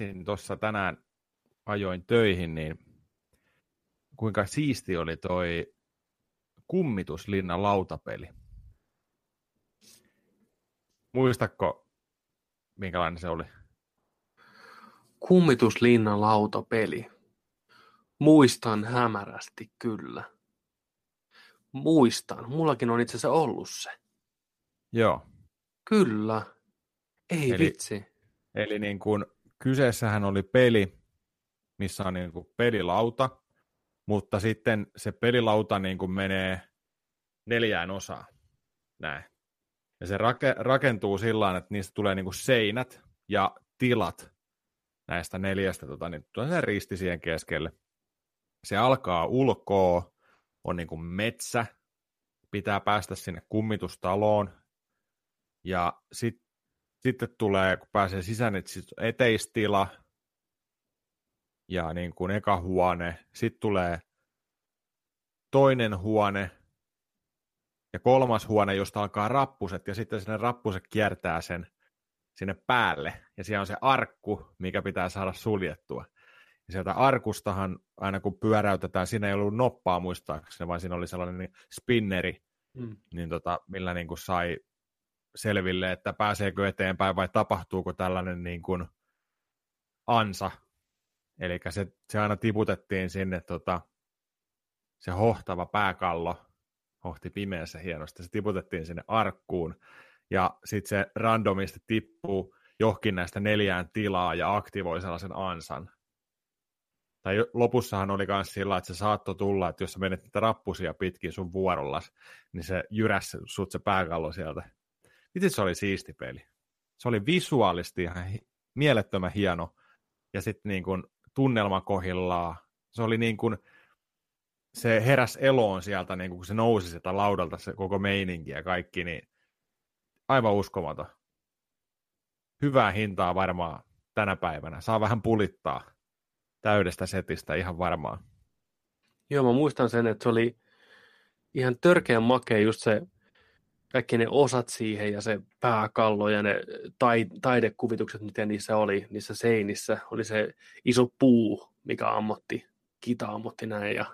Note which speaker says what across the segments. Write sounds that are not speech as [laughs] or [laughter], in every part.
Speaker 1: mietin tuossa tänään ajoin töihin, niin kuinka siisti oli toi kummituslinnan lautapeli. Muistatko, minkälainen se oli?
Speaker 2: Kummituslinnan lautapeli. Muistan hämärästi kyllä. Muistan. Mullakin on itse asiassa ollut se.
Speaker 1: Joo.
Speaker 2: Kyllä. Ei eli, vitsi.
Speaker 1: Eli niin kuin, kyseessähän oli peli, missä on niin kuin pelilauta, mutta sitten se pelilauta niin kuin menee neljään osaan. Näin. Ja se rake, rakentuu sillä että niistä tulee niin kuin seinät ja tilat näistä neljästä tota, niin se risti siihen keskelle. Se alkaa ulkoa, on niin kuin metsä, pitää päästä sinne kummitustaloon, ja sit, sitten tulee, kun pääsee sisään, että sit eteistila, ja niin kuin eka huone, sitten tulee toinen huone, ja kolmas huone, josta alkaa rappuset, ja sitten sinne rappuset kiertää sen sinne päälle, ja siellä on se arkku, mikä pitää saada suljettua. Ja sieltä arkustahan, aina kun pyöräytetään, siinä ei ollut noppaa muistaakseni, vaan siinä oli sellainen niin spinneri, mm. niin tota, millä niin kuin sai selville, että pääseekö eteenpäin vai tapahtuuko tällainen niin kuin ansa. Eli se, se aina tiputettiin sinne tota, se hohtava pääkallo, hohti pimeässä hienosti, se tiputettiin sinne arkkuun, ja sitten se randomisti tippuu johonkin näistä neljään tilaa ja aktivoi sellaisen ansan. Tai lopussahan oli myös sillä, että se saattoi tulla, että jos sä menet niitä rappusia pitkin sun vuorollas, niin se jyräs sut se pääkallo sieltä. Miten se oli siisti peli? Se oli visuaalisesti ihan mielettömän hieno, ja sitten niin kuin tunnelma kohillaan. Se oli niin kuin, se heräs eloon sieltä, niin kun se nousi sieltä laudalta, se koko meininki ja kaikki, niin aivan uskomaton. Hyvää hintaa varmaan tänä päivänä. Saa vähän pulittaa täydestä setistä ihan varmaan.
Speaker 2: Joo, mä muistan sen, että se oli ihan törkeän makea just se kaikki ne osat siihen ja se pääkallo ja ne tai, taidekuvitukset, mitä niissä oli, niissä seinissä. Oli se iso puu, mikä ammotti, kita ammotti näin ja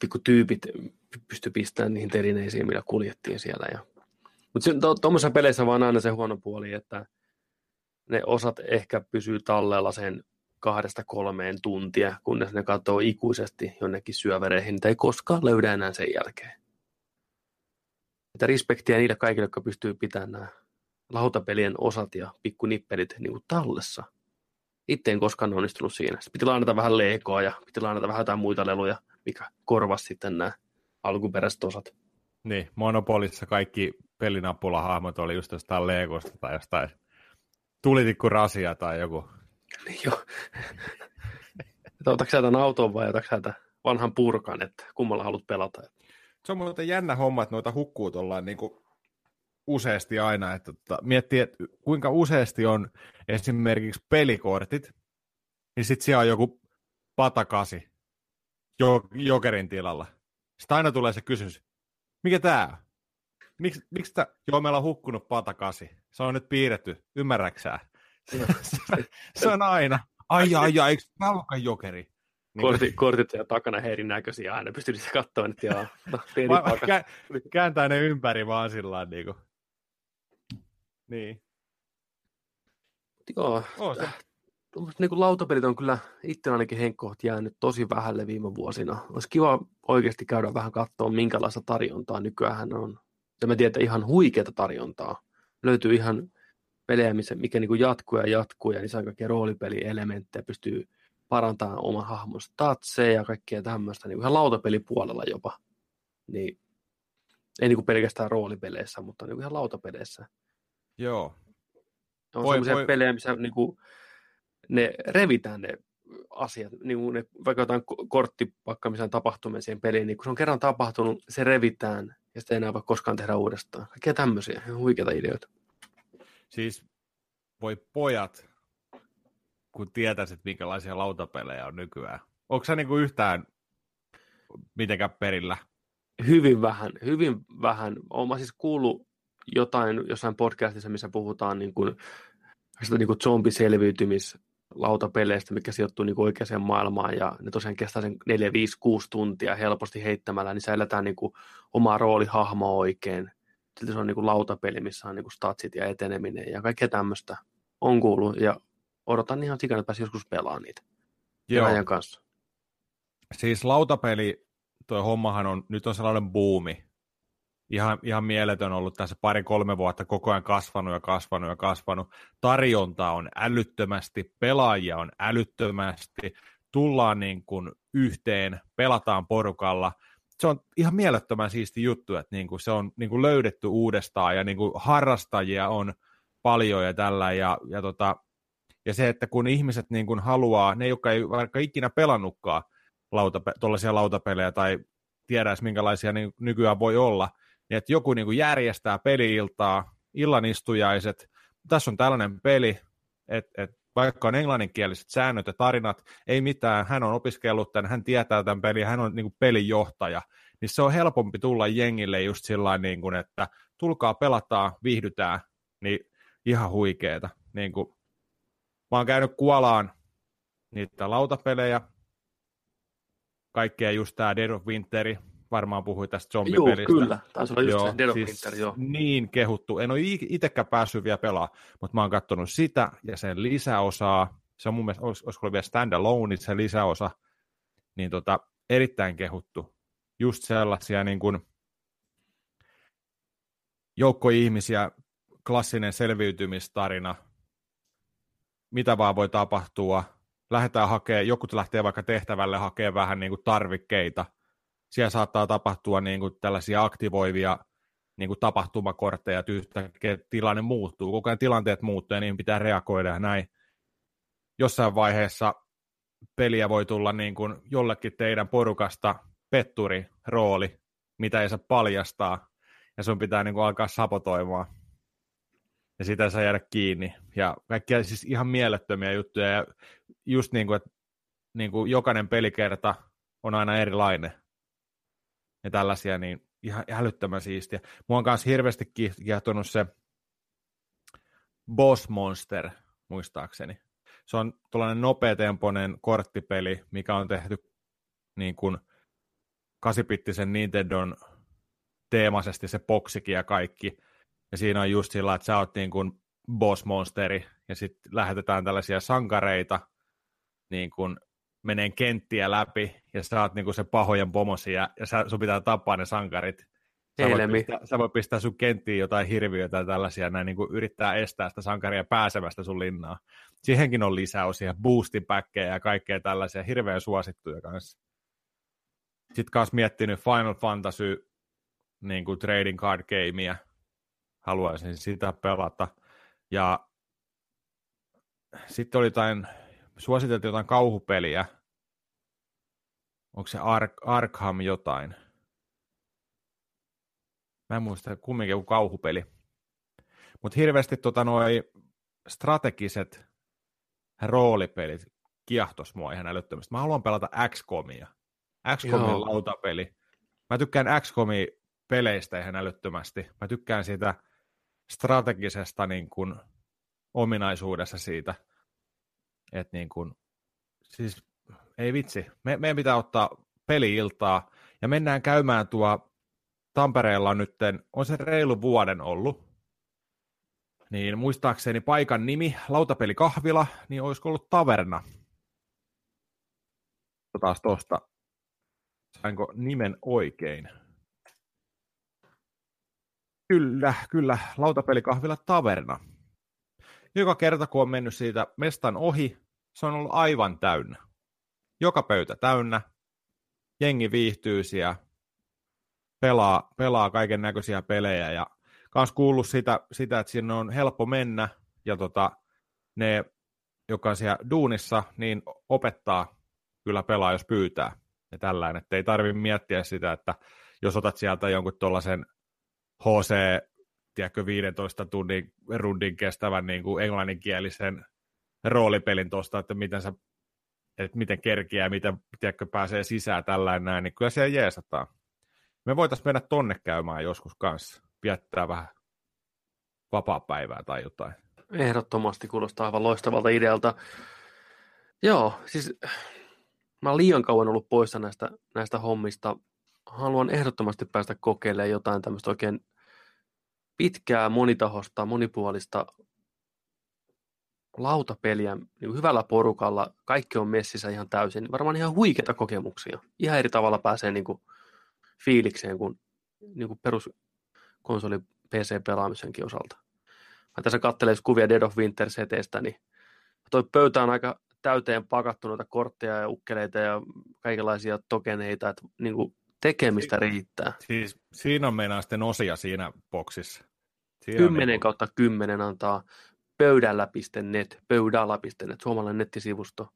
Speaker 2: pikku tyypit pysty pistämään niihin telineisiin, millä kuljettiin siellä. Ja... Mutta tuommoisessa to, peleissä vaan aina se huono puoli, että ne osat ehkä pysyy tallella sen kahdesta kolmeen tuntia, kunnes ne katsoo ikuisesti jonnekin syövereihin, niitä ei koskaan löydä enää sen jälkeen. Että respektiä niille kaikille, jotka pystyy pitämään nämä lautapelien osat ja pikkunippelit niin kuin tallessa. Itse en koskaan onnistunut siinä. Sitten piti lainata vähän leikoa ja piti lainata vähän jotain muita leluja, mikä korvasi sitten nämä alkuperäiset osat.
Speaker 1: Niin, Monopolissa kaikki pelinappulahahmot oli just jostain Legosta tai jostain tulitikurasia tai joku
Speaker 2: niin joo. [laughs] otatko sä tämän auton vai otatko sä vanhan purkan, että kummalla haluat pelata?
Speaker 1: Se on muuten jännä homma, että noita hukkuu tuollain niin kuin useasti aina, että tota, miettii, että kuinka useasti on esimerkiksi pelikortit, niin sitten siellä on joku patakasi jo, jokerin tilalla. Sitten aina tulee se kysymys, mikä tämä on? Miks, miksi tämä? Joo, meillä on hukkunut patakasi. Se on nyt piirretty, ymmärräksää? [laughs] se on aina. Ai, ai, ai, eikö Palkan jokeri?
Speaker 2: Niin Kortit, kortit ja takana herin näköisiä aina, pystyy niitä katsoa, no, [laughs] pieni
Speaker 1: Kä, kääntää ne ympäri vaan sillä niin kuin. Niin.
Speaker 2: Joo, oh, se. niin lautapelit on kyllä itse ainakin Henkko jäänyt tosi vähälle viime vuosina. Olisi kiva oikeasti käydä vähän katsoa, minkälaista tarjontaa nykyään on. Ja mä tiedän, että ihan huikeata tarjontaa. Löytyy ihan pelejä, mikä niin jatkuu ja jatkuu, ja niissä on kaikkia roolipelielementtejä, pystyy parantamaan oman hahmon statseja ja kaikkea tämmöistä, niin ihan lautapelipuolella jopa. Niin, ei niin kuin pelkästään roolipeleissä, mutta niin kuin ihan lautapeleissä.
Speaker 1: Joo.
Speaker 2: On voi, sellaisia voi... pelejä, missä niin kuin, ne revitään ne asiat, niin kuin ne, vaikka jotain korttipakkaamisen tapahtumia siihen peliin, niin kun se on kerran tapahtunut, se revitään ja sitä ei enää voi koskaan tehdä uudestaan. Kaikkea tämmöisiä, huikeita ideoita.
Speaker 1: Siis voi pojat, kun tietäisit, minkälaisia lautapelejä on nykyään. Onko sä niinku yhtään mitenkään perillä?
Speaker 2: Hyvin vähän, hyvin vähän. Olen siis kuullut jotain jossain podcastissa, missä puhutaan niin kuin sitä niin zombiselviytymis lautapeleistä, mikä sijoittuu niin oikeaan maailmaan ja ne tosiaan kestää sen 4, 5, 6 tuntia helposti heittämällä, niin säilytään niin kuin omaa roolihahmoa oikein. Sitten se on niin kuin lautapeli, missä on niin kuin statsit ja eteneminen ja kaikkea tämmöistä on kuullut ja odotan ihan sikana, että pääsi joskus pelaamaan niitä Joo. ajan kanssa.
Speaker 1: Siis lautapeli, tuo hommahan on, nyt on sellainen buumi, ihan, ihan mieletön ollut tässä pari-kolme vuotta koko ajan kasvanut ja kasvanut ja kasvanut. Tarjonta on älyttömästi, pelaajia on älyttömästi, tullaan niin kuin yhteen, pelataan porukalla. Se on ihan mielettömän siisti juttu, että niin kuin se on niin kuin löydetty uudestaan ja niin kuin harrastajia on paljon ja tällä. Ja, ja, tota, ja se, että kun ihmiset niin kuin haluaa, ne jotka ei vaikka ikinä pelannutkaan lautape- lautapelejä tai tiedä edes minkälaisia niin nykyään voi olla, niin että joku niin kuin järjestää peliiltaa, illanistujaiset, tässä on tällainen peli, että et, vaikka on englanninkieliset säännöt ja tarinat, ei mitään, hän on opiskellut tämän, hän tietää tämän pelin, hän on niin kuin pelinjohtaja, niin se on helpompi tulla jengille just sillä niin kuin, että tulkaa pelataan, viihdytään, niin ihan huikeeta. Niin kuin, mä oon käynyt kuolaan niitä lautapelejä, kaikkea just tämä Dead of Winteri, varmaan puhui tästä zombipelistä.
Speaker 2: Joo, kyllä. Taisi olla just joo, se Dead of siis Winter, joo.
Speaker 1: Niin kehuttu. En ole itsekään päässyt vielä pelaa, mutta mä oon katsonut sitä ja sen lisäosaa. Se on mun mielestä, olis, olisiko ollut vielä standalone se lisäosa. Niin tota, erittäin kehuttu. Just sellaisia niin kuin joukko ihmisiä, klassinen selviytymistarina, mitä vaan voi tapahtua. Lähdetään hakemaan, joku lähtee vaikka tehtävälle hakemaan vähän niin kuin tarvikkeita – siellä saattaa tapahtua niin kuin tällaisia aktivoivia niin kuin tapahtumakortteja, että yhtäkkiä tilanne muuttuu, koko ajan tilanteet muuttuu ja niihin pitää reagoida ja näin. Jossain vaiheessa peliä voi tulla niin kuin jollekin teidän porukasta petturi rooli, mitä ei saa paljastaa, ja sun pitää niin kuin alkaa sapotoimaan. Ja sitä saa jäädä kiinni. Ja kaikkia siis ihan mielettömiä juttuja, ja just niin kuin, että niin kuin jokainen pelikerta on aina erilainen ja tällaisia, niin ihan älyttömän siistiä. Mua on myös hirveästi kiehtonut se Boss Monster, muistaakseni. Se on tuollainen nopeatempoinen korttipeli, mikä on tehty niin kuin kasipittisen Nintendon teemaisesti se boksikin ja kaikki. Ja siinä on just sillä, että sä oot niin kuin boss monsteri, ja sitten lähetetään tällaisia sankareita niin kuin menee kenttiä läpi ja sä oot niinku se pahojen pomosi ja, ja sä, sun pitää tappaa ne sankarit. Sä voit, pistää, sä voit pistää sun kenttiin jotain hirviöitä tai tällaisia, näin niinku yrittää estää sitä sankaria pääsemästä sun linnaa. Siihenkin on lisäosia, boostipäkkejä ja kaikkea tällaisia, hirveän suosittuja kanssa. Sitten kanssa miettinyt Final Fantasy niin kuin trading card gamea. Haluaisin sitä pelata. Ja sitten oli jotain suositeltiin jotain kauhupeliä. Onko se Ark- Arkham jotain? Mä en muista, kumminkin joku kauhupeli. Mutta hirveästi tota, noi strategiset roolipelit kiahtos mua ihan älyttömästi. Mä haluan pelata XCOMia. XCOMin lautapeli. Mä tykkään XCOMin peleistä ihan älyttömästi. Mä tykkään siitä strategisesta niin kun, ominaisuudessa siitä – että niin kuin, siis ei vitsi, Me, meidän pitää ottaa peli-iltaa ja mennään käymään tuo Tampereella nytten, on se reilu vuoden ollut, niin muistaakseni paikan nimi, lautapelikahvila, niin olisiko ollut taverna. Taas tuosta, sainko nimen oikein? Kyllä, kyllä, lautapelikahvila taverna. Joka kerta kun on mennyt siitä mestan ohi, se on ollut aivan täynnä. Joka pöytä täynnä, jengi viihtyy siellä, pelaa, pelaa kaiken näköisiä pelejä ja kans kuullut sitä, sitä, että sinne on helppo mennä. Ja tota, ne, joka siellä duunissa, niin opettaa kyllä pelaa, jos pyytää. Ja tällainen, että ei tarvitse miettiä sitä, että jos otat sieltä jonkun tuollaisen HC tiedätkö, 15 tunnin rundin kestävän niin kuin englanninkielisen roolipelin tuosta, että miten sä että miten kerkiää, miten tiedätkö, pääsee sisään tällainen näin, niin kyllä siellä jeesataan. Me voitaisiin mennä tonne käymään joskus kanssa, viettää vähän vapaa-päivää tai jotain.
Speaker 2: Ehdottomasti kuulostaa aivan loistavalta idealta. Joo, siis mä oon liian kauan ollut poissa näistä, näistä hommista. Haluan ehdottomasti päästä kokeilemaan jotain tämmöistä oikein pitkää, monitahosta, monipuolista lautapeliä niin hyvällä porukalla. Kaikki on messissä ihan täysin. Varmaan ihan huikeita kokemuksia. Ihan eri tavalla pääsee niin kuin fiilikseen kuin, niin kuin peruskonsoli PC-pelaamisenkin osalta. Mä tässä katselen kuvia Dead of Winter seteistä, niin toi pöytä on aika täyteen pakattu noita kortteja ja ukkeleita ja kaikenlaisia tokeneita, että niin kuin tekemistä si- riittää.
Speaker 1: Siis siinä on meinaa sitten osia siinä boksissa.
Speaker 2: Siinä 10 niin kautta 10 antaa pöydällä.net, pöydällä.net, suomalainen nettisivusto.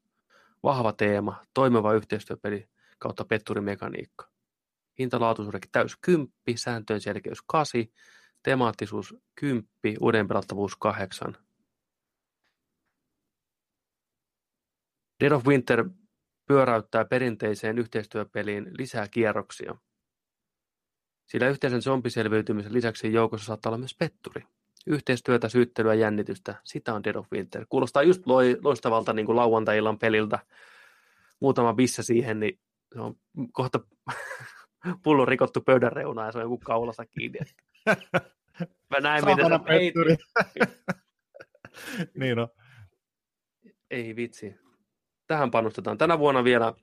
Speaker 2: Vahva teema, toimiva yhteistyöpeli kautta petturimekaniikka. Hintalaatuisuudekin täys 10, sääntöjen selkeys 8, temaattisuus 10, uuden pelattavuus 8. Dead of Winter pyöräyttää perinteiseen yhteistyöpeliin lisää kierroksia. Sillä yhteisen zombiselviytymisen lisäksi joukossa saattaa olla myös petturi. Yhteistyötä, syyttelyä, jännitystä, sitä on Dead of Winter. Kuulostaa just loistavalta niin kuin lauantai-illan peliltä. Muutama bissa siihen, niin se on kohta [laughs] pullo rikottu pöydän reunaa ja se on joku kaulassa kiinni. [laughs] Mä näin, miten sä [laughs]
Speaker 1: niin on.
Speaker 2: Ei vitsi. Tähän panostetaan. Tänä vuonna vielä,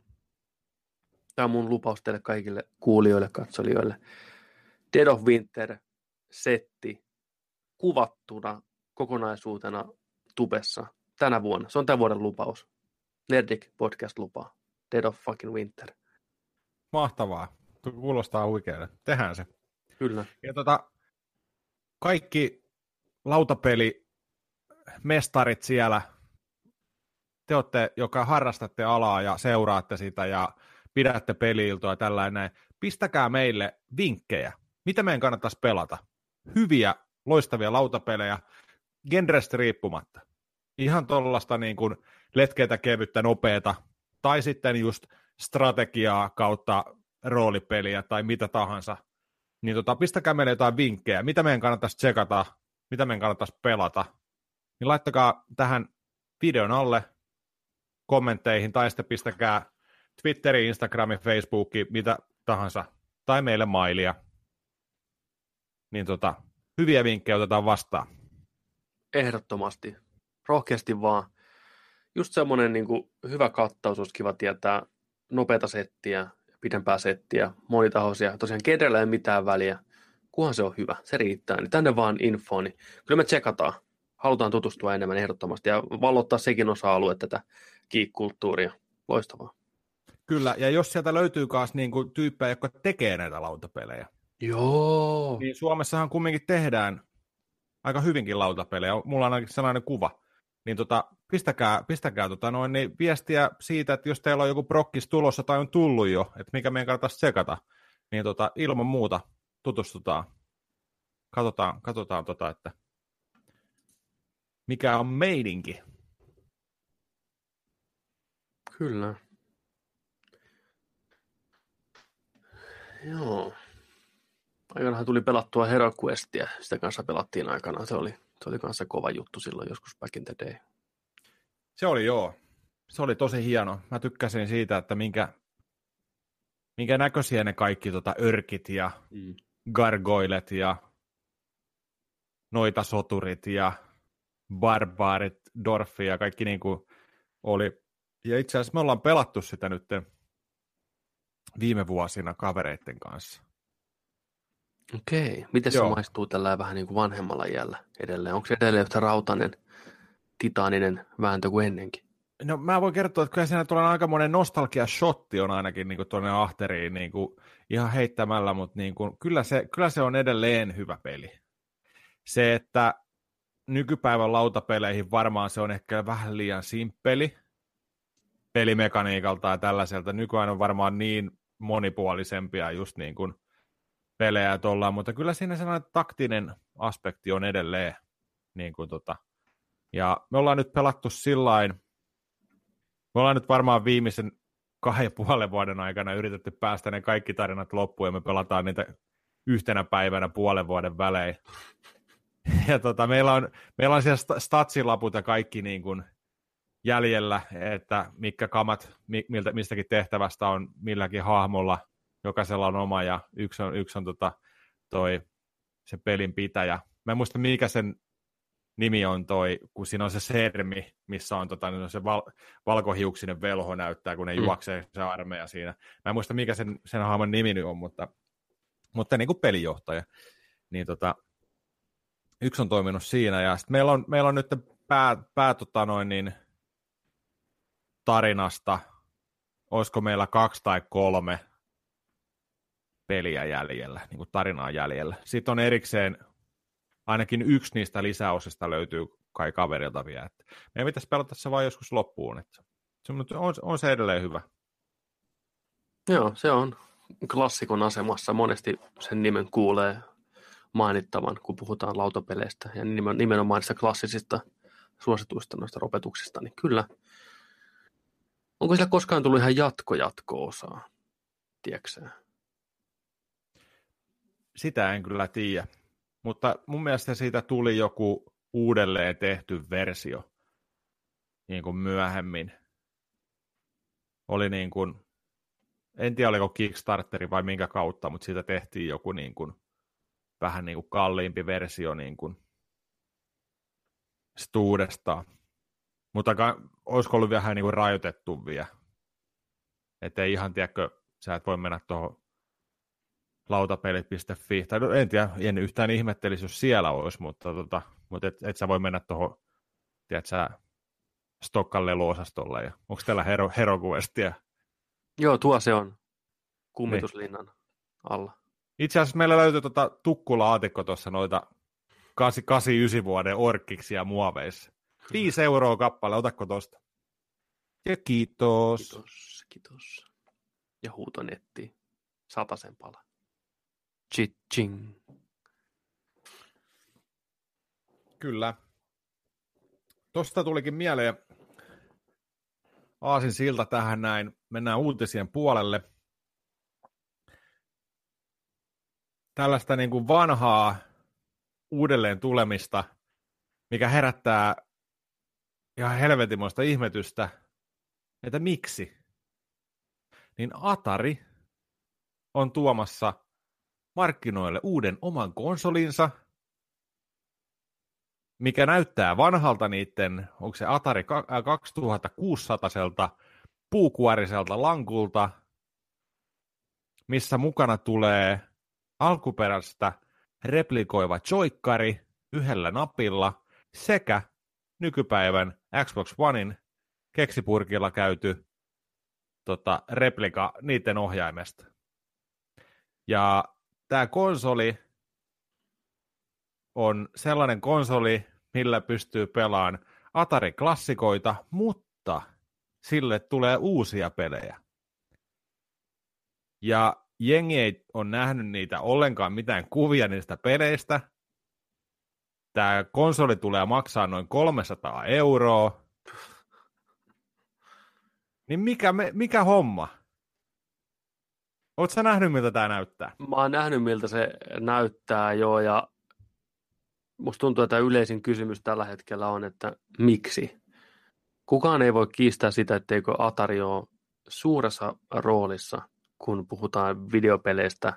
Speaker 2: tämä on mun lupaus teille kaikille kuulijoille, katsolijoille. Dead of Winter setti kuvattuna kokonaisuutena tubessa tänä vuonna. Se on tämän vuoden lupaus. Nerdik podcast lupaa. Dead of fucking Winter.
Speaker 1: Mahtavaa. Kuulostaa huikealle. Tehdään se.
Speaker 2: Kyllä.
Speaker 1: Ja tota, kaikki lautapeli mestarit siellä, te olette, joka harrastatte alaa ja seuraatte sitä ja pidätte peliiltoa ja tällainen, pistäkää meille vinkkejä, mitä meidän kannattaisi pelata. Hyviä, loistavia lautapelejä, genrestä riippumatta. Ihan tuollaista niin kuin letkeitä, kevyttä, nopeata, tai sitten just strategiaa kautta roolipeliä tai mitä tahansa – niin tota, pistäkää meille jotain vinkkejä, mitä meidän kannattaisi tsekata, mitä meidän kannattaisi pelata, niin laittakaa tähän videon alle kommentteihin, tai sitten pistäkää Twitteri, Instagrami, Facebooki, mitä tahansa, tai meille mailia. Niin tota, hyviä vinkkejä otetaan vastaan.
Speaker 2: Ehdottomasti. Rohkeasti vaan. Just semmoinen niin hyvä kattaus, olisi kiva tietää nopeata settiä, pidempää settiä, monitahoisia. Tosiaan kenrellä ei mitään väliä, kunhan se on hyvä, se riittää. Niin tänne vaan infoon, niin kyllä me tsekataan. Halutaan tutustua enemmän ehdottomasti ja vallottaa sekin osa-alue tätä geek-kulttuuria. Loistavaa.
Speaker 1: Kyllä, ja jos sieltä löytyy myös niinku tyyppejä, jotka tekee näitä lautapelejä.
Speaker 2: Joo.
Speaker 1: Niin Suomessahan kumminkin tehdään aika hyvinkin lautapelejä. Mulla on ainakin sellainen kuva niin tota, pistäkää, pistäkää tota noin, niin viestiä siitä, että jos teillä on joku prokkis tulossa tai on tullut jo, että mikä meidän kannattaisi tsekata, niin tota, ilman muuta tutustutaan. Katsotaan, katsotaan tota, että mikä on meidinki.
Speaker 2: Kyllä. Joo. Aikanahan tuli pelattua Hero Questia, sitä kanssa pelattiin aikana, se oli se oli kanssa kova juttu silloin joskus back in the day.
Speaker 1: Se oli joo. Se oli tosi hieno. Mä tykkäsin siitä, että minkä, minkä näköisiä ne kaikki tota, örkit ja mm. gargoilet ja noita soturit ja barbaarit, Dorfi ja kaikki niin kuin oli. Ja itse asiassa me ollaan pelattu sitä nyt viime vuosina kavereiden kanssa.
Speaker 2: Okei. Miten se maistuu tällä vähän niin kuin vanhemmalla iällä edelleen? Onko se edelleen yhtä rautainen, titaaninen vääntö kuin ennenkin?
Speaker 1: No mä voin kertoa, että kyllä siinä tulee aika monen nostalgia-shotti on ainakin niin tuonne ahteriin niin kuin ihan heittämällä, mutta niin kuin, kyllä, se, kyllä se on edelleen hyvä peli. Se, että nykypäivän lautapeleihin varmaan se on ehkä vähän liian simppeli pelimekaniikalta ja tällaiselta. Nykyään on varmaan niin monipuolisempia just niin kuin pelejä tuolla, mutta kyllä siinä sellainen taktinen aspekti on edelleen. Niin kuin tota. Ja me ollaan nyt pelattu sillain, me ollaan nyt varmaan viimeisen kahden ja puolen vuoden aikana yritetty päästä ne kaikki tarinat loppuun ja me pelataan niitä yhtenä päivänä puolen vuoden välein. [laughs] ja tota, meillä, on, meillä on siellä statsilaput ja kaikki niin kuin jäljellä, että mitkä kamat miltä, mistäkin tehtävästä on milläkin hahmolla, jokaisella on oma ja yksi on, yksi on tota, toi, se pelin pitäjä. Mä en muista, mikä sen nimi on toi, kun siinä on se sermi, missä on, tota, niin se val, valkohiuksinen velho näyttää, kun ne mm. juoksee se armeija siinä. Mä en muista, mikä sen, sen hahmon nimi on, mutta, mutta niin kuin pelijohtaja. Niin tota, yksi on toiminut siinä, ja sitten meillä on, meillä on nyt pää, pää tota noin, niin, tarinasta, olisiko meillä kaksi tai kolme peliä jäljellä, niin kuin tarinaa jäljellä. Sitten on erikseen, ainakin yksi niistä lisäosista löytyy kai kaverilta vielä. Että meidän pitäisi pelata se vain joskus loppuun. Että se on, on se edelleen hyvä.
Speaker 2: Joo, se on klassikon asemassa. Monesti sen nimen kuulee mainittavan, kun puhutaan lautapeleistä ja nimenomaan niistä klassisista suosituista noista ropetuksista, niin kyllä. Onko sillä koskaan tullut ihan jatko-jatko-osaa,
Speaker 1: Sitä en kyllä tiedä, mutta mun mielestä siitä tuli joku uudelleen tehty versio niin kuin myöhemmin. Oli niin kuin, en tiedä oliko Kickstarteri vai minkä kautta, mutta siitä tehtiin joku niin kuin vähän niin kuin kalliimpi versio niin kuin uudestaan. Mutta olisiko ollut vähän niin kuin rajoitettu vielä. Että ei ihan, tiedäkö, sä et voi mennä tuohon lautapelit.fi, tai no, en tiedä, en yhtään ihmettelisi, jos siellä olisi, mutta, tota, mutta et, et sä voi mennä tuohon, tiedät sä, Stokkan leluosastolle, ja onko täällä Hero, Hero Questia?
Speaker 2: Joo, tuo se on kummituslinnan niin. alla.
Speaker 1: Itse asiassa meillä löytyy tuota tukkulaatikko tuossa noita 89 vuoden orkkiksi ja muoveissa. 5 euroa kappale, otatko tosta? Ja kiitos.
Speaker 2: Kiitos, kiitos. Ja huutonetti. Satasen pala. Ching.
Speaker 1: Kyllä. Tosta tulikin mieleen Aasin silta tähän näin. Mennään uutisien puolelle. tällaista niin kuin vanhaa uudelleen tulemista, mikä herättää ihan helvetimoista ihmetystä, että miksi? Niin Atari on tuomassa markkinoille uuden oman konsolinsa, mikä näyttää vanhalta niiden, onko se Atari 2600 puukuoriselta lankulta, missä mukana tulee alkuperäistä replikoiva joikkari yhdellä napilla sekä nykypäivän Xbox Onein keksipurkilla käyty tota, replika niiden ohjaimesta. Ja tämä konsoli on sellainen konsoli, millä pystyy pelaamaan Atari-klassikoita, mutta sille tulee uusia pelejä. Ja jengi ei ole nähnyt niitä ollenkaan mitään kuvia niistä peleistä. Tämä konsoli tulee maksaa noin 300 euroa. Niin mikä, me, mikä homma? Oletko nähnyt, miltä tämä näyttää?
Speaker 2: Mä oon nähnyt, miltä se näyttää, joo, ja musta tuntuu, että yleisin kysymys tällä hetkellä on, että miksi? Kukaan ei voi kiistää sitä, etteikö Atari ole suuressa roolissa kun puhutaan videopeleistä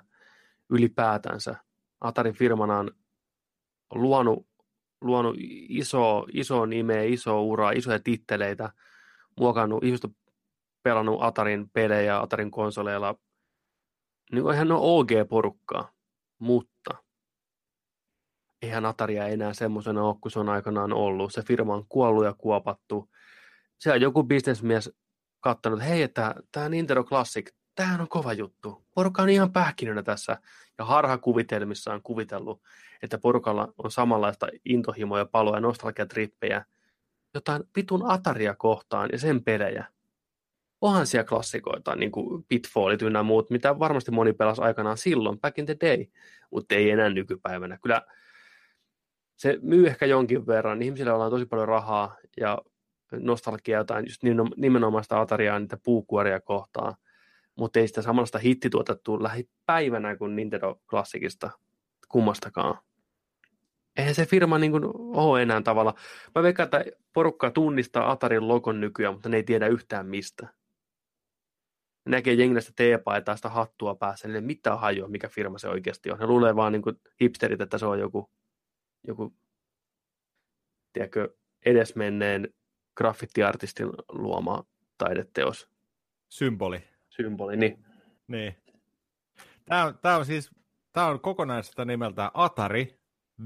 Speaker 2: ylipäätänsä. Atarin firmana on luonut, luonut iso, iso nimeä, iso uraa, isoja titteleitä, muokannut, ihmiset on pelannut Atarin pelejä Atarin konsoleilla. Niin kuin ihan on OG-porukkaa, mutta eihän Ataria enää semmoisena ole kuin se on aikanaan ollut. Se firma on kuollut ja kuopattu. Se on joku bisnesmies katsonut, hei, että tämä Nintendo Classic, tämähän on kova juttu. Porukka on ihan pähkinönä tässä ja harhakuvitelmissa on kuvitellut, että porukalla on samanlaista intohimoja, paloja, nostalgiatrippejä, jotain vitun Ataria kohtaan ja sen pelejä. Onhan siellä klassikoita, niin kuin Pitfallit ynnä muut, mitä varmasti moni pelasi aikanaan silloin, back in the day, mutta ei enää nykypäivänä. Kyllä se myy ehkä jonkin verran, ihmisillä on tosi paljon rahaa ja nostalgiaa jotain just nimenomaan sitä Atariaa, niitä puukuoria kohtaan mutta ei sitä samanlaista hittituotettua lähipäivänä kuin Nintendo Classicista kummastakaan. eihän se firma niin kuin ole enää tavalla. Mä veikkaan, että porukka tunnistaa Atarin logon nykyään, mutta ne ei tiedä yhtään mistä. Näkee jengistä teepaitaa sitä hattua päässä, niin mitä hajua, mikä firma se oikeasti on. Ne luulee vaan niin kuin hipsterit, että se on joku, joku tiedätkö, edesmenneen graffittiartistin luoma taideteos.
Speaker 1: Symboli.
Speaker 2: Symboli, niin.
Speaker 1: Niin. Tämä on, tämä on siis tämä on kokonaisesta nimeltä Atari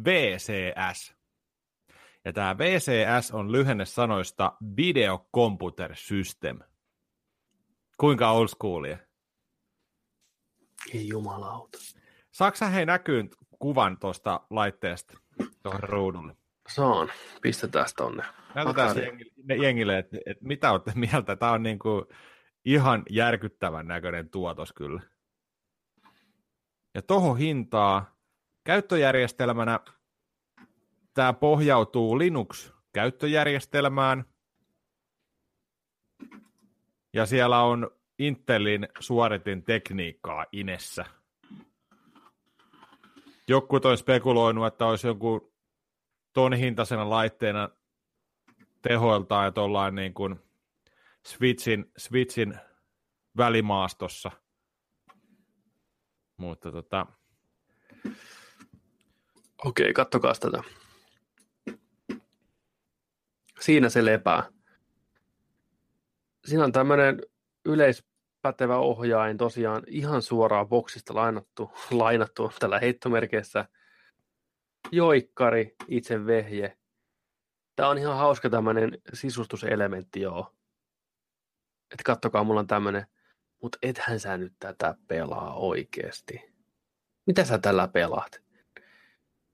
Speaker 1: VCS. Ja tämä VCS on lyhenne sanoista Video Computer System. Kuinka old schoolia?
Speaker 2: Ei jumalauta.
Speaker 1: Saksa hei näkyy kuvan tuosta laitteesta tuohon ruudulle?
Speaker 2: Saan. Pistetään tonne.
Speaker 1: Näytetään jengille, jengille että, että mitä olette mieltä. Tämä on niin kuin ihan järkyttävän näköinen tuotos kyllä. Ja tuohon hintaa käyttöjärjestelmänä tämä pohjautuu Linux-käyttöjärjestelmään. Ja siellä on Intelin suoritin tekniikkaa inessä. Joku on spekuloinut, että olisi joku ton hintaisena laitteena tehoiltaan, että ollaan niin kuin Switchin, Switchin välimaastossa. Mutta tota...
Speaker 2: Okei, kattokaa tätä. Siinä se lepää. Siinä on tämmöinen yleispätevä ohjain tosiaan ihan suoraan boksista lainattu, lainattu tällä heittomerkeissä. Joikkari, itse vehje. Tämä on ihan hauska tämmöinen sisustuselementti, joo. Että kattokaa, mulla on tämmöinen, mutta ethän sä nyt tätä pelaa oikeasti. Mitä sä tällä pelaat?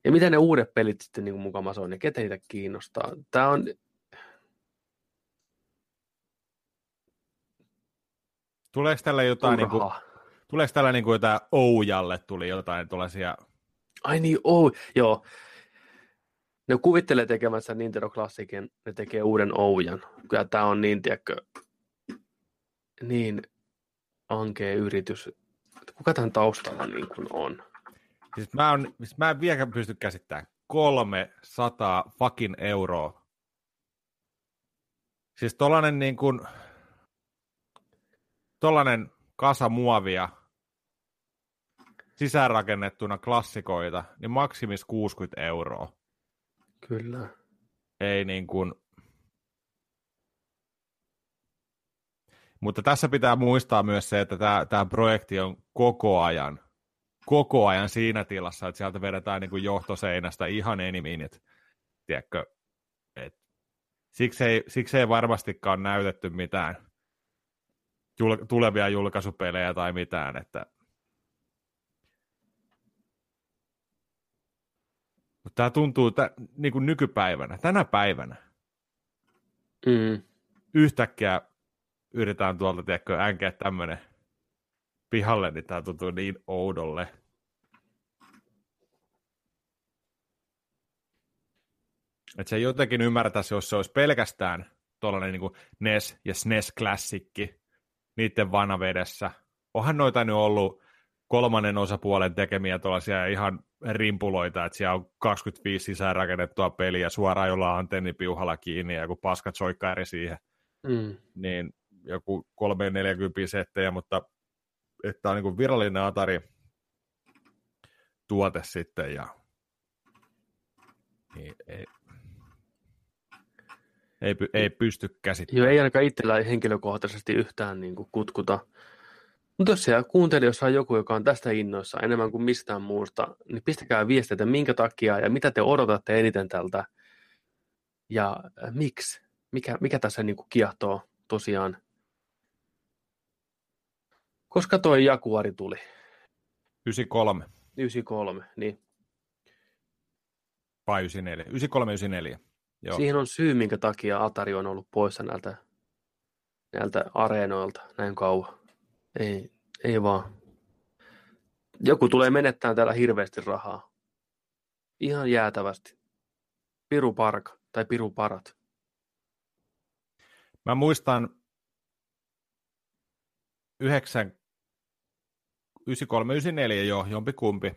Speaker 2: Ja mitä ne uudet pelit sitten niin mukama on, ja ketä niitä kiinnostaa? Tämä on...
Speaker 1: Tuleeko tällä jotain, niin kuin, tuleeko tällä niin kuin jotain Oujalle tuli jotain tuollaisia...
Speaker 2: Ai niin, Ou, joo. Ne kuvittelee tekemässä Nintendo Classicin, ne tekee uuden Oujan. Kyllä tämä on niin, tiedätkö, niin ankea yritys. Kuka tämän taustalla niin kuin on?
Speaker 1: Siis mä, on, siis mä en vieläkään pysty käsittämään. 300 fucking euroa. Siis tollanen niin kuin, tollanen kasa muovia sisäänrakennettuna klassikoita, niin maksimis 60 euroa.
Speaker 2: Kyllä.
Speaker 1: Ei niin kuin, Mutta tässä pitää muistaa myös se, että tämä, tämä projekti on koko ajan, koko ajan siinä tilassa, että sieltä vedetään niin kuin johtoseinästä ihan enimiinit. Tiedätkö, et, siksi, ei, siksi ei varmastikaan näytetty mitään jul, tulevia julkaisupelejä tai mitään, että Mutta tämä tuntuu t- niin kuin nykypäivänä, tänä päivänä.
Speaker 2: Mm.
Speaker 1: Yhtäkkiä yritetään tuolta, tiedätkö, änkeä tämmöinen pihalle, niin tämä tuntuu niin oudolle. Että se jotenkin ymmärtäisi, jos se olisi pelkästään tuollainen niin NES ja SNES-klassikki niiden vanavedessä. Onhan noita nyt ollut kolmannen osapuolen tekemiä tuollaisia ihan rimpuloita, että siellä on 25 sisään rakennettua peliä suoraan jollain antennipiuhalla kiinni ja joku paska soikkaari siihen.
Speaker 2: Mm.
Speaker 1: Niin joku 340 settejä, mutta että on niin virallinen Atari tuote sitten ja niin ei, ei, ei pysty käsittämään.
Speaker 2: Joo, ei ainakaan itsellä henkilökohtaisesti yhtään niin kuin kutkuta. Mutta jos siellä kuuntelijoissa on joku, joka on tästä innoissa enemmän kuin mistään muusta, niin pistäkää viestiä, minkä takia ja mitä te odotatte eniten tältä ja äh, miksi, mikä, mikä tässä niin kuin kiehtoo tosiaan koska toi Jaguari tuli?
Speaker 1: 93.
Speaker 2: 93, niin.
Speaker 1: Vai 94? 93, 94.
Speaker 2: Joo. Siihen on syy, minkä takia Atari on ollut poissa näiltä, näiltä areenoilta näin kauan. Ei, ei vaan. Joku tulee menettää täällä hirveästi rahaa. Ihan jäätävästi. Piru parka tai piru parat.
Speaker 1: Mä muistan 9, 93, 94 jo, jompikumpi.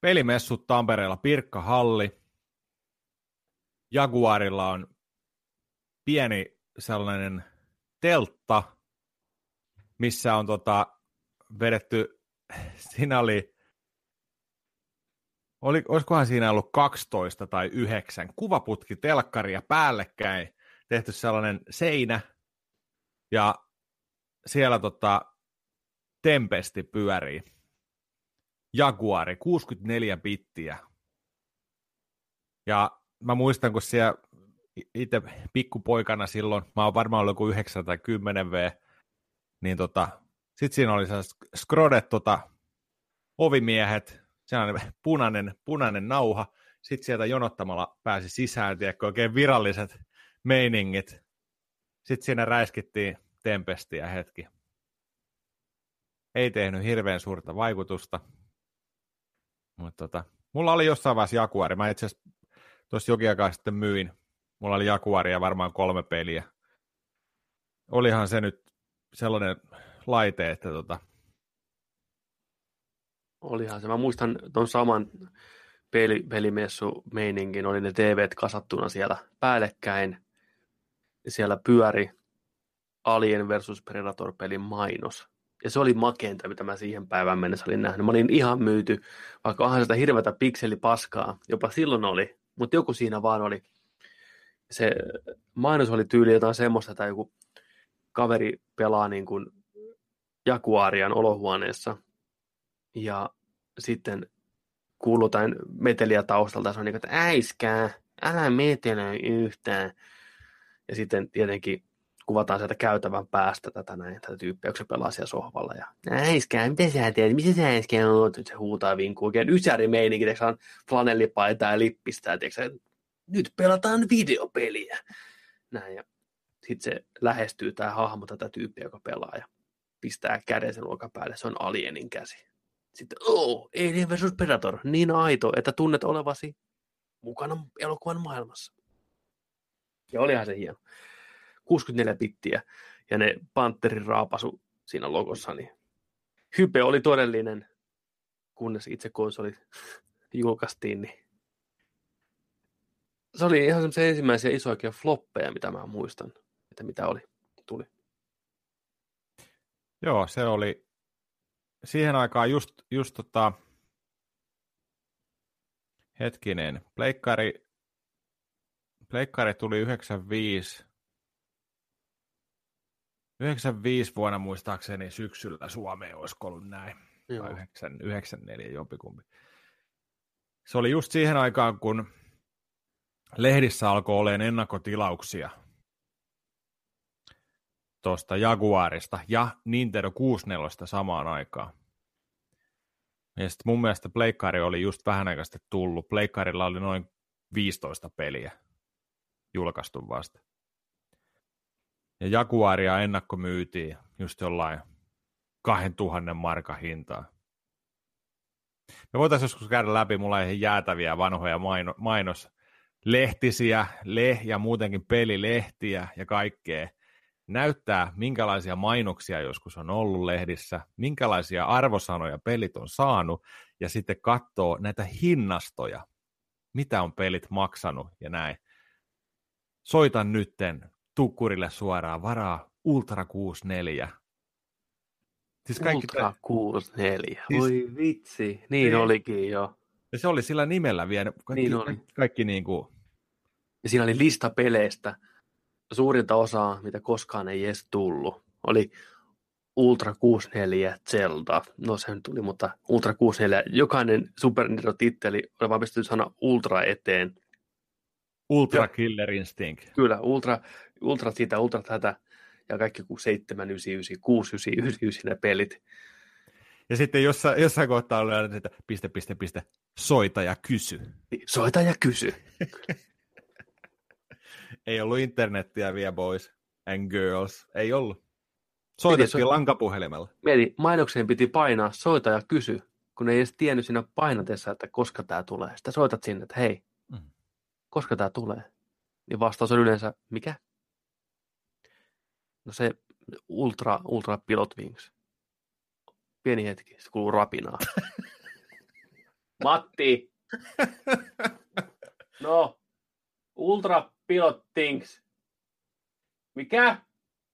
Speaker 1: pelimessut Tampereella Pirkka Halli. Jaguarilla on pieni sellainen teltta, missä on tota, vedetty, [laughs] siinä oli, oli, olisikohan siinä ollut 12 tai 9 kuvaputki telkkaria päällekkäin, tehty sellainen seinä, ja siellä tota, Tempesti pyörii. Jaguari, 64 bittiä. Ja mä muistan, kun siellä itse pikkupoikana silloin, mä oon varmaan ollut joku 9 tai 10 V, niin tota, sit siinä oli skrodet tota, ovimiehet, oli punainen, punainen nauha, sitten sieltä jonottamalla pääsi sisään, tiedätkö, oikein viralliset meiningit. Sitten siinä räiskittiin tempestiä hetki. Ei tehnyt hirveän suurta vaikutusta. Mutta tota, mulla oli jossain vaiheessa Jaguari. Mä itse asiassa tuossa jokin aikaa sitten myin. Mulla oli Jaguaria varmaan kolme peliä. Olihan se nyt sellainen laite, että tota...
Speaker 2: Olihan se. Mä muistan tuon saman peli, pelimessu meiningin, oli ne TVt kasattuna siellä päällekkäin. Siellä pyöri Alien versus Predator-pelin mainos. Ja se oli makeinta, mitä mä siihen päivään mennessä olin nähnyt. Mä olin ihan myyty, vaikka onhan sitä hirveätä pikselipaskaa, jopa silloin oli, mutta joku siinä vaan oli. Se mainos oli tyyli jotain semmoista, että joku kaveri pelaa niin kuin Jaguarian olohuoneessa ja sitten kuuluu jotain meteliä taustalta, se on niin kuin, että äiskää, älä metelöi yhtään. Ja sitten tietenkin kuvataan sieltä käytävän päästä tätä näin, tätä tyyppiä, kun se pelaa siellä sohvalla. Ja äiskää, mitä sä teet, missä sä äiskää oot? Se huutaa vinkuu, oikein ysäri meininki, että on flanellipaitaa ja lippistää, tiiäksä, nyt pelataan videopeliä. Näin, ja sitten se lähestyy tämä hahmo tätä tyyppiä, joka pelaa, ja pistää käden sen päälle, se on alienin käsi. Sitten, oh, Alien vs. Predator, niin aito, että tunnet olevasi mukana elokuvan maailmassa. Ja olihan se hieno. 64 bittiä ja ne Panterin raapasu siinä logossa, niin hype oli todellinen, kunnes itse konsoli [laughs] julkaistiin, niin se oli ihan se ensimmäisiä isoja floppeja, mitä mä muistan, että mitä oli, tuli.
Speaker 1: Joo, se oli siihen aikaan just, just tota, hetkinen, Pleikkari, Pleikkari tuli 95, 95 vuonna muistaakseni syksyllä Suomeen olisi ollut näin. Joo. Tai 94 jompikumpi. Se oli just siihen aikaan, kun lehdissä alkoi olemaan ennakkotilauksia tuosta Jaguarista ja Nintendo 64 samaan aikaan. Ja sitten mun mielestä Pleikkari oli just vähän aikaa tullut. Pleikkarilla oli noin 15 peliä julkaistu vasta. Ja Jaguaria ennakkomyytiin just jollain 2000 markan hintaa. Me voitaisiin joskus käydä läpi, mulla ei jäätäviä vanhoja maino, mainoslehtisiä, leh ja muutenkin pelilehtiä ja kaikkea. Näyttää, minkälaisia mainoksia joskus on ollut lehdissä, minkälaisia arvosanoja pelit on saanut, ja sitten katsoo näitä hinnastoja, mitä on pelit maksanut ja näin. Soitan nytten tukkurille suoraan, varaa Ultra 64.
Speaker 2: Siis kaikki Ultra te... 64, siis... oi vitsi, niin, niin olikin jo.
Speaker 1: Ja se oli sillä nimellä vielä, kaikki, niin oli. kaikki niin kuin...
Speaker 2: Ja siinä oli lista peleistä, suurinta osaa, mitä koskaan ei edes tullut, oli Ultra 64 Zelda. No se tuli, mutta Ultra 64, jokainen Super Nintendo-titteli oli vaan pistetty sana Ultra eteen.
Speaker 1: Ultra Killer Instinct.
Speaker 2: Kyllä, Ultra, Ultra sitä, Ultra tätä ja kaikki 799, 699 ne pelit.
Speaker 1: Ja sitten jossain, jossain kohtaa oli aina, että piste, piste, piste, soita ja kysy.
Speaker 2: Soita ja kysy. [laughs]
Speaker 1: Ei ollut internettiä vielä, boys and girls. Ei ollut. Soitettiin so- lankapuhelimella.
Speaker 2: Mieti, mainokseen piti painaa soita ja kysy, kun ei edes tiennyt siinä painatessa, että koska tämä tulee. Sitten soitat sinne, että hei, mm. koska tämä tulee. Niin vastaus on yleensä, mikä? No se Ultra, Ultra Pilot Wings. Pieni hetki, se kuuluu rapinaa. [laughs] Matti. No, Ultra Pilot Things. Mikä?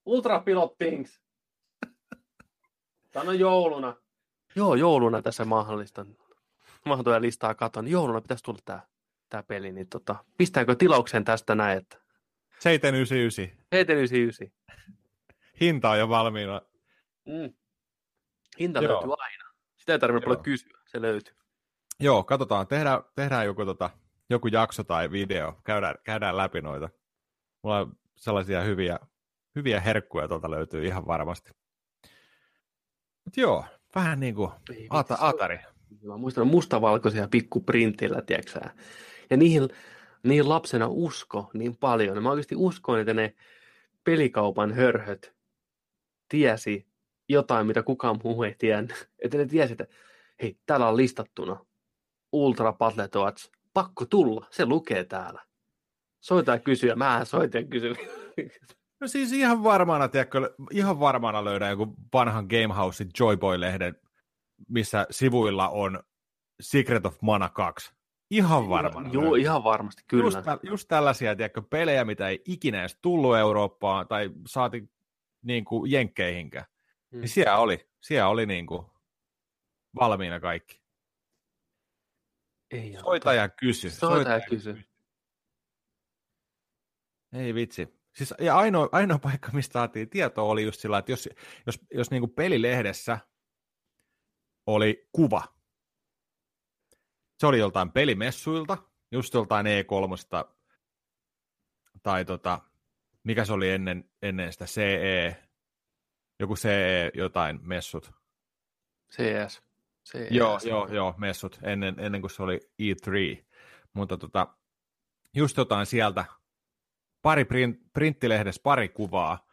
Speaker 2: Ultra Pilot Things. Sano jouluna. Joo, jouluna tässä mahdollista. Mä tuolla listaa katon. Jouluna pitäisi tulla tää, tää peli. Niin tota, pistääkö tilaukseen tästä näin, että
Speaker 1: 799.
Speaker 2: 799.
Speaker 1: Hinta on jo valmiina.
Speaker 2: Mm. Hinta
Speaker 1: Joo.
Speaker 2: löytyy aina. Sitä ei tarvitse
Speaker 1: Joo.
Speaker 2: paljon kysyä. Se löytyy.
Speaker 1: Joo, katsotaan. Tehdään, tehdään joku, tota, joku jakso tai video. Käydään, käydään läpi noita. Mulla on sellaisia hyviä, hyviä herkkuja tuolta löytyy ihan varmasti. Mut joo, vähän niin kuin
Speaker 2: Ei
Speaker 1: Ata,
Speaker 2: vitsi, se on-
Speaker 1: Atari.
Speaker 2: Mä muistan mustavalkoisia pikkuprintillä, tiedätkö sä? Ja niihin, niihin lapsena usko niin paljon. Mä oikeasti uskoin, että ne pelikaupan hörhöt tiesi jotain, mitä kukaan muu ei tiennyt. Että ne tiesi, että hei, täällä on listattuna Ultra Patletoats. Pakko tulla, se lukee täällä. Soita ja kysyä. Mä soitin ja kysyin.
Speaker 1: No siis ihan varmana, tiedätkö, ihan varmana löydän joku vanhan Gamehousein Joyboy-lehden, missä sivuilla on Secret of Mana 2. Ihan varmana.
Speaker 2: Joo, ihan varmasti, kyllä.
Speaker 1: Just, just tällaisia, tiedätkö, pelejä, mitä ei ikinä edes tullut Eurooppaan tai saati niin kuin jenkkeihinkään.
Speaker 2: Mm.
Speaker 1: Niin siellä oli, siellä oli niin kuin valmiina kaikki.
Speaker 2: Ei,
Speaker 1: Soita ja kysy.
Speaker 2: Soita ja kysy.
Speaker 1: Ei vitsi. Siis, ja ainoa, ainoa [laughs] paikka, mistä saatiin tietoa, oli just sillä, että jos, jos, jos niin kuin pelilehdessä oli kuva, se oli joltain pelimessuilta, just joltain E3, tai tota, mikä se oli ennen, ennen sitä CE, joku CE jotain messut.
Speaker 2: CS. CS.
Speaker 1: Joo, joo, joo, messut, ennen, ennen kuin se oli E3. Mutta tota, just jotain sieltä, pari print, printtilehdessä pari kuvaa,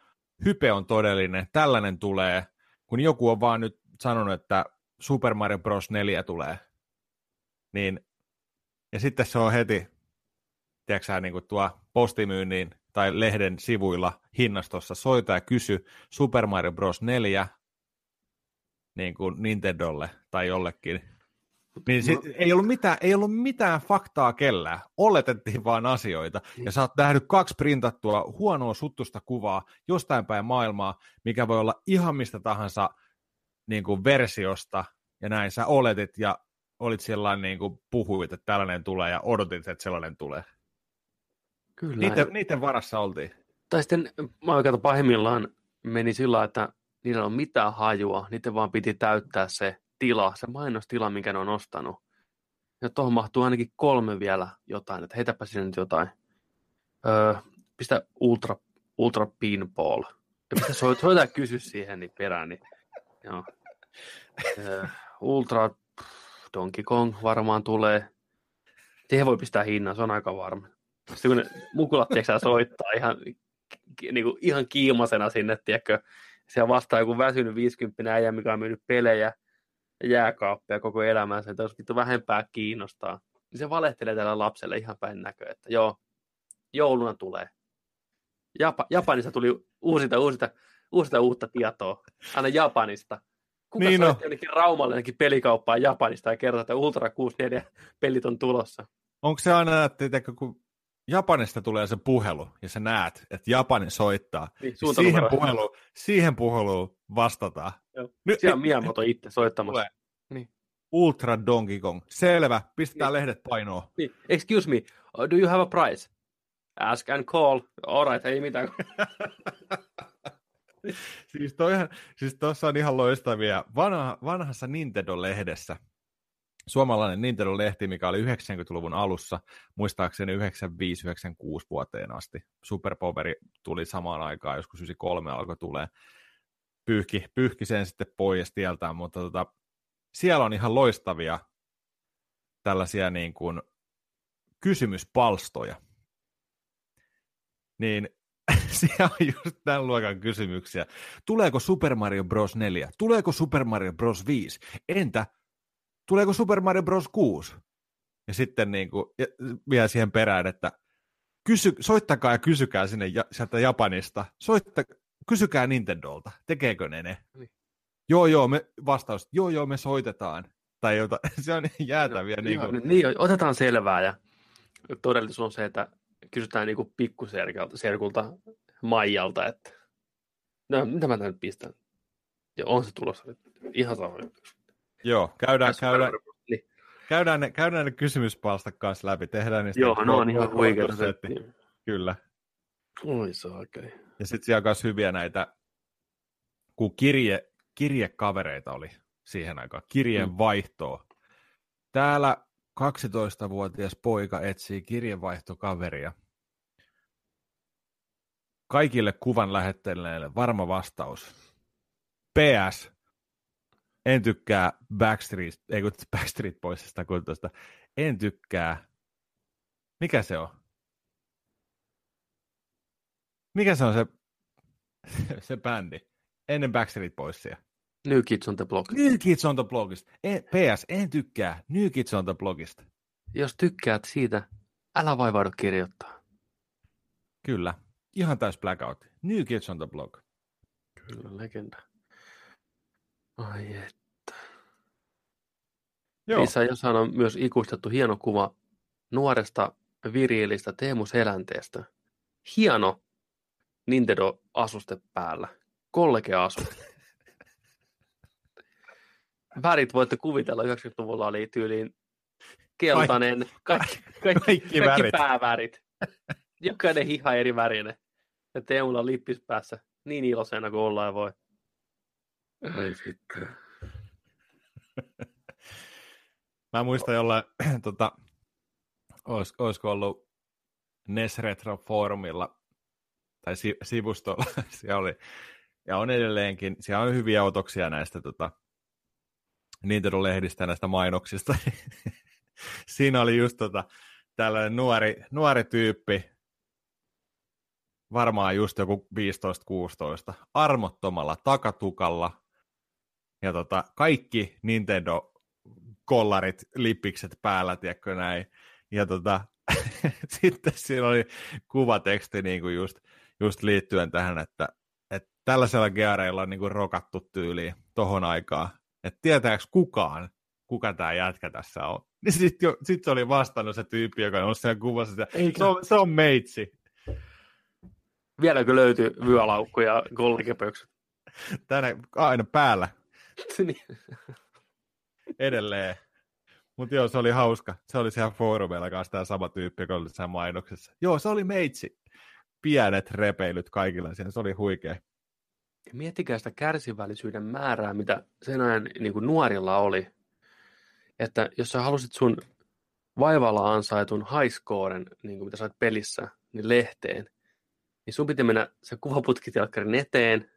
Speaker 1: hype on todellinen, tällainen tulee, kun joku on vaan nyt sanonut, että Super Mario Bros. 4 tulee, niin, ja sitten se on heti, tiedätkö niin kuin tuo postimyynnin tai lehden sivuilla hinnastossa, soita ja kysy Super Mario Bros. 4, niin kuin Nintendolle tai jollekin. Niin sit, ei, ollut mitään, ei ollut mitään faktaa kellään. Oletettiin vaan asioita. Ja sä oot nähnyt kaksi printattua huonoa suttusta kuvaa jostain päin maailmaa, mikä voi olla ihan mistä tahansa niin kuin versiosta. Ja näin sä oletit ja olit sellainen niin kuin puhuit, että tällainen tulee ja odotit, että sellainen tulee.
Speaker 2: Kyllä.
Speaker 1: Niiden, niiden varassa oltiin.
Speaker 2: Tai sitten mä oikeastaan pahimmillaan meni sillä, että niillä ole mitään hajua, niiden vaan piti täyttää se tila, se mainostila, minkä ne on ostanut. Ja tuohon mahtuu ainakin kolme vielä jotain, että heitäpä sinne nyt jotain. Öö, pistä ultra, ultra pinball. Ja pistä soit, soita ja kysy siihen niin perään. Niin, joo. Öö, ultra Donkey Kong varmaan tulee. Siihen voi pistää hinnan, se on aika varma. Sitten kun ne mukulat tiedätkö, soittaa ihan, ki- niinku, ihan kiimasena sinne, tiedätkö, siellä vastaa joku väsynyt 50 äijä, mikä on myynyt pelejä ja jääkaappia koko elämänsä, että jos vittu vähempää kiinnostaa, niin se valehtelee tällä lapselle ihan päin näköä, että joo, jouluna tulee. Japa, Japanista tuli uusita, uusita, uusita uutta tietoa, aina Japanista. Kuka
Speaker 1: Niin
Speaker 2: niin
Speaker 1: no.
Speaker 2: jonnekin Raumalle jonnekin pelikauppaan Japanista ja kertoi, että Ultra 64 pelit on tulossa?
Speaker 1: Onko se aina, että kun Japanista tulee se puhelu ja sä näet, että Japani soittaa,
Speaker 2: Niin,
Speaker 1: siihen,
Speaker 2: suuntanumero.
Speaker 1: puhelu, siihen puheluun vastataan.
Speaker 2: Joo.
Speaker 1: Nyt,
Speaker 2: Siellä on Miyamoto itse soittamassa.
Speaker 1: Tulee.
Speaker 2: Niin.
Speaker 1: Ultra Donkey Kong. Selvä, pistetään
Speaker 2: Niin.
Speaker 1: lehdet painoon.
Speaker 2: Niin. Excuse me, uh, do you have a price? Ask and call. All right, ei mitään. [laughs] [laughs]
Speaker 1: Siis, toihan, siis tuossa on ihan loistavia. Vanha, vanhassa Nintendo-lehdessä, suomalainen Nintendo-lehti, mikä oli 90-luvun alussa, muistaakseni 95-96 vuoteen asti. Superpoweri tuli samaan aikaan, joskus 93 alkoi tulee. Pyyhki, pyyhki sen sitten pois tieltään, mutta tota, siellä on ihan loistavia tällaisia niin kuin kysymyspalstoja. Niin siellä on just tämän luokan kysymyksiä. Tuleeko Super Mario Bros. 4? Tuleeko Super Mario Bros. 5? Entä tuleeko Super Mario Bros. 6? Ja sitten niin kuin, ja vielä siihen perään, että kysy, soittakaa ja kysykää sinne ja, sieltä Japanista. Soitta, kysykää Nintendolta, tekeekö ne ne?
Speaker 2: Niin.
Speaker 1: Joo, joo, me vastaus, joo, joo, me soitetaan. tai jotain. [laughs] Se on jäätäviä.
Speaker 2: Joo,
Speaker 1: niin, kuin,
Speaker 2: niin, otetaan selvää ja todellisuus on se, että kysytään niin pikkuserkulta Maijalta, että no, mitä mä tän nyt pistän? Joo, on se tulossa nyt. Ihan sama.
Speaker 1: joo, käydään,
Speaker 2: Tässä
Speaker 1: käydään,
Speaker 2: Niin.
Speaker 1: käydään, ne, käydään ne kysymyspalstat kanssa läpi. Tehdään niistä
Speaker 2: Joo, no on ihan settiä.
Speaker 1: Kyllä.
Speaker 2: Oi saakeli.
Speaker 1: Ja sitten siellä on myös hyviä näitä, kun kirje, kirjekavereita oli siihen aikaan, kirjeen
Speaker 2: Mm.
Speaker 1: vaihtoa. Täällä 12-vuotias poika etsii kirjeenvaihtokaveria. Kaikille kuvan lähettäneille varma vastaus. PS. En tykkää Backstreet, ei kun [laughs] Backstreet Boysista, kun tuosta. En tykkää. Mikä se on? Mikä se on se, [laughs] se bändi? Ennen Backstreet Boysia.
Speaker 2: New Kids on the Block.
Speaker 1: New Kids on the Blogista. En, PS, en tykkää New Kids on the Blogista.
Speaker 2: Jos tykkäät siitä, älä vaivaudu kirjoittaa.
Speaker 1: Kyllä. Ihan täys blackout. New Kids on the Blog.
Speaker 2: Kyllä, legenda. Ai et.
Speaker 1: Joo.
Speaker 2: Niissä jossain on myös ikuistettu hieno kuva nuoresta viriilistä Teemu Selänteestä. Hieno Nintendo-asuste päällä. Kollegea-asuste. [laughs] Värit voitte kuvitella, 90-luvulla oli tyyliin keltainen, kaikki, kaikki,
Speaker 1: Kaikki
Speaker 2: kaikki
Speaker 1: värit.
Speaker 2: päävärit. Jokainen hiha eri värinen. Ja Teemulla on lippis päässä niin iloisena kuin ollaan voi. Ai sitten. [laughs]
Speaker 1: Mä muistan jollain, [clears throat] tota, olis, olisiko ollut NES Retro Forumilla tai si, sivustolla, [laughs] siellä oli, ja on edelleenkin, siellä on hyviä otoksia näistä tota, Nintendo-lehdistä näistä mainoksista. [laughs] Siinä oli just tota, tällainen nuori, nuori tyyppi, varmaan just joku 15-16, armottomalla takatukalla, ja tota, kaikki Nintendo kollarit, lippikset päällä, tiedätkö näin. Ja tota, [laughs] sitten siinä oli kuvateksti niin kuin just, just liittyen tähän, että, että tällaisella geareilla on niin kuin rokattu tyyliin tohon aikaan. Että tietääkö kukaan, kuka tämä jätkä tässä on? [laughs] Niin sitten sit oli vastannut se tyyppi, joka on siellä kuvassa, että se on, se on meitsi.
Speaker 2: Vieläkö löytyy vyölaukku ja gollikepökset?
Speaker 1: Tänne aina päällä [laughs]
Speaker 2: Niin.
Speaker 1: edelleen. Mutta joo, se oli hauska. Se oli siellä foorumeilla kanssa tämä sama tyyppi, joka oli siellä mainoksessa. Joo, se oli meitsi. Pienet repeilyt kaikilla siellä, se oli huikea.
Speaker 2: Ja miettikää sitä kärsivällisyyden määrää, mitä sen ajan niin kuin nuorilla oli. Että jos sä halusit sun vaivalla ansaitun highscoren, niin kuin mitä sait pelissä, niin lehteen, niin sun piti mennä se kuvaputkitelkkarin eteen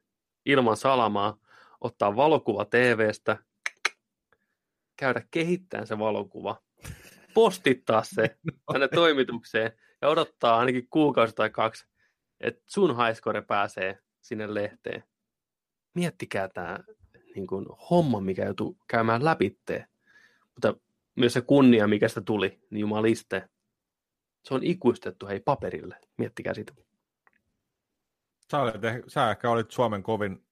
Speaker 2: ilman salamaa, ottaa valokuva TVstä, käydä kehittämään se valokuva, postittaa se [laughs] tänne toimitukseen ja odottaa ainakin kuukausi tai kaksi, että sun highscore pääsee sinne lehteen. Miettikää tämä niin kuin, homma, mikä joutuu käymään läpitteen. Mutta myös se kunnia, mikä sitä tuli, niin jumaliste. Se on ikuistettu hei paperille. Miettikää sitä.
Speaker 1: Sä, olet, sä ehkä olit Suomen kovin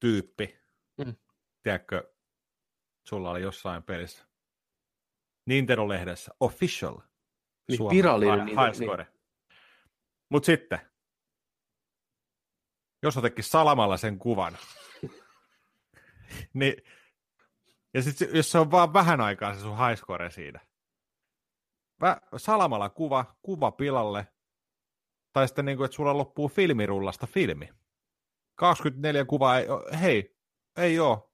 Speaker 1: tyyppi.
Speaker 2: Mm.
Speaker 1: Tiedätkö, sulla oli jossain pelissä. Nintendo-lehdessä, official.
Speaker 2: Niin,
Speaker 1: Suomen
Speaker 2: virallinen
Speaker 1: high, high score. Mutta sitten, jos otetkin salamalla sen kuvan, niin, ja sit, se- jos se on vaan vähän aikaa se sun high score siinä, Vä, salamalla kuva, kuva pilalle, tai sitten niin kuin, että sulla loppuu filmirullasta filmi. 24 kuvaa, ei, hei, ei oo,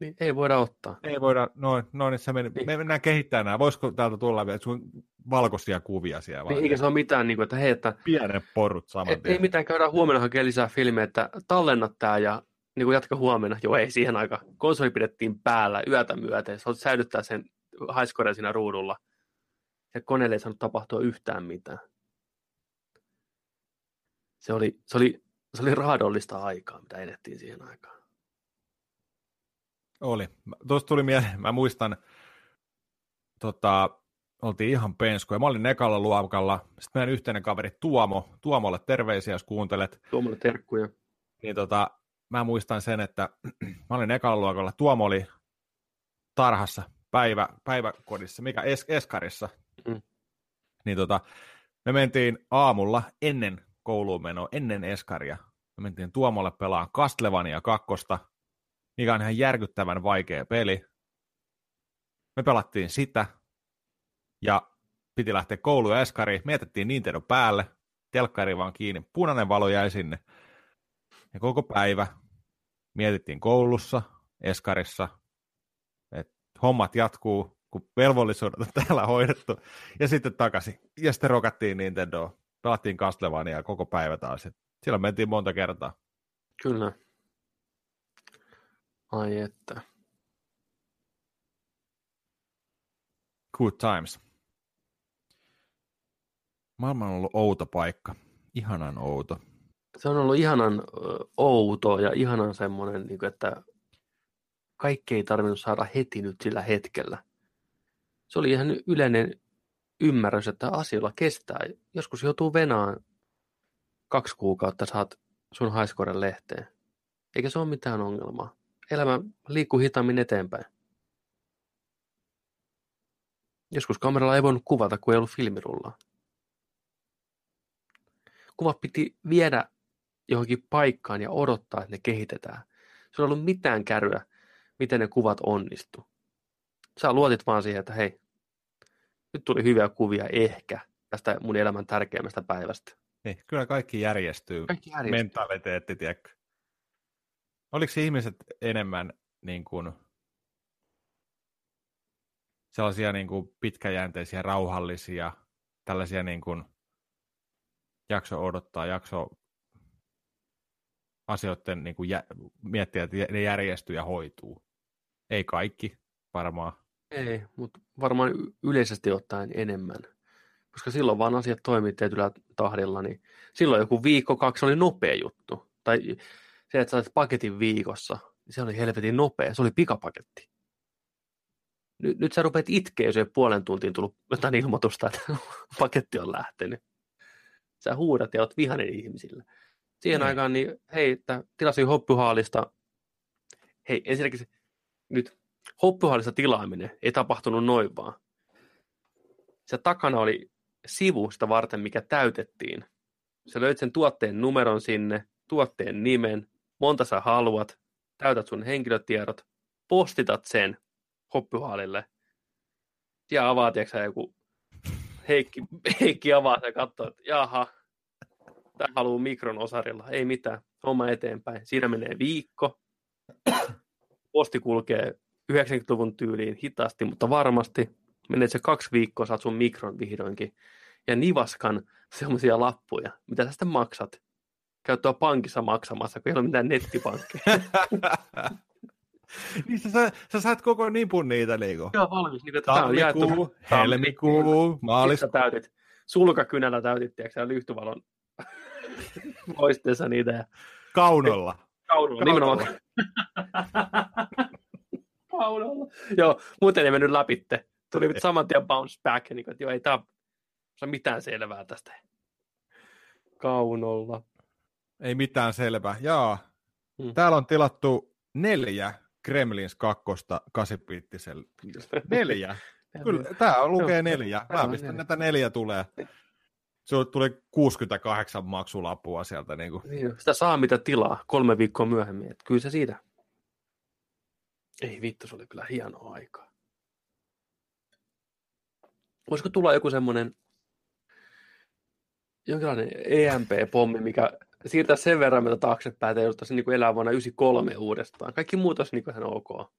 Speaker 2: Niin, ei voida ottaa.
Speaker 1: ei voida, noin, noin niin se meni,
Speaker 2: Niin.
Speaker 1: me mennään kehittämään nämä, voisiko täältä tulla vielä sun valkoisia kuvia siellä?
Speaker 2: Niin, eikä se ole mitään, niin kuin, että hei, että
Speaker 1: Pienet porut saman
Speaker 2: et, ei mitään käydä huomenna hakea lisää filmejä, että tallennat tää ja niin kuin jatka huomenna. Joo, ei siihen aikaan. Konsoli pidettiin päällä yötä myöten. Sä säilyttää sen highscoren siinä ruudulla. Ja koneelle ei saanut tapahtua yhtään mitään. Se oli, se oli, se oli raadollista aikaa, mitä elettiin siihen aikaan.
Speaker 1: Oli. Tuosta tuli mieleen, mä muistan, tota, oltiin ihan penskoja. Mä olin ekalla luokalla, sitten meidän yhteinen kaveri Tuomo, Tuomolle terveisiä, jos kuuntelet,
Speaker 2: Tuommoinen terkkuja.
Speaker 1: niin tota, mä muistan sen, että [clears throat] mä olin ekalla luokalla, Tuomo oli tarhassa, päivä, päiväkodissa, mikä es, Eskarissa. Mm. Niin tota, me mentiin aamulla ennen kouluun menoa, ennen Eskaria. Me mentiin Tuomolle pelaan Castlevania kakkosta, mikä on ihan järkyttävän vaikea peli. Me pelattiin sitä, ja piti lähteä kouluun ja Eskariin. Mietittiin Nintendo päälle, telkkari vaan kiinni, punainen valo jäi sinne. Ja koko päivä mietittiin koulussa, Eskarissa, että hommat jatkuu, kun velvollisuudet on täällä hoidettu, ja sitten takaisin. Ja sitten rokattiin Nintendo, pelattiin Castlevania koko päivä taas. Siellä mentiin monta kertaa.
Speaker 2: Kyllä. Ai että.
Speaker 1: Good times. Maailma on ollut outo paikka. Ihanan outo.
Speaker 2: Se on ollut ihanan outo ja ihanan semmoinen, niin että kaikki ei tarvinnut saada heti nyt sillä hetkellä. Se oli ihan yleinen ymmärrys, että asioilla kestää. Joskus joutuu venaan kaksi kuukautta saat sun haiskoren lehteen. Eikä se ole mitään ongelmaa. Elämä liikkuu hitaammin eteenpäin. Joskus kameralla ei voinut kuvata, kun ei ollut filmirullaa. Kuvat piti viedä johonkin paikkaan ja odottaa, että ne kehitetään. Se on ollut mitään kärryä, miten ne kuvat onnistu. Sä luotit vaan siihen, että hei, nyt tuli hyviä kuvia ehkä tästä mun elämän tärkeimmästä päivästä.
Speaker 1: Niin, kyllä kaikki järjestyy. Kaikki järjestyy. Mentaliteetti, tiedätkö? Oliko ihmiset enemmän niin kuin, sellaisia niin kuin pitkäjänteisiä, rauhallisia, tällaisia niin kuin, jakso odottaa, jakso asioiden niin kuin jä, miettiä, että ne järjestyy ja hoituu. Ei kaikki varmaan.
Speaker 2: Ei, mutta varmaan yleisesti ottaen enemmän. Koska silloin vaan asiat toimii tietyllä tahdilla, niin silloin joku viikko, kaksi oli nopea juttu. Tai se, että sait paketin viikossa, niin se oli helvetin nopea. Se oli pikapaketti. Nyt, nyt sä rupeat itkeä, jos ei puolen tuntiin tullut jotain ilmoitusta, että [laughs] paketti on lähtenyt. Sä huudat ja oot vihanen ihmisille. Siihen mm. aikaan, niin hei, että tilasin hoppuhaalista. Hei, ensinnäkin se, nyt hoppuhaalista tilaaminen ei tapahtunut noin vaan. Se takana oli sivu sitä varten, mikä täytettiin. Sä löyt sen tuotteen numeron sinne, tuotteen nimen, monta sä haluat, täytät sun henkilötiedot, postitat sen hoppuhaalille. Ja avaa, tiedätkö, joku Heikki, Heikki avaa ja katsoo, että jaha, tämä haluaa mikron osarilla. Ei mitään, homma eteenpäin. Siinä menee viikko. Posti kulkee 90-luvun tyyliin hitaasti, mutta varmasti. Menee se kaksi viikkoa, saat sun mikron vihdoinkin. Ja nivaskan semmoisia lappuja, mitä sä sitten maksat. Käyttöä pankissa maksamassa, kun ei ole mitään nettipankkeja. [laughs]
Speaker 1: niin sä, sä saat koko nipun niitä niinku.
Speaker 2: Joo, valmis.
Speaker 1: Niin, että Tammikuu, helmikuu, maaliskuu.
Speaker 2: täytit, sulkakynällä täytit, tiedätkö lyhtyvalon [laughs] loisteessa niitä. Ja...
Speaker 1: Kaunolla.
Speaker 2: Kaunolla, nimenomaan. [laughs] Kaunolla. Joo, muuten ei mennyt läpi. Tuli nyt saman tien bounce back, niin kuin, että joo, ei tämä ole mitään selvää tästä. Kaunolla.
Speaker 1: Ei mitään selvää. Jaa. Hmm. Täällä on tilattu neljä Kremlins kakkosta kasipittisellä. [laughs] Neljä. Kyllä, tämä lukee neljä. Mä mistä näitä neljä tulee. Se tuli 68 maksulapua sieltä. Niin kuin.
Speaker 2: Niin, sitä saa mitä tilaa kolme viikkoa myöhemmin. Että kyllä se siitä. Ei vittu, se oli kyllä hienoa aikaa. Voisiko tulla joku semmoinen jonkinlainen EMP-pommi, mikä siirtää sen verran meitä taaksepäin, että jouduttaisiin niin elää vuonna 93 uudestaan. Kaikki muut olisi niin ihan ok.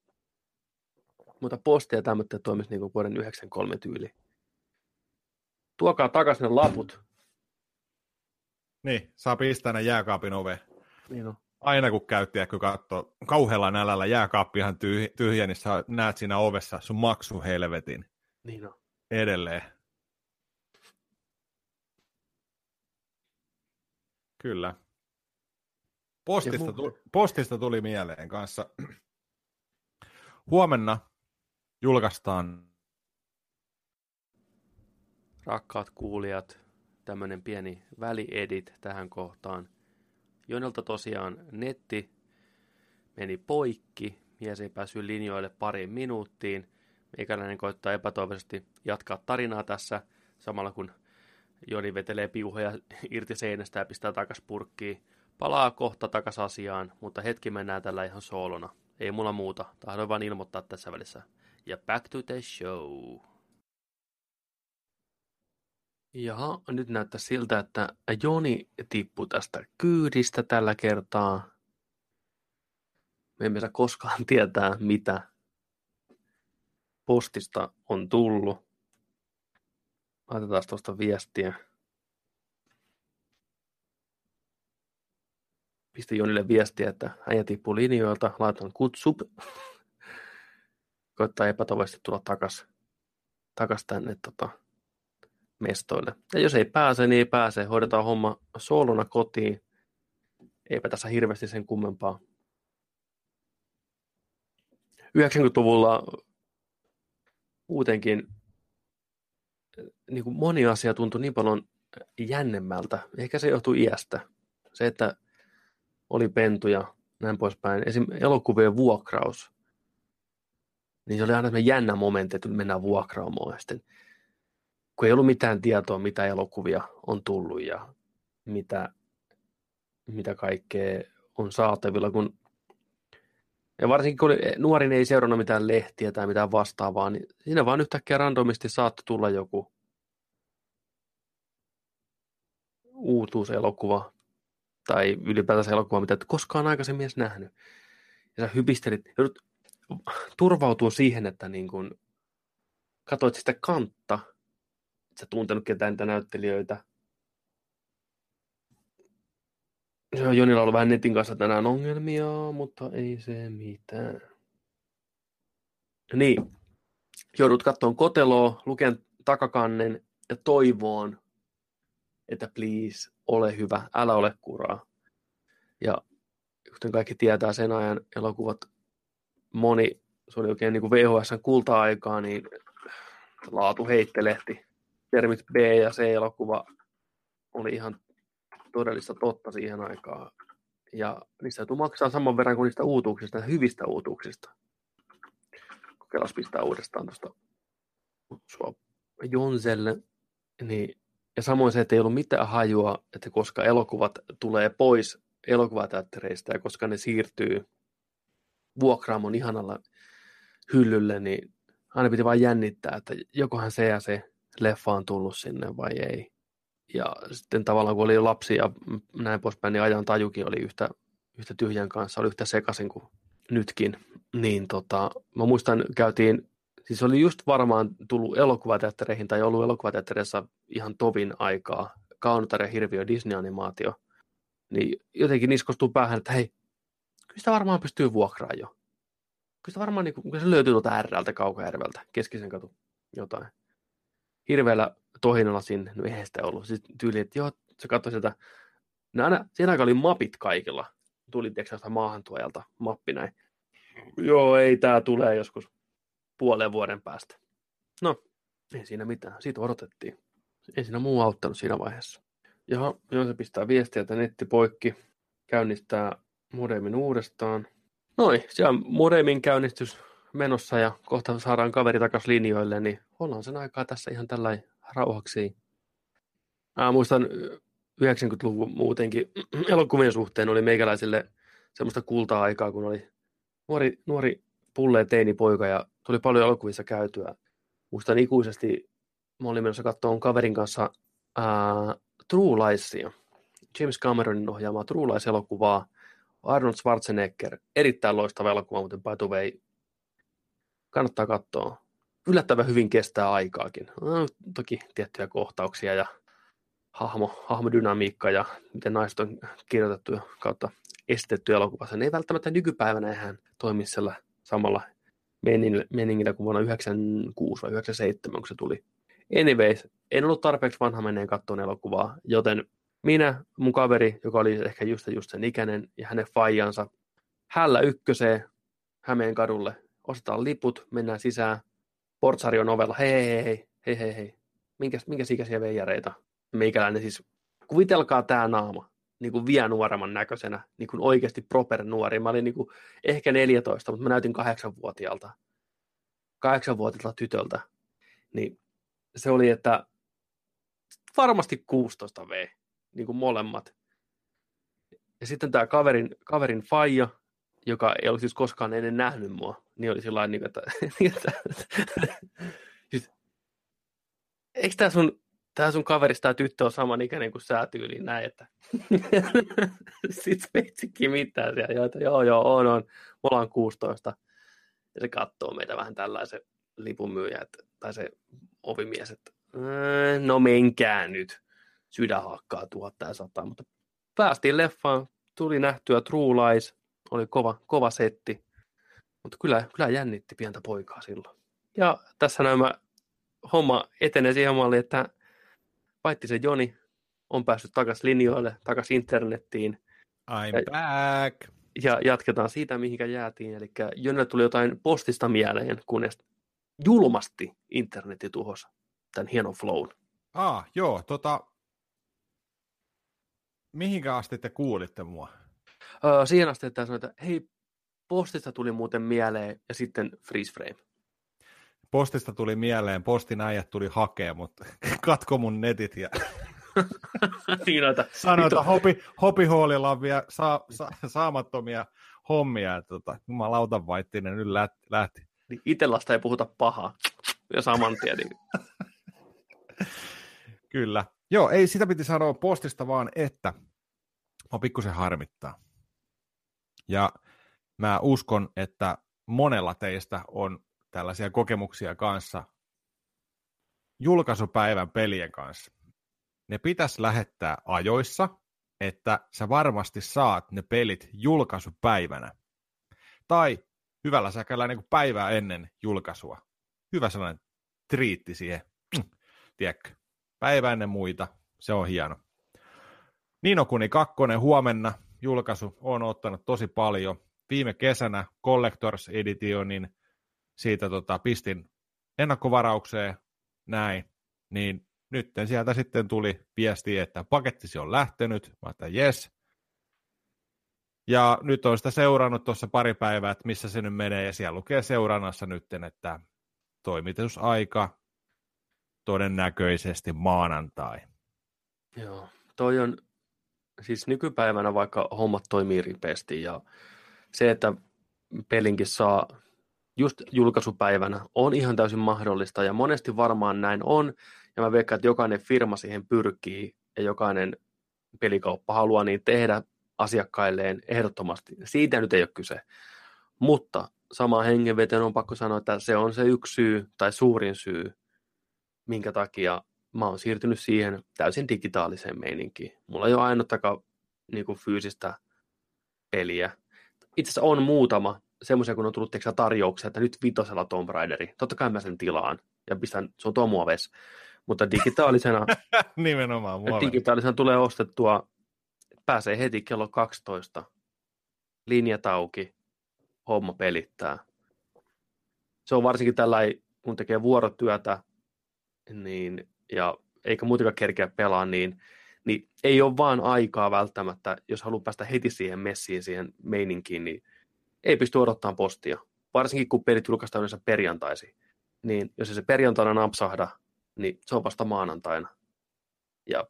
Speaker 2: Mutta postia tämmöistä toimisi niin vuoden 93 tyyli. Tuokaa takaisin ne laput.
Speaker 1: Niin, saa pistää ne jääkaapin ove.
Speaker 2: Niin on.
Speaker 1: Aina kun käyttäjä, kun katsoo kauhealla nälällä jääkaappi ihan tyhjä, tyhjä, niin sä näet siinä ovessa sun maksuhelvetin.
Speaker 2: Niin on.
Speaker 1: Edelleen. Kyllä. Postista, tuli, postista tuli mieleen kanssa. Huomenna julkaistaan.
Speaker 2: Rakkaat kuulijat, tämmöinen pieni väliedit tähän kohtaan. Jonelta tosiaan netti meni poikki. mies ei päässyt linjoille pariin minuuttiin. Meikäläinen koittaa epätoivoisesti jatkaa tarinaa tässä, samalla kun Joni vetelee piuhoja [laughs] irti seinästä ja pistää takas purkkiin. Palaa kohta takas asiaan, mutta hetki mennään tällä ihan soolona. Ei mulla muuta, tahdon vain ilmoittaa tässä välissä. Ja back to the show. Jaha, nyt näyttää siltä, että Joni tippui tästä kyydistä tällä kertaa. Me emme saa koskaan [laughs] tietää, mitä postista on tullut. Laitetaan tuosta viestiä. Pistin Jonille viestiä, että hän tippuu linjoilta, laitan kutsup. [laughs] Koittaa epätoivoisesti tulla takas, takas tänne tota, mestoille. Ja jos ei pääse, niin ei pääse. Hoidetaan homma soolona kotiin. Eipä tässä hirveästi sen kummempaa. 90-luvulla muutenkin niin kuin moni asia tuntui niin paljon jännemmältä. Ehkä se johtui iästä. Se, että oli pentuja, näin poispäin. Esim. elokuvien vuokraus. Niin se oli aina jännä momentti, että mennään vuokraamaan. Ja sitten, kun ei ollut mitään tietoa, mitä elokuvia on tullut ja mitä, mitä kaikkea on saatavilla, kun ja varsinkin kun nuorin ei seurannut mitään lehtiä tai mitään vastaavaa, niin siinä vaan yhtäkkiä randomisti saattoi tulla joku uutuuselokuva tai ylipäätänsä elokuva, mitä et koskaan aikaisemmin edes nähnyt. Ja sä hypistelit, joudut turvautua siihen, että niin kun katsoit sitä kantta, sä tuntenut ketään niitä näyttelijöitä. On Jonilla ollut vähän netin kanssa tänään ongelmia, mutta ei se mitään. Niin, joudut katsomaan koteloa, luken takakannen ja toivoon, että please, ole hyvä, älä ole kuraa. Ja kuten kaikki tietää sen ajan elokuvat, moni, se oli oikein niin kuin VHSn kulta-aikaa, niin laatu heittelehti. Termit B ja C-elokuva oli ihan todellista totta siihen aikaan. Ja niistä täytyy maksaa saman verran kuin niistä uutuuksista, hyvistä uutuuksista. Kokeilas pistää uudestaan tuosta sua Jonselle, niin ja samoin se, että ei ollut mitään hajua, että koska elokuvat tulee pois elokuvateattereista ja koska ne siirtyy vuokraamon ihanalla hyllylle, niin aina piti vain jännittää, että jokohan se ja se leffa on tullut sinne vai ei. Ja sitten tavallaan kun oli lapsi ja näin poispäin, niin ajan tajukin oli yhtä, yhtä tyhjän kanssa, oli yhtä sekaisin kuin nytkin. Niin tota, mä muistan, käytiin Siis oli just varmaan tullut elokuvateattereihin tai ollut elokuvateattereissa ihan tovin aikaa. Kaunotar ja hirviö Disney-animaatio. Niin jotenkin niskostuu päähän, että hei, kyllä sitä varmaan pystyy vuokraamaan jo. Kyllä sitä varmaan, niin kun se löytyy tuolta Rltä Kaukajärveltä, keskisen katu, jotain. Hirveällä tohinalla sinne, no eihän sitä ollut. Sitten tyyli, että joo, se katsoi sieltä. No aina, siinä aikaa oli mapit kaikilla. Tuli tiedätkö maahantuojalta mappi näin. Joo, ei tää tulee joskus puolen vuoden päästä. No, ei siinä mitään. Siitä odotettiin. Ei siinä muu auttanut siinä vaiheessa. Ja se pistää viestiä, että netti poikki, käynnistää modemin uudestaan. Noin, siellä on modemin käynnistys menossa ja kohta saadaan kaveri takaisin linjoille, niin ollaan sen aikaa tässä ihan tällä rauhaksi. Mä muistan 90-luvun muutenkin [clears throat] elokuvien suhteen oli meikäläisille semmoista kulta-aikaa, kun oli nuori, nuori pulleen teinipoika ja tuli paljon elokuvissa käytyä. Muistan ikuisesti, mä olin menossa katsomaan kaverin kanssa ää, True Liesia, James Cameronin ohjaamaa True Lies-elokuvaa, Arnold Schwarzenegger, erittäin loistava elokuva, mutta by the way, kannattaa katsoa. Yllättävän hyvin kestää aikaakin. No, toki tiettyjä kohtauksia ja hahmo, hahmodynamiikka ja miten naiset on kirjoitettu kautta estetty elokuvassa. Ne ei välttämättä nykypäivänä ihan toimi sillä samalla meningillä kuin vuonna 96 vai 97, kun se tuli. Anyways, en ollut tarpeeksi vanha menneen kattoon elokuvaa, joten minä, mun kaveri, joka oli ehkä just, just sen ikäinen, ja hänen faijansa, hällä ykköseen Hämeen kadulle, ostetaan liput, mennään sisään, Portsari on ovella, hei hei hei, hei hei hei, minkäs, minkäs ikäisiä veijareita? Meikäläinen siis, kuvitelkaa tämä naama. niin kuin vielä nuoremman näköisenä, niin kuin oikeasti proper nuori. Mä olin niin kuin ehkä 14, mutta mä näytin kahdeksanvuotiaalta, kahdeksanvuotiaalta tytöltä. Niin se oli, että varmasti 16 V, niin kuin molemmat. Ja sitten tämä kaverin, kaverin faija, joka ei ollut siis koskaan ennen nähnyt mua, niin oli sillä niin että, [laughs] että siis, eikö tämä sun, tää sun kaverista tämä tyttö on saman ikäinen kuin sä tyyliin näin, että [laughs] sitten Sveitsikin mitään siellä, joo, että joo, joo, on, on, me ollaan 16. Ja se katsoo meitä vähän tällaisen lipunmyyjä, että, tai se ovimies, että no menkää nyt, sydän hakkaa tuhatta ja sataa, mutta päästiin leffaan, tuli nähtyä True Lies, oli kova, kova setti, mutta kyllä, kyllä jännitti pientä poikaa silloin. Ja tässä nämä homma etenee siihen malliin, että se Joni on päässyt takaisin linjoille, takaisin internettiin.
Speaker 1: I'm ja, back!
Speaker 2: Ja jatketaan siitä, mihinkä jäätiin. Eli Jonille tuli jotain postista mieleen, kunnes julmasti internetti tuhosi tämän hienon flown.
Speaker 1: Ah, joo, tota, mihinkä asti te kuulitte mua?
Speaker 2: Öö, siihen asti, että sanoin, että hei, postista tuli muuten mieleen, ja sitten freeze frame.
Speaker 1: Postista tuli mieleen, postin äijät tuli hakea, mutta [laughs] katko mun netit ja [laughs]
Speaker 2: niin noita,
Speaker 1: sanoi, että hopi, hopihuolilla on vielä sa, sa, saamattomia hommia, että tota, jumalauta vaittinen nyt lähti. lähti.
Speaker 2: Niin Itellasta ei puhuta pahaa, ja saman tien. Niin...
Speaker 1: Kyllä. Joo, ei sitä piti sanoa postista, vaan että mä pikkusen harmittaa. Ja mä uskon, että monella teistä on tällaisia kokemuksia kanssa julkaisupäivän pelien kanssa. Ne pitäisi lähettää ajoissa, että sä varmasti saat ne pelit julkaisupäivänä. Tai hyvällä säkällä niin päivää ennen julkaisua. Hyvä sellainen triitti siihen. [tsk] Tiedätkö? Päivä ennen muita. Se on hieno. Niino Kuni 2 huomenna julkaisu on ottanut tosi paljon. Viime kesänä Collectors Editionin siitä tota, pistin ennakkovaraukseen näin, niin nyt sieltä sitten tuli viesti, että pakettisi on lähtenyt. Mä että yes. Ja nyt on sitä seurannut tuossa pari päivää, että missä se nyt menee, ja siellä lukee seurannassa nyt, että toimitusaika todennäköisesti maanantai.
Speaker 2: Joo, toi on siis nykypäivänä vaikka hommat toimii ripeästi ja se, että pelinkin saa just julkaisupäivänä on ihan täysin mahdollista ja monesti varmaan näin on ja mä veikkaan, että jokainen firma siihen pyrkii ja jokainen pelikauppa haluaa niin tehdä asiakkailleen ehdottomasti. Siitä nyt ei ole kyse. Mutta sama hengenveteen on pakko sanoa, että se on se yksi syy tai suurin syy, minkä takia mä oon siirtynyt siihen täysin digitaaliseen meininkiin. Mulla ei ole ainuttakaan niin kuin fyysistä peliä. Itse asiassa on muutama semmoisia, kun on tullut teksä tarjouksia, että nyt vitosella Tomb Raideri. Totta kai mä sen tilaan ja pistän, se on tuo muoves. Mutta digitaalisena, [laughs]
Speaker 1: Nimenomaan muoves.
Speaker 2: digitaalisena tulee ostettua, pääsee heti kello 12, linjat auki, homma pelittää. Se on varsinkin tällä, kun tekee vuorotyötä, niin ja eikä muutenkaan kerkeä pelaa, niin, niin ei ole vaan aikaa välttämättä, jos haluaa päästä heti siihen messiin, siihen meininkiin, niin ei pysty odottamaan postia. Varsinkin kun pelit julkaistaan yleensä perjantaisin. Niin jos ei se perjantaina napsahda, niin se on vasta maanantaina. Ja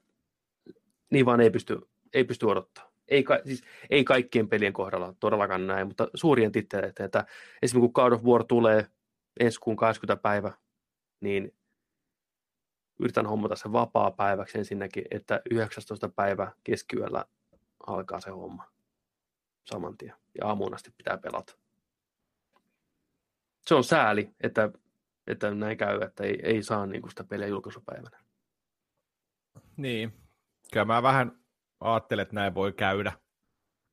Speaker 2: niin vaan ei pysty, ei pysty odottaa. Ei, ka, siis, ei kaikkien pelien kohdalla todellakaan näin, mutta suurien titteleiden, että esimerkiksi kun God of War tulee ensi kuun 20. päivä, niin yritän hommata sen vapaa päiväksi ensinnäkin, että 19. päivä keskiyöllä alkaa se homma saman tien. Ja aamuun asti pitää pelata. Se on sääli, että, että näin käy, että ei, ei saa niin sitä peliä julkaisupäivänä.
Speaker 1: Niin. Kyllä mä vähän ajattelen, että näin voi käydä.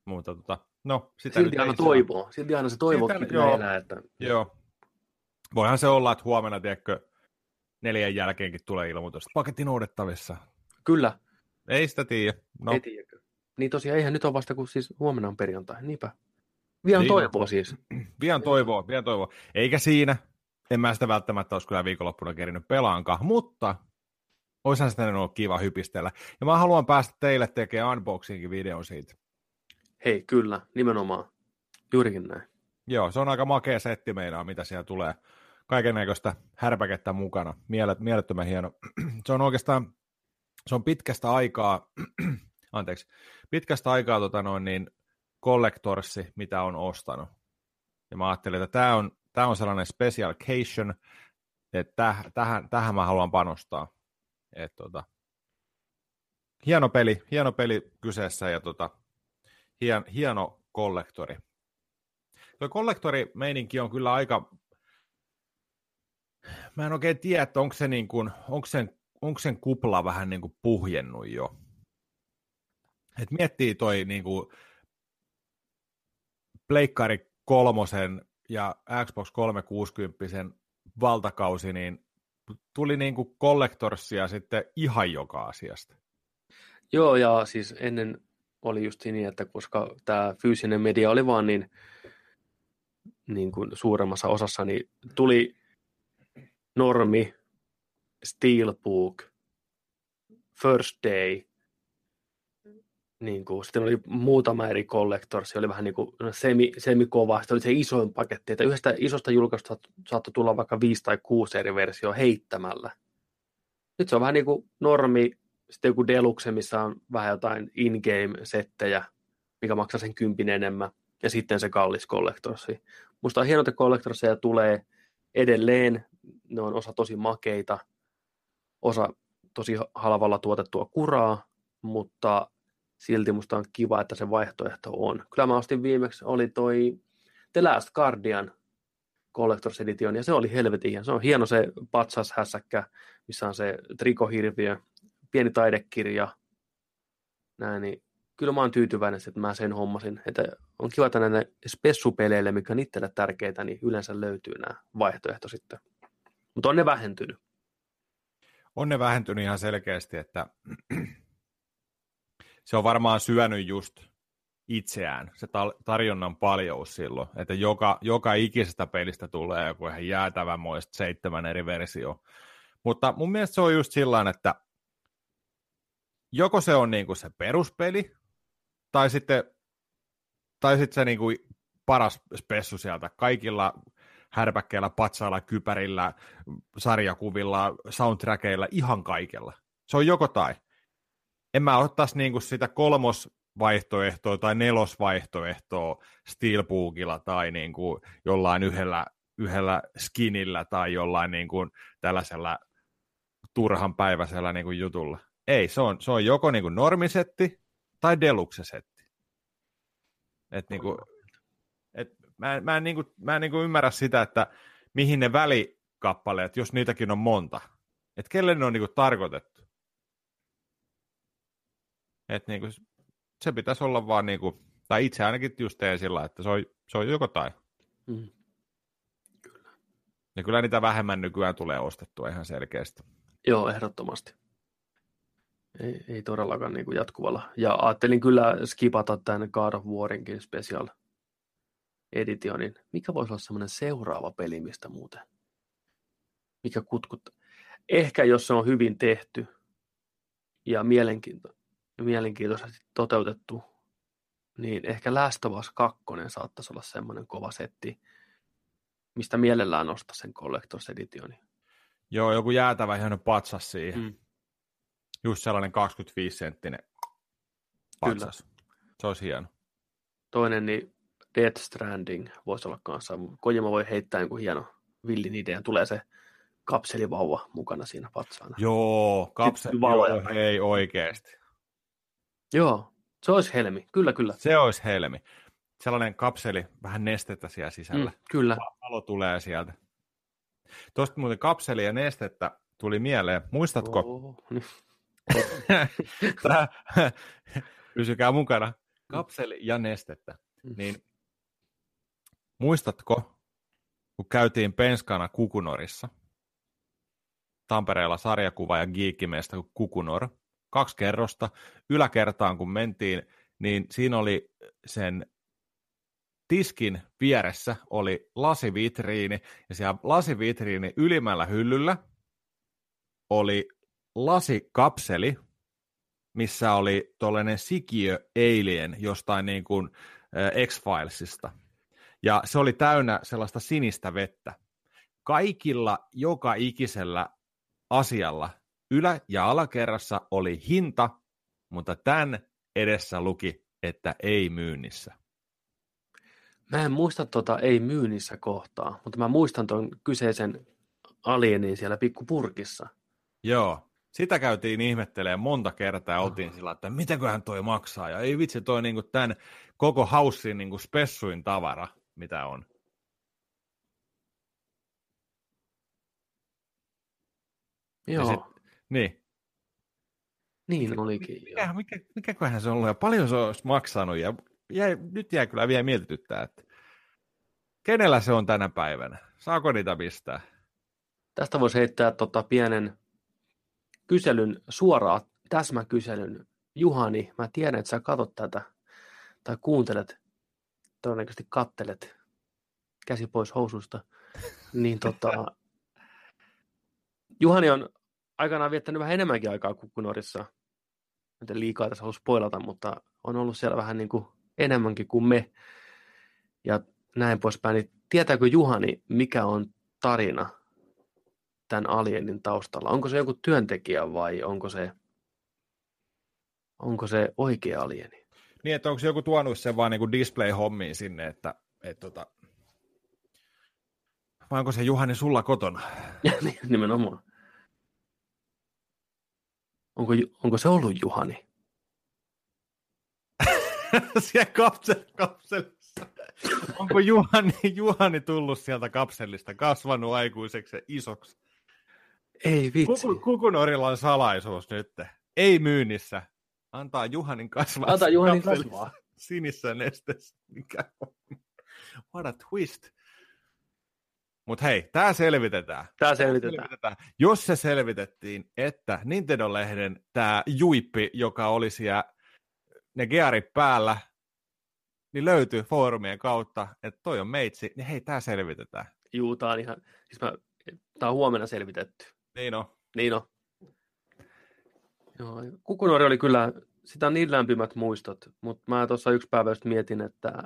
Speaker 1: Mutta tota, no, sitä
Speaker 2: Silti aina toivoo. Silti aina se toivoo, että joo, elää, että...
Speaker 1: Joo. Voihan se olla, että huomenna, tiedätkö, neljän jälkeenkin tulee ilmoitus, paketti noudettavissa.
Speaker 2: Kyllä.
Speaker 1: Ei sitä tiedä. No.
Speaker 2: Ei tiedä. Niin tosiaan, eihän nyt ole vasta, kun siis huomenna on perjantai. Niinpä. Vielä niin. toivoa siis. [clears throat]
Speaker 1: Vielä toivoa, vielä toivoa. Eikä siinä. En mä sitä välttämättä olisi kyllä viikonloppuna kerinyt pelaankaan, mutta Oishan sitä ollut kiva hypistellä. Ja mä haluan päästä teille tekemään unboxingin video siitä.
Speaker 2: Hei, kyllä, nimenomaan. Juurikin näin.
Speaker 1: Joo, se on aika makea setti meillä, mitä siellä tulee. Kaiken näköistä härpäkettä mukana. Mielet, mielettömän hieno. [clears throat] se on oikeastaan, se on pitkästä aikaa, [clears throat] anteeksi, pitkästä aikaa tota noin, niin kollektorsi, mitä on ostanut. Ja mä ajattelin, että tämä on, tämä on sellainen special occasion, että tähän, tähän mä haluan panostaa. Et, tota, hieno peli, hieno peli kyseessä ja tota, hien, hieno kollektori. Tuo kollektorimeininki on kyllä aika, mä en oikein tiedä, että onko se niin kuin, onko sen, onko sen kupla vähän niin kuin puhjennut jo. Et miettii toi niin kuin Pleikkari kolmosen ja Xbox 360 valtakausi, niin tuli niin kuin kollektorsia sitten ihan joka asiasta.
Speaker 2: Joo, ja siis ennen oli just niin, että koska tämä fyysinen media oli vaan niin, niin kuin suuremmassa osassa, niin tuli normi, steelbook, first day, niin kuin, sitten oli muutama eri collectors, se oli vähän niin kuin semi, semikova, sitten oli se isoin paketti, että yhdestä isosta julkaisusta saattoi tulla vaikka viisi tai kuusi eri versio heittämällä. Nyt se on vähän niin kuin normi, sitten joku deluxe, missä on vähän jotain in-game-settejä, mikä maksaa sen kympin enemmän, ja sitten se kallis kollektorsi. Musta on hienoa, että kollektorseja tulee edelleen, ne on osa tosi makeita, osa tosi halvalla tuotettua kuraa, mutta silti musta on kiva, että se vaihtoehto on. Kyllä mä ostin viimeksi, oli toi The Last Guardian Collector's Edition, ja se oli helvetin Se on hieno se patsashässäkkä, missä on se trikohirviö, pieni taidekirja, näin, niin kyllä mä oon tyytyväinen, että mä sen hommasin. Että on kiva, että näille spessupeleille, mikä on itselle tärkeitä, niin yleensä löytyy nämä vaihtoehto sitten. Mutta on ne vähentynyt.
Speaker 1: On ne vähentynyt ihan selkeästi, että [clears throat] se on varmaan syönyt just itseään, se tarjonnan paljous silloin, että joka, joka ikisestä pelistä tulee joku ihan jäätävän muista seitsemän eri versio. Mutta mun mielestä se on just sillä että joko se on niinku se peruspeli, tai sitten, tai sitten se niinku paras spessu sieltä kaikilla härpäkkeillä, patsailla, kypärillä, sarjakuvilla, soundtrackeilla, ihan kaikella. Se on joko tai en mä ottaisi niinku sitä kolmosvaihtoehtoa tai nelosvaihtoehtoa Steelbookilla tai niinku jollain yhdellä, yhdellä skinillä tai jollain niinku tällaisella turhan päiväisellä niinku jutulla. Ei, se on, se on joko niinku normisetti tai deluxe-setti. Et niinku, et mä, mä en, niinku, mä en niinku ymmärrä sitä, että mihin ne välikappaleet, jos niitäkin on monta, että kelle ne on niinku tarkoitettu. Että niinku, se pitäisi olla vaan, niinku, tai itse ainakin just teen sillä, että se on, se on joko tai. Mm. Kyllä. Ja kyllä niitä vähemmän nykyään tulee ostettua ihan selkeästi.
Speaker 2: Joo, ehdottomasti. Ei, ei todellakaan niin kuin jatkuvalla. Ja ajattelin kyllä skipata tämän God of Warinkin special editionin. Mikä voisi olla semmoinen seuraava peli, mistä muuten? Mikä kutkut? Ehkä jos se on hyvin tehty ja mielenkiintoinen mielenkiintoisesti toteutettu, niin ehkä Last of Us 2 saattaisi olla semmoinen kova setti, mistä mielellään nostaa sen Collector's Editioni.
Speaker 1: Joo, joku jäätävä hieno patsas siihen. Mm. Just sellainen 25 senttinen patsas. Kyllä. Se olisi hieno.
Speaker 2: Toinen, niin Death Stranding voisi olla kanssa. Kojima voi heittää jonkun hieno villin idean. Tulee se kapselivauva mukana siinä patsaana.
Speaker 1: Joo, kapseli, joo, ei oikeasti.
Speaker 2: Joo, se olisi helmi, kyllä kyllä.
Speaker 1: Se olisi helmi. Sellainen kapseli, vähän nestettä siellä sisällä. Mm,
Speaker 2: kyllä.
Speaker 1: Valo tulee sieltä. Tuosta muuten kapseli ja nestettä tuli mieleen. Muistatko? Oh, [laughs] niin. [laughs] Pysykää mukana. Kapseli ja nestettä. Mm. Niin muistatko, kun käytiin Penskana Kukunorissa, Tampereella sarjakuva ja giikkimestä Kukunor, kaksi kerrosta. Yläkertaan kun mentiin, niin siinä oli sen tiskin vieressä oli lasivitriini, ja siellä lasivitriini ylimmällä hyllyllä oli lasikapseli, missä oli tuollainen sikiö alien jostain niin kuin X-Filesista. Ja se oli täynnä sellaista sinistä vettä. Kaikilla joka ikisellä asialla ylä- ja alakerrassa oli hinta, mutta tämän edessä luki, että ei myynnissä.
Speaker 2: Mä en muista tota ei myynnissä kohtaa, mutta mä muistan tuon kyseisen alienin siellä pikkupurkissa.
Speaker 1: Joo, sitä käytiin ihmettelemään monta kertaa ja oltiin sillä, että mitäköhän toi maksaa. Ja ei vitsi, toi niinku tämän koko haussin niinku spessuin tavara, mitä on.
Speaker 2: Joo,
Speaker 1: sit- Niin,
Speaker 2: niin olikin. joo.
Speaker 1: mikä, mikä, mikäköhän se on ollut ja paljon se olisi maksanut. Ja jäi, nyt jää kyllä vielä mietityttää, että kenellä se on tänä päivänä? Saako niitä pistää?
Speaker 2: Tästä voisi heittää tota pienen kyselyn, suoraan täsmäkyselyn. Juhani, mä tiedän, että sä katot tätä tai kuuntelet, todennäköisesti kattelet käsi pois housusta, niin tota, Juhani on aikanaan viettänyt vähän enemmänkin aikaa kukkunorissa. Nyt en liikaa tässä halua spoilata, mutta on ollut siellä vähän niin kuin enemmänkin kuin me. Ja näin poispäin. Niin tietääkö Juhani, mikä on tarina tämän alienin taustalla? Onko se joku työntekijä vai onko se, onko se oikea alieni?
Speaker 1: Niin, että onko joku tuonut sen vaan niin display-hommiin sinne, että, että tota... vai onko se Juhani sulla kotona? [laughs]
Speaker 2: Niin, Nimenomaan. Onko, onko se ollut Juhani? [laughs]
Speaker 1: Siellä kapsel, kapselissa. Onko Juhani, Juhani tullut sieltä kapselista, kasvanut aikuiseksi ja isoksi?
Speaker 2: Ei vitsi.
Speaker 1: Kuku, kukunorilla on salaisuus nyt. Ei myynnissä. Antaa Juhanin kasvaa.
Speaker 2: Antaa Juhanin kasvaa.
Speaker 1: Sinissä nesteessä. Mikä on? What a twist. Mutta hei, tämä selvitetään.
Speaker 2: Tämä selvitetään.
Speaker 1: selvitetään. Jos se selvitettiin, että Nintendo-lehden tämä juippi, joka oli siellä ne gearit päällä, niin löytyy foorumien kautta, että toi on meitsi, niin hei, tämä selvitetään.
Speaker 2: Juu, tää on ihan, siis mä, tää on huomenna selvitetty.
Speaker 1: Niin on.
Speaker 2: Niin on. Joo, Kukunuori oli kyllä, sitä niin lämpimät muistot, mutta mä tuossa yksi päivä just mietin, että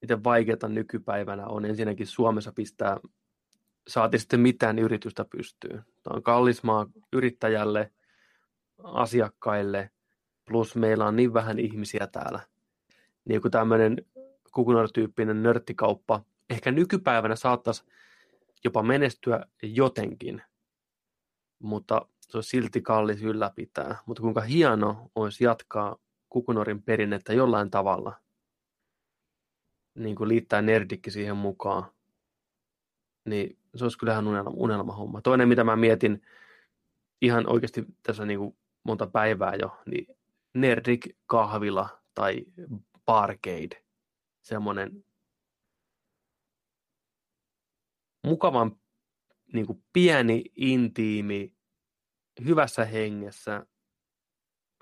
Speaker 2: miten vaikeaa nykypäivänä on ensinnäkin Suomessa pistää, saati sitten mitään yritystä pystyyn. Tämä on kallis maa yrittäjälle, asiakkaille, plus meillä on niin vähän ihmisiä täällä. Niin joku tämmöinen Kukunuori-tyyppinen nörttikauppa, ehkä nykypäivänä saattaisi jopa menestyä jotenkin, mutta se on silti kallis ylläpitää. Mutta kuinka hieno olisi jatkaa Kukunorin perinnettä jollain tavalla, niin kuin liittää nerdikki siihen mukaan, niin se olisi kyllähän unelma, unelmahomma. Toinen, mitä mä mietin ihan oikeasti tässä niin kuin monta päivää jo, niin Nerdik kahvila tai barcade, semmoinen mukavan niin kuin pieni, intiimi, hyvässä hengessä,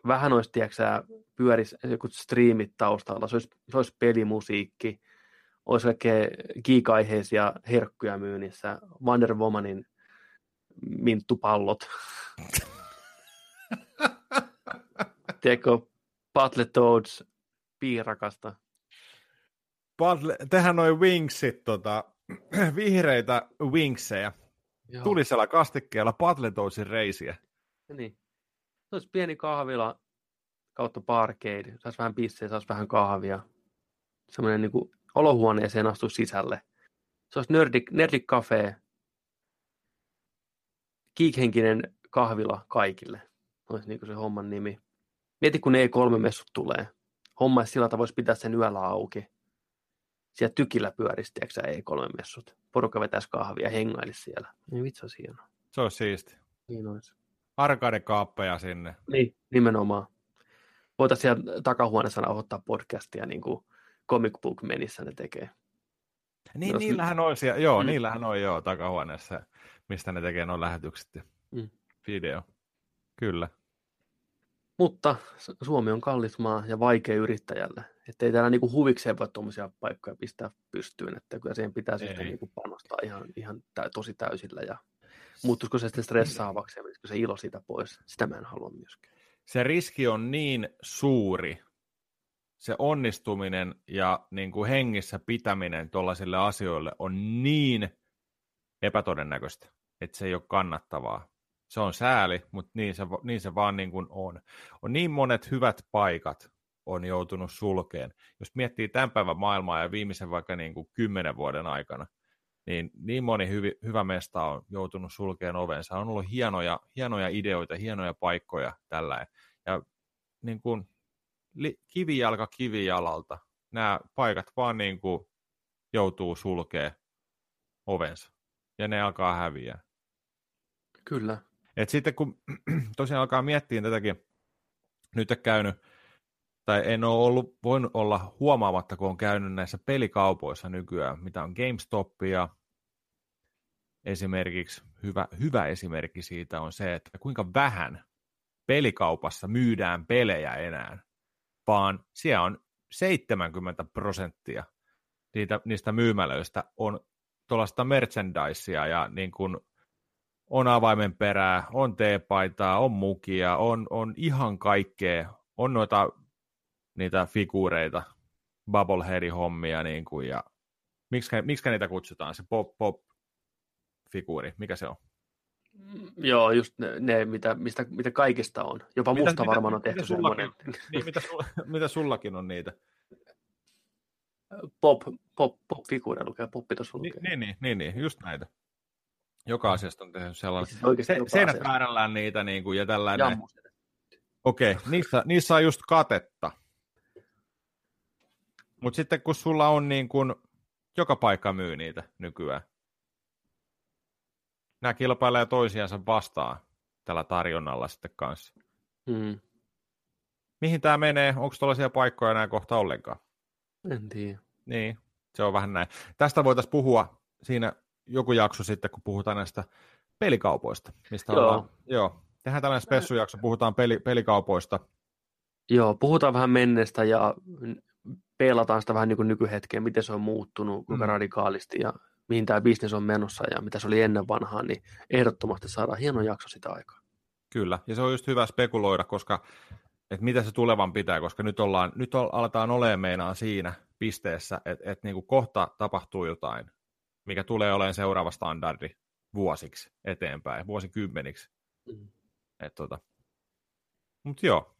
Speaker 2: vähän olisi, tiedätkö pyörisi joku striimit taustalla, se olisi, se olisi pelimusiikki, olisi kaikkea geek-aiheisia herkkuja myynnissä, Wonder Womanin minttupallot. [laughs] Tiedätkö, Battletoads, piirakasta.
Speaker 1: Battle, tehdään noin wingsit, tota, [clears throat] vihreitä wingsejä.
Speaker 2: Joo.
Speaker 1: Tulisella kastikkeella Battletoadsin reisiä.
Speaker 2: Niin. Se olisi pieni kahvila kautta barcade. Saisi vähän pissejä, saisi vähän kahvia. Semmoinen niin kuin olohuoneeseen astu sisälle. Se olisi nerdik, nerdik cafe. Geekhenkinen kahvila kaikille. Olisi niin kuin se homman nimi. Mieti, kun E3-messut tulee. Homma sillä tavalla voisi pitää sen yöllä auki. Siellä tykillä pyörisi, tiedätkö E3-messut. Porukka vetäisi kahvia ja hengailisi siellä. Niin vitsi olisi hienoa.
Speaker 1: Se olisi siisti.
Speaker 2: Niin olisi.
Speaker 1: Arcade-kaappeja sinne.
Speaker 2: Niin, nimenomaan. Voitaisiin siellä takahuoneessa nauhoittaa podcastia niin kuin Comic Book Menissä ne tekee.
Speaker 1: Niin,
Speaker 2: Jos-
Speaker 1: niillähän on siellä, joo,
Speaker 2: Mm.
Speaker 1: niillähän on joo takahuoneessa, mistä ne tekee nuo lähetykset ja
Speaker 2: Mm.
Speaker 1: video. Kyllä.
Speaker 2: Mutta Suomi on kallis maa ja vaikea yrittäjälle. Että ei täällä niinku huvikseen voi tuommoisia paikkoja pistää pystyyn, että kyllä siihen pitää sitten niinku panostaa ihan, ihan tä- tosi täysillä. Ja muuttuisiko se sitten stressaavaksi ja menisikö se ilo siitä pois? Sitä mä en halua myöskään.
Speaker 1: Se riski on niin suuri, se onnistuminen ja niin kuin hengissä pitäminen tuollaisille asioille on niin epätodennäköistä, että se ei ole kannattavaa. Se on sääli, mutta niin se, niin se vaan niin kuin on. On niin monet hyvät paikat on joutunut sulkeen. Jos miettii tämän päivän maailmaa ja viimeisen vaikka niin kuin kymmenen vuoden aikana, niin niin moni hyvi, hyvä mesta on joutunut sulkeen ovensa. On ollut hienoja, hienoja ideoita, hienoja paikkoja tällä. Ja niin kuin, li, kivijalka kivijalalta nämä paikat vaan niin kuin joutuu sulkeen ovensa. Ja ne alkaa häviää.
Speaker 2: Kyllä.
Speaker 1: Et sitten kun [clears throat] tosiaan alkaa miettiä tätäkin, nyt käynyt, tai en ole ollut, voinut olla huomaamatta, kun on käynyt näissä pelikaupoissa nykyään, mitä on GameStopia, esimerkiksi hyvä, hyvä esimerkki siitä on se, että kuinka vähän pelikaupassa myydään pelejä enää, vaan siellä on 70 prosenttia niitä, niistä myymälöistä on tuollaista merchandisea ja niin kuin on avaimen perää, on teepaitaa, on mukia, on, on ihan kaikkea, on noita niitä figuureita, bubblehead-hommia niin kuin, ja miksi, miksi niitä kutsutaan, se pop, pop figuuri, mikä se on?
Speaker 2: Mm, joo, just ne, ne mitä, mistä, mitä kaikista on. Jopa mitä, musta mitä, varmaan on tehty
Speaker 1: mitä sullakin, niin, mitä, sulla, [laughs] mitä sullakin on niitä?
Speaker 2: Pop, pop, pop figuureja lukee, poppi tuossa lukee.
Speaker 1: Niin, niin, niin, niin, just näitä. Joka asiasta on tehnyt sellainen. Siis se, seinät väärällään niitä niin kuin, ja tällainen. Okei, okay, niissä, niissä on just katetta. Mutta sitten kun sulla on niin kuin, joka paikka myy niitä nykyään. Nämä kilpailee toisiansa vastaan tällä tarjonnalla sitten kanssa.
Speaker 2: Hmm.
Speaker 1: Mihin tämä menee? Onko tällaisia paikkoja enää kohta ollenkaan?
Speaker 2: En tiedä.
Speaker 1: Niin, se on vähän näin. Tästä voitaisiin puhua siinä joku jakso sitten, kun puhutaan näistä pelikaupoista. Mistä joo. Ollaan, joo. Tehdään tällainen spessujakso, puhutaan peli, pelikaupoista.
Speaker 2: Joo, puhutaan vähän menneestä ja pelataan sitä vähän niin kuin nykyhetkeen, miten se on muuttunut, kuinka mm. radikaalisti ja mihin tämä bisnes on menossa ja mitä se oli ennen vanhaa, niin ehdottomasti saadaan hieno jakso sitä aikaa.
Speaker 1: Kyllä, ja se on just hyvä spekuloida, koska että mitä se tulevan pitää, koska nyt, ollaan, nyt aletaan olemaan meinaan siinä pisteessä, että, että niin kuin kohta tapahtuu jotain, mikä tulee olemaan seuraava standardi vuosiksi eteenpäin, vuosikymmeniksi. Mm. tota. Mutta joo.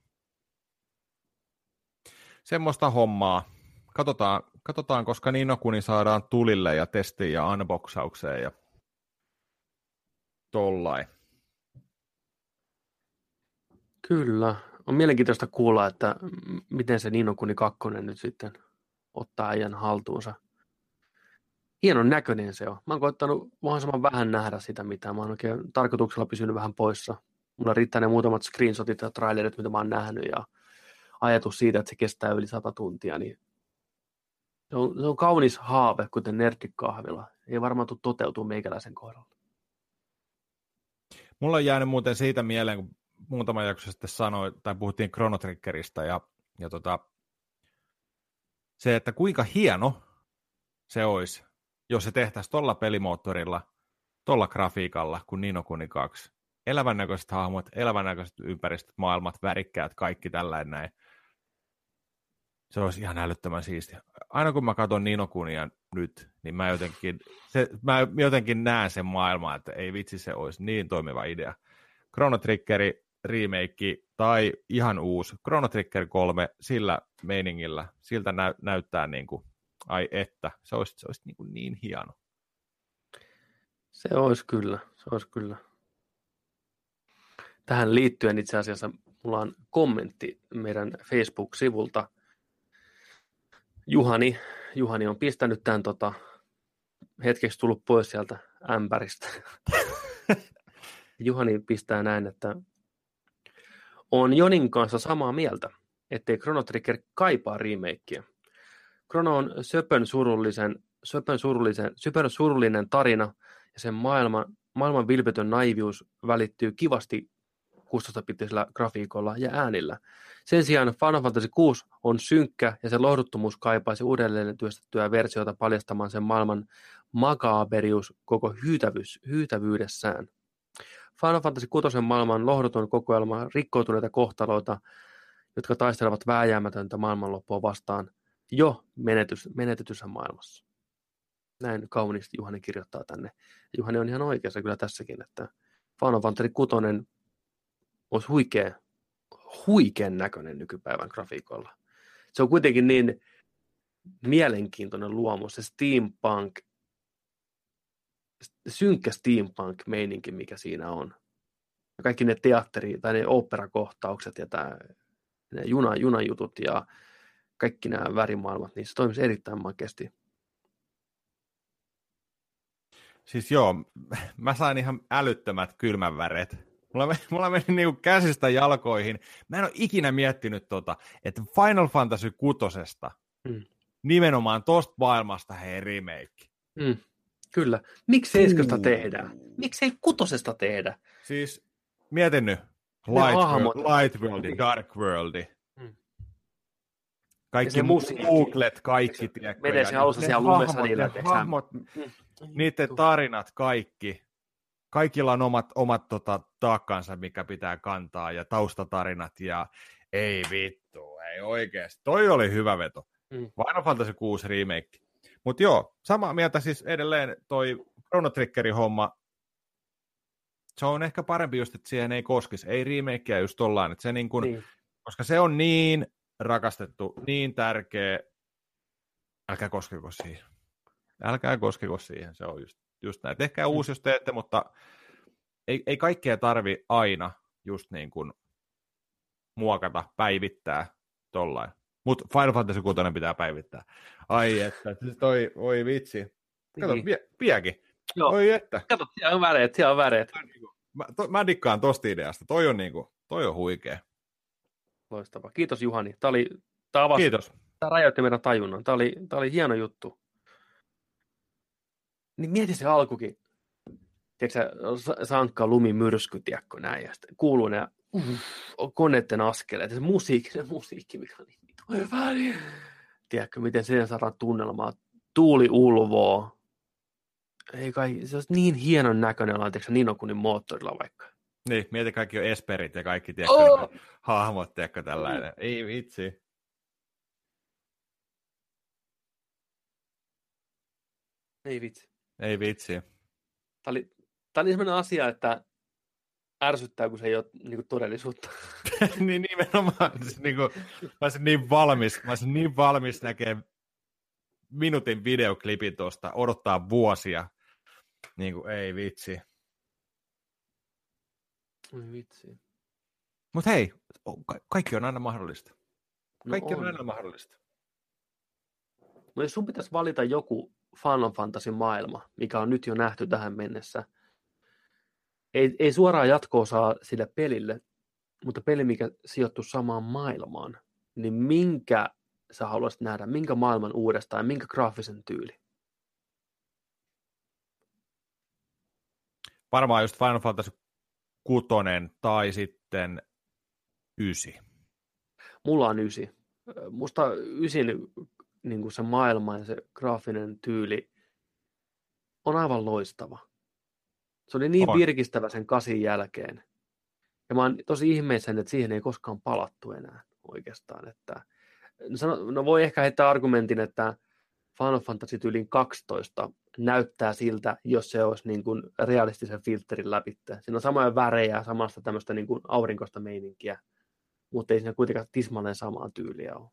Speaker 1: Semmoista hommaa. Katsotaan, katsotaan koska Ninokuni saadaan tulille ja testiin ja unboxaukseen ja tollain.
Speaker 2: Kyllä. On mielenkiintoista kuulla, että miten se Ninokuni 2 nyt sitten ottaa ajan haltuunsa – hienon näköinen se on. Mä oon koittanut mahdollisimman vähän nähdä sitä, mitä mä oon oikein tarkoituksella pysynyt vähän poissa. Mulla riittää ne muutamat screenshotit ja trailerit, mitä mä oon nähnyt, ja ajatus siitä, että se kestää yli sata tuntia, niin se on, se on kaunis haave, kuten nerdikahvila. Ei varmaan tule toteutuu meikäläisen kohdalla.
Speaker 1: Mulla on jäänyt muuten siitä mieleen, kun muutama jakso sitten sanoi, tai puhuttiin Chrono ja, ja tota, se, että kuinka hieno se olisi, jos se tehtäisiin tuolla pelimoottorilla, tuolla grafiikalla kuin Nino Kuni 2. Elävännäköiset hahmot, elävännäköiset ympäristöt, maailmat, värikkäät, kaikki tällainen näin. Se olisi ihan älyttömän siistiä. Aina kun mä katson Nino Kunia nyt, niin mä jotenkin, se, mä jotenkin näen sen maailman, että ei vitsi se olisi niin toimiva idea. Chrono Triggeri remake tai ihan uusi Chrono Trigger 3 sillä meiningillä, siltä nä- näyttää niin kuin ai että, se olisi, se olisi niin, kuin niin hieno.
Speaker 2: Se olisi kyllä, se olisi kyllä. Tähän liittyen itse asiassa mulla on kommentti meidän Facebook-sivulta. Juhani, Juhani on pistänyt tämän tota, hetkeksi tullut pois sieltä ämpäristä. [laughs] Juhani pistää näin, että on Jonin kanssa samaa mieltä, ettei Chrono Trigger kaipaa remakeä. Chrono on söpön surullisen, söpön surullisen, söpön surullinen tarina ja sen maailman, maailman vilpetön naivius välittyy kivasti kustostapitisellä grafiikolla ja äänillä. Sen sijaan Final Fantasy 6 on synkkä ja se lohduttomuus kaipaisi uudelleen työstettyä versiota paljastamaan sen maailman makaberius koko hyytävyys, hyytävyydessään. Final Fantasy 6 maailman lohduton kokoelma rikkoutuneita kohtaloita, jotka taistelevat vääjäämätöntä maailmanloppua vastaan jo menetys, menetetyssä maailmassa. Näin kauniisti Juhani kirjoittaa tänne. Juhani on ihan oikeassa kyllä tässäkin, että Final Fantasy 6 olisi huikea, huikean näköinen nykypäivän grafiikolla. Se on kuitenkin niin mielenkiintoinen luomus, se steampunk, synkkä steampunk-meininki, mikä siinä on. Ja kaikki ne teatteri- tai ne operakohtaukset ja tämä, ne juna, junajutut ja kaikki nämä värimaailmat, niin se toimisi erittäin makeasti.
Speaker 1: Siis joo, [laughs] mä sain ihan älyttömät kylmänväret. Mulla, meni, mulla meni niinku käsistä jalkoihin. Mä en ole ikinä miettinyt tota, että Final Fantasy kutosesta, mm. nimenomaan tosta maailmasta hei remake.
Speaker 2: Mm. Kyllä. Miksi seiskasta tehdään? Miksi ei kutosesta tehdä?
Speaker 1: Siis mietin nyt. Light, world, light World, Dark World. Mm. Kaikki Googlet, kaikki?
Speaker 2: Menee se alussa siellä lumessa niillä,
Speaker 1: hahmot, mm. niiden tarinat, kaikki. Kaikilla on omat, omat tota, taakkansa, mikä pitää kantaa, ja taustatarinat, ja ei vittu, ei oikeasti. Toi oli hyvä veto. Mm. Final Fantasy 6 remake. Mutta joo, samaa mieltä siis edelleen toi Chrono Triggerin homma, se on ehkä parempi just, että siihen ei koskisi, ei remakea just tollaan, että se niin kun, niin. koska se on niin rakastettu, niin tärkeä, älkää koskeko siihen. Älkää koskeko siihen, se on just, just näin. Tehkää mm. uusi, jos teette, mutta ei, ei kaikkea tarvi aina just niin kuin muokata, päivittää tollain. Mutta Final Fantasy 6 pitää päivittää. Ai että, siis toi, oi vitsi. Kato, niin. vie, viekin. Joo. Oi että.
Speaker 2: Kato, siellä on väreet, siellä on väreet.
Speaker 1: Niinku- mä, to, mä dikkaan tosta ideasta. Toi on, niinku, toi on huikea.
Speaker 2: Loistavaa. Kiitos Juhani. Tämä oli, tämä avasi,
Speaker 1: Kiitos.
Speaker 2: Tämä rajoitti meidän tajunnan. Tämä oli, tämä oli hieno juttu. Niin mieti se alkukin. Tiedätkö sankka lumimyrsky, tiedätkö näin, ja sitten kuuluu ne uh, koneiden askeleet, se musiikki, se musiikki, mikä on niin hyvä, niin... Tiedätkö, miten sen saadaan tunnelmaa, tuuli ulvoo, ei kai, se olisi niin hienon näköinen laiteeksi Ninokunin moottorilla vaikka.
Speaker 1: Niin, mieti kaikki jo Esperit ja kaikki, tiedätkö, oh! hahmot, tiedätkö, tällainen. Ei vitsi.
Speaker 2: Ei vitsi.
Speaker 1: Ei vitsi.
Speaker 2: Tämä oli, tämä oli sellainen asia, että ärsyttää, kun se ei ole niin kuin todellisuutta. [laughs]
Speaker 1: niin nimenomaan. Siis, niin kuin, mä olisin niin valmis, mä olisin niin valmis näkemään minuutin videoklipin tuosta, odottaa vuosia. Niin kuin, ei vitsi.
Speaker 2: Ei vitsi.
Speaker 1: Mutta hei, ka- kaikki on aina mahdollista. No kaikki no on. on aina mahdollista.
Speaker 2: No jos sun pitäisi valita joku Final Fantasy maailma, mikä on nyt jo nähty tähän mennessä – ei, ei suoraan jatkoa saa sille pelille, mutta peli, mikä sijoittuu samaan maailmaan, niin minkä sä haluaisit nähdä, minkä maailman uudestaan ja minkä graafisen tyyli?
Speaker 1: Varmaan just Final Fantasy 6 tai sitten 9.
Speaker 2: Mulla on 9. Musta 9 niin kuin se maailma ja se graafinen tyyli on aivan loistava. Se oli niin on. virkistävä sen kasin jälkeen. Ja mä oon tosi ihmeisen, että siihen ei koskaan palattu enää oikeastaan. Että, no, no voi ehkä heittää argumentin, että Final Fantasy tyylin 12 näyttää siltä, jos se olisi niin kuin realistisen filterin läpi. Siinä on samoja värejä, samasta tämmöistä niin kuin aurinkoista meininkiä, mutta ei siinä kuitenkaan tismalleen samaa tyyliä ole.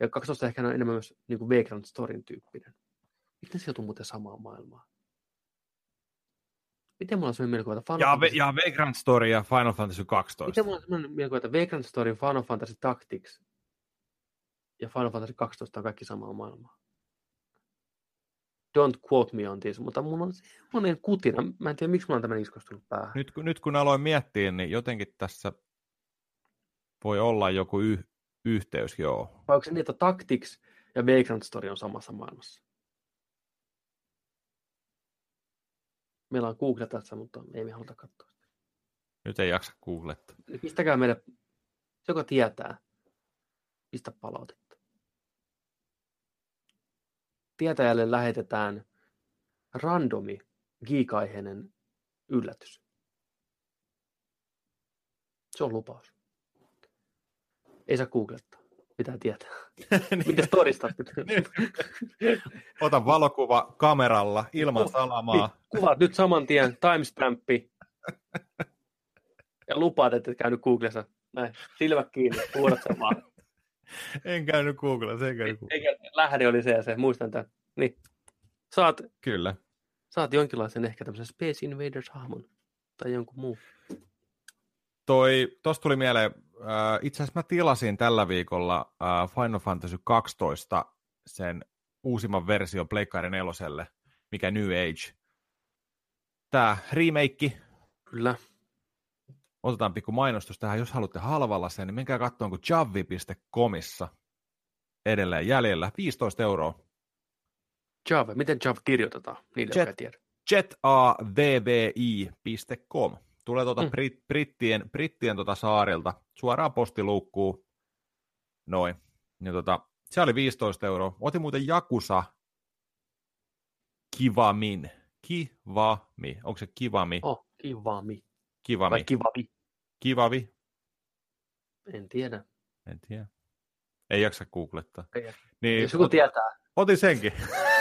Speaker 2: Ja 12 ehkä on enemmän myös niin kuin Vagrant Storyn tyyppinen. Miten sieltä on muuten samaa maailmaa? Miten mulla on sellainen mielikuva, että
Speaker 1: Final ja, Fantasy... ja Vagrant Story ja Final Fantasy 12.
Speaker 2: Miten mulla on sellainen mielikuva, että Vagrant Story, Final Fantasy Tactics ja Final Fantasy 12 on kaikki samaa maailmaa. Don't quote me on this, mutta mulla on semmoinen kutina. Mä en tiedä, miksi mulla on tämmöinen iskostunut päähän.
Speaker 1: Nyt, nyt kun aloin miettiä, niin jotenkin tässä voi olla joku yh, yhteys, joo.
Speaker 2: Vai onko se niin, että Tactics ja Vagrant Story on samassa maailmassa? Meillä on Google tässä, mutta ei me haluta katsoa sitä.
Speaker 1: Nyt ei jaksa googletta.
Speaker 2: Pistäkää meille, joka tietää, pistä palautetta. Tietäjälle lähetetään randomi geek yllätys. Se on lupaus. Ei saa googlettaa. Pitää tietää. [laughs] Miten todistat? [laughs]
Speaker 1: Ota valokuva kameralla ilman salamaa.
Speaker 2: Kuvaat nyt saman tien timestampi. Ja lupaat, että et käynyt Googlessa. Näin, silmät kiinni, huudat sen vaan.
Speaker 1: En käynyt Googlessa, en käynyt Googlessa.
Speaker 2: Eikä lähde oli se ja se, muistan tämän. Niin. Saat,
Speaker 1: Kyllä.
Speaker 2: saat jonkinlaisen ehkä tämmöisen Space Invaders-hahmon. Tai jonkun muu.
Speaker 1: Toi, tosta tuli mieleen, itse asiassa mä tilasin tällä viikolla äh, Final Fantasy 12 sen uusimman versio Pleikkari neloselle, mikä New Age. Tää remake,
Speaker 2: Kyllä.
Speaker 1: otetaan pikku mainostus tähän, jos haluatte halvalla sen, niin menkää katsomaan, kun javvi.comissa edelleen jäljellä, 15 euroa.
Speaker 2: Java. Miten Java kirjoitetaan? Niille,
Speaker 1: Jet.
Speaker 2: jotka ei tiedä.
Speaker 1: jetavvi.com. Tulee tuota
Speaker 2: Mm.
Speaker 1: Brit- brittien, brittien tuota saarilta suoraan postiluukkuun. Noin. Ja tota, se oli 15 euroa. Otin muuten Jakusa Kivamin. Kivami. Onko se Kivami?
Speaker 2: Oh, kivami.
Speaker 1: Kivami.
Speaker 2: Vai kivavi?
Speaker 1: Kivavi?
Speaker 2: En tiedä.
Speaker 1: En tiedä. Ei jaksa googlettaa.
Speaker 2: Ei.
Speaker 1: Niin,
Speaker 2: Jos joku tietää.
Speaker 1: Otin senkin. [laughs]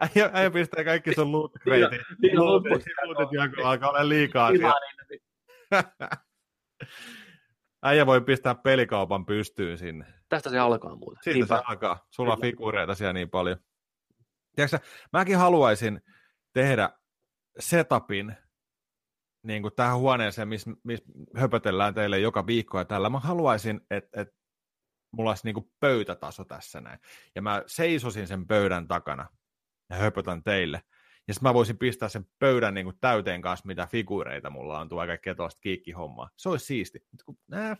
Speaker 1: äijä, äijä pistää kaikki sun loot crate.
Speaker 2: niin on
Speaker 1: Lootit lootit joku alkaa olla liikaa. siellä. [laughs] Äijä voi pistää pelikaupan pystyyn sinne.
Speaker 2: Tästä se alkaa muuten.
Speaker 1: Siitä
Speaker 2: Niinpä.
Speaker 1: se alkaa. Sulla on
Speaker 2: Kyllä.
Speaker 1: figuureita siellä niin paljon. Tiedätkö, mäkin haluaisin tehdä setupin niin kuin tähän huoneeseen, missä mis höpötellään teille joka viikko ja tällä. Mä haluaisin, että et mulla olisi niin kuin pöytätaso tässä näin. Ja mä seisosin sen pöydän takana ja höpötän teille. Ja sitten mä voisin pistää sen pöydän niin kuin täyteen kanssa, mitä figuureita mulla on, tuo kaikkea tuosta kiikkihommaa. Se olisi siisti. Mut kun, nää,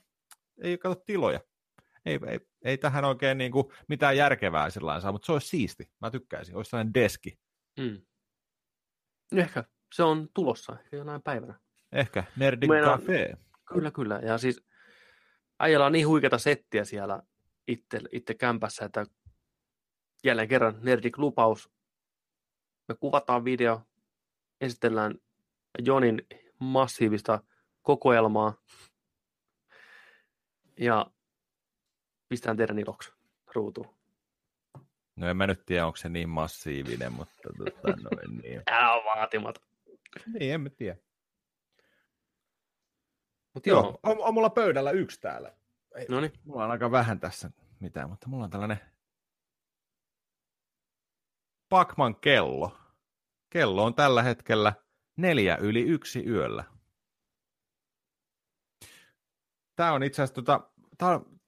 Speaker 1: ei kato tiloja. Ei, ei, ei tähän oikein niin kuin mitään järkevää sillä saa, mutta se olisi siisti. Mä tykkäisin. Olisi sellainen deski.
Speaker 2: Mm. Ehkä se on tulossa ehkä jonain päivänä.
Speaker 1: Ehkä Nerdin Cafe.
Speaker 2: Kyllä, kyllä. Ja siis äijällä on niin huikeata settiä siellä itse, itse kämpässä, että jälleen kerran Nerdik lupaus. Me kuvataan video, esitellään Jonin massiivista kokoelmaa ja pistetään teidän iloksi ruutuun.
Speaker 1: No en mä nyt tiedä, onko se niin massiivinen, mutta tota, noin niin.
Speaker 2: Älä on vaatimaton.
Speaker 1: Niin, en mä tiedä.
Speaker 2: Mutta joo,
Speaker 1: Joo, on, on, mulla pöydällä yksi täällä.
Speaker 2: no niin.
Speaker 1: Mulla on aika vähän tässä mitään, mutta mulla on tällainen Pacman kello. Kello on tällä hetkellä neljä yli yksi yöllä. Tämä on itse asiassa, tota, tää on,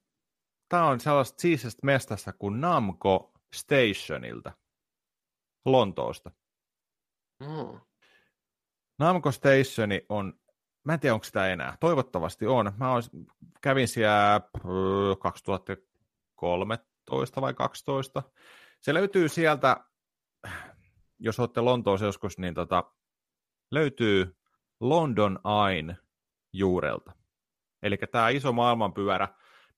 Speaker 1: tää on sellaista siisestä mestasta kuin Namco Stationilta Lontoosta.
Speaker 2: No.
Speaker 1: Namco Stationi on, mä en tiedä onko sitä enää, toivottavasti on. Mä oon, kävin siellä äh, 2013 vai 12. Se löytyy sieltä, jos olette Lontoossa joskus, niin tota, löytyy London Ain juurelta. Eli tämä iso maailmanpyörä,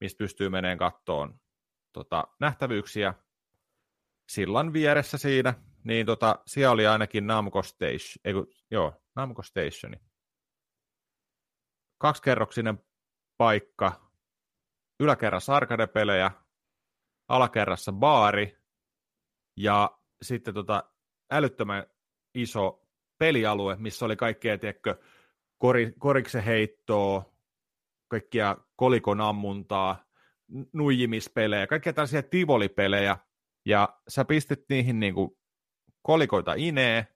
Speaker 1: mistä pystyy meneen kattoon tota, nähtävyyksiä sillan vieressä siinä, niin tota, siellä oli ainakin Namco Station, ei, joo, Namco Stationi. Kaksikerroksinen paikka, yläkerrassa arcade-pelejä, alakerrassa baari ja sitten tota älyttömän iso pelialue, missä oli kaikkea, tiedätkö, kori, koriksen heittoa, kaikkia kolikon ammuntaa, nuijimispelejä, kaikkia tällaisia tivolipelejä, ja sä pistit niihin niinku kolikoita inee,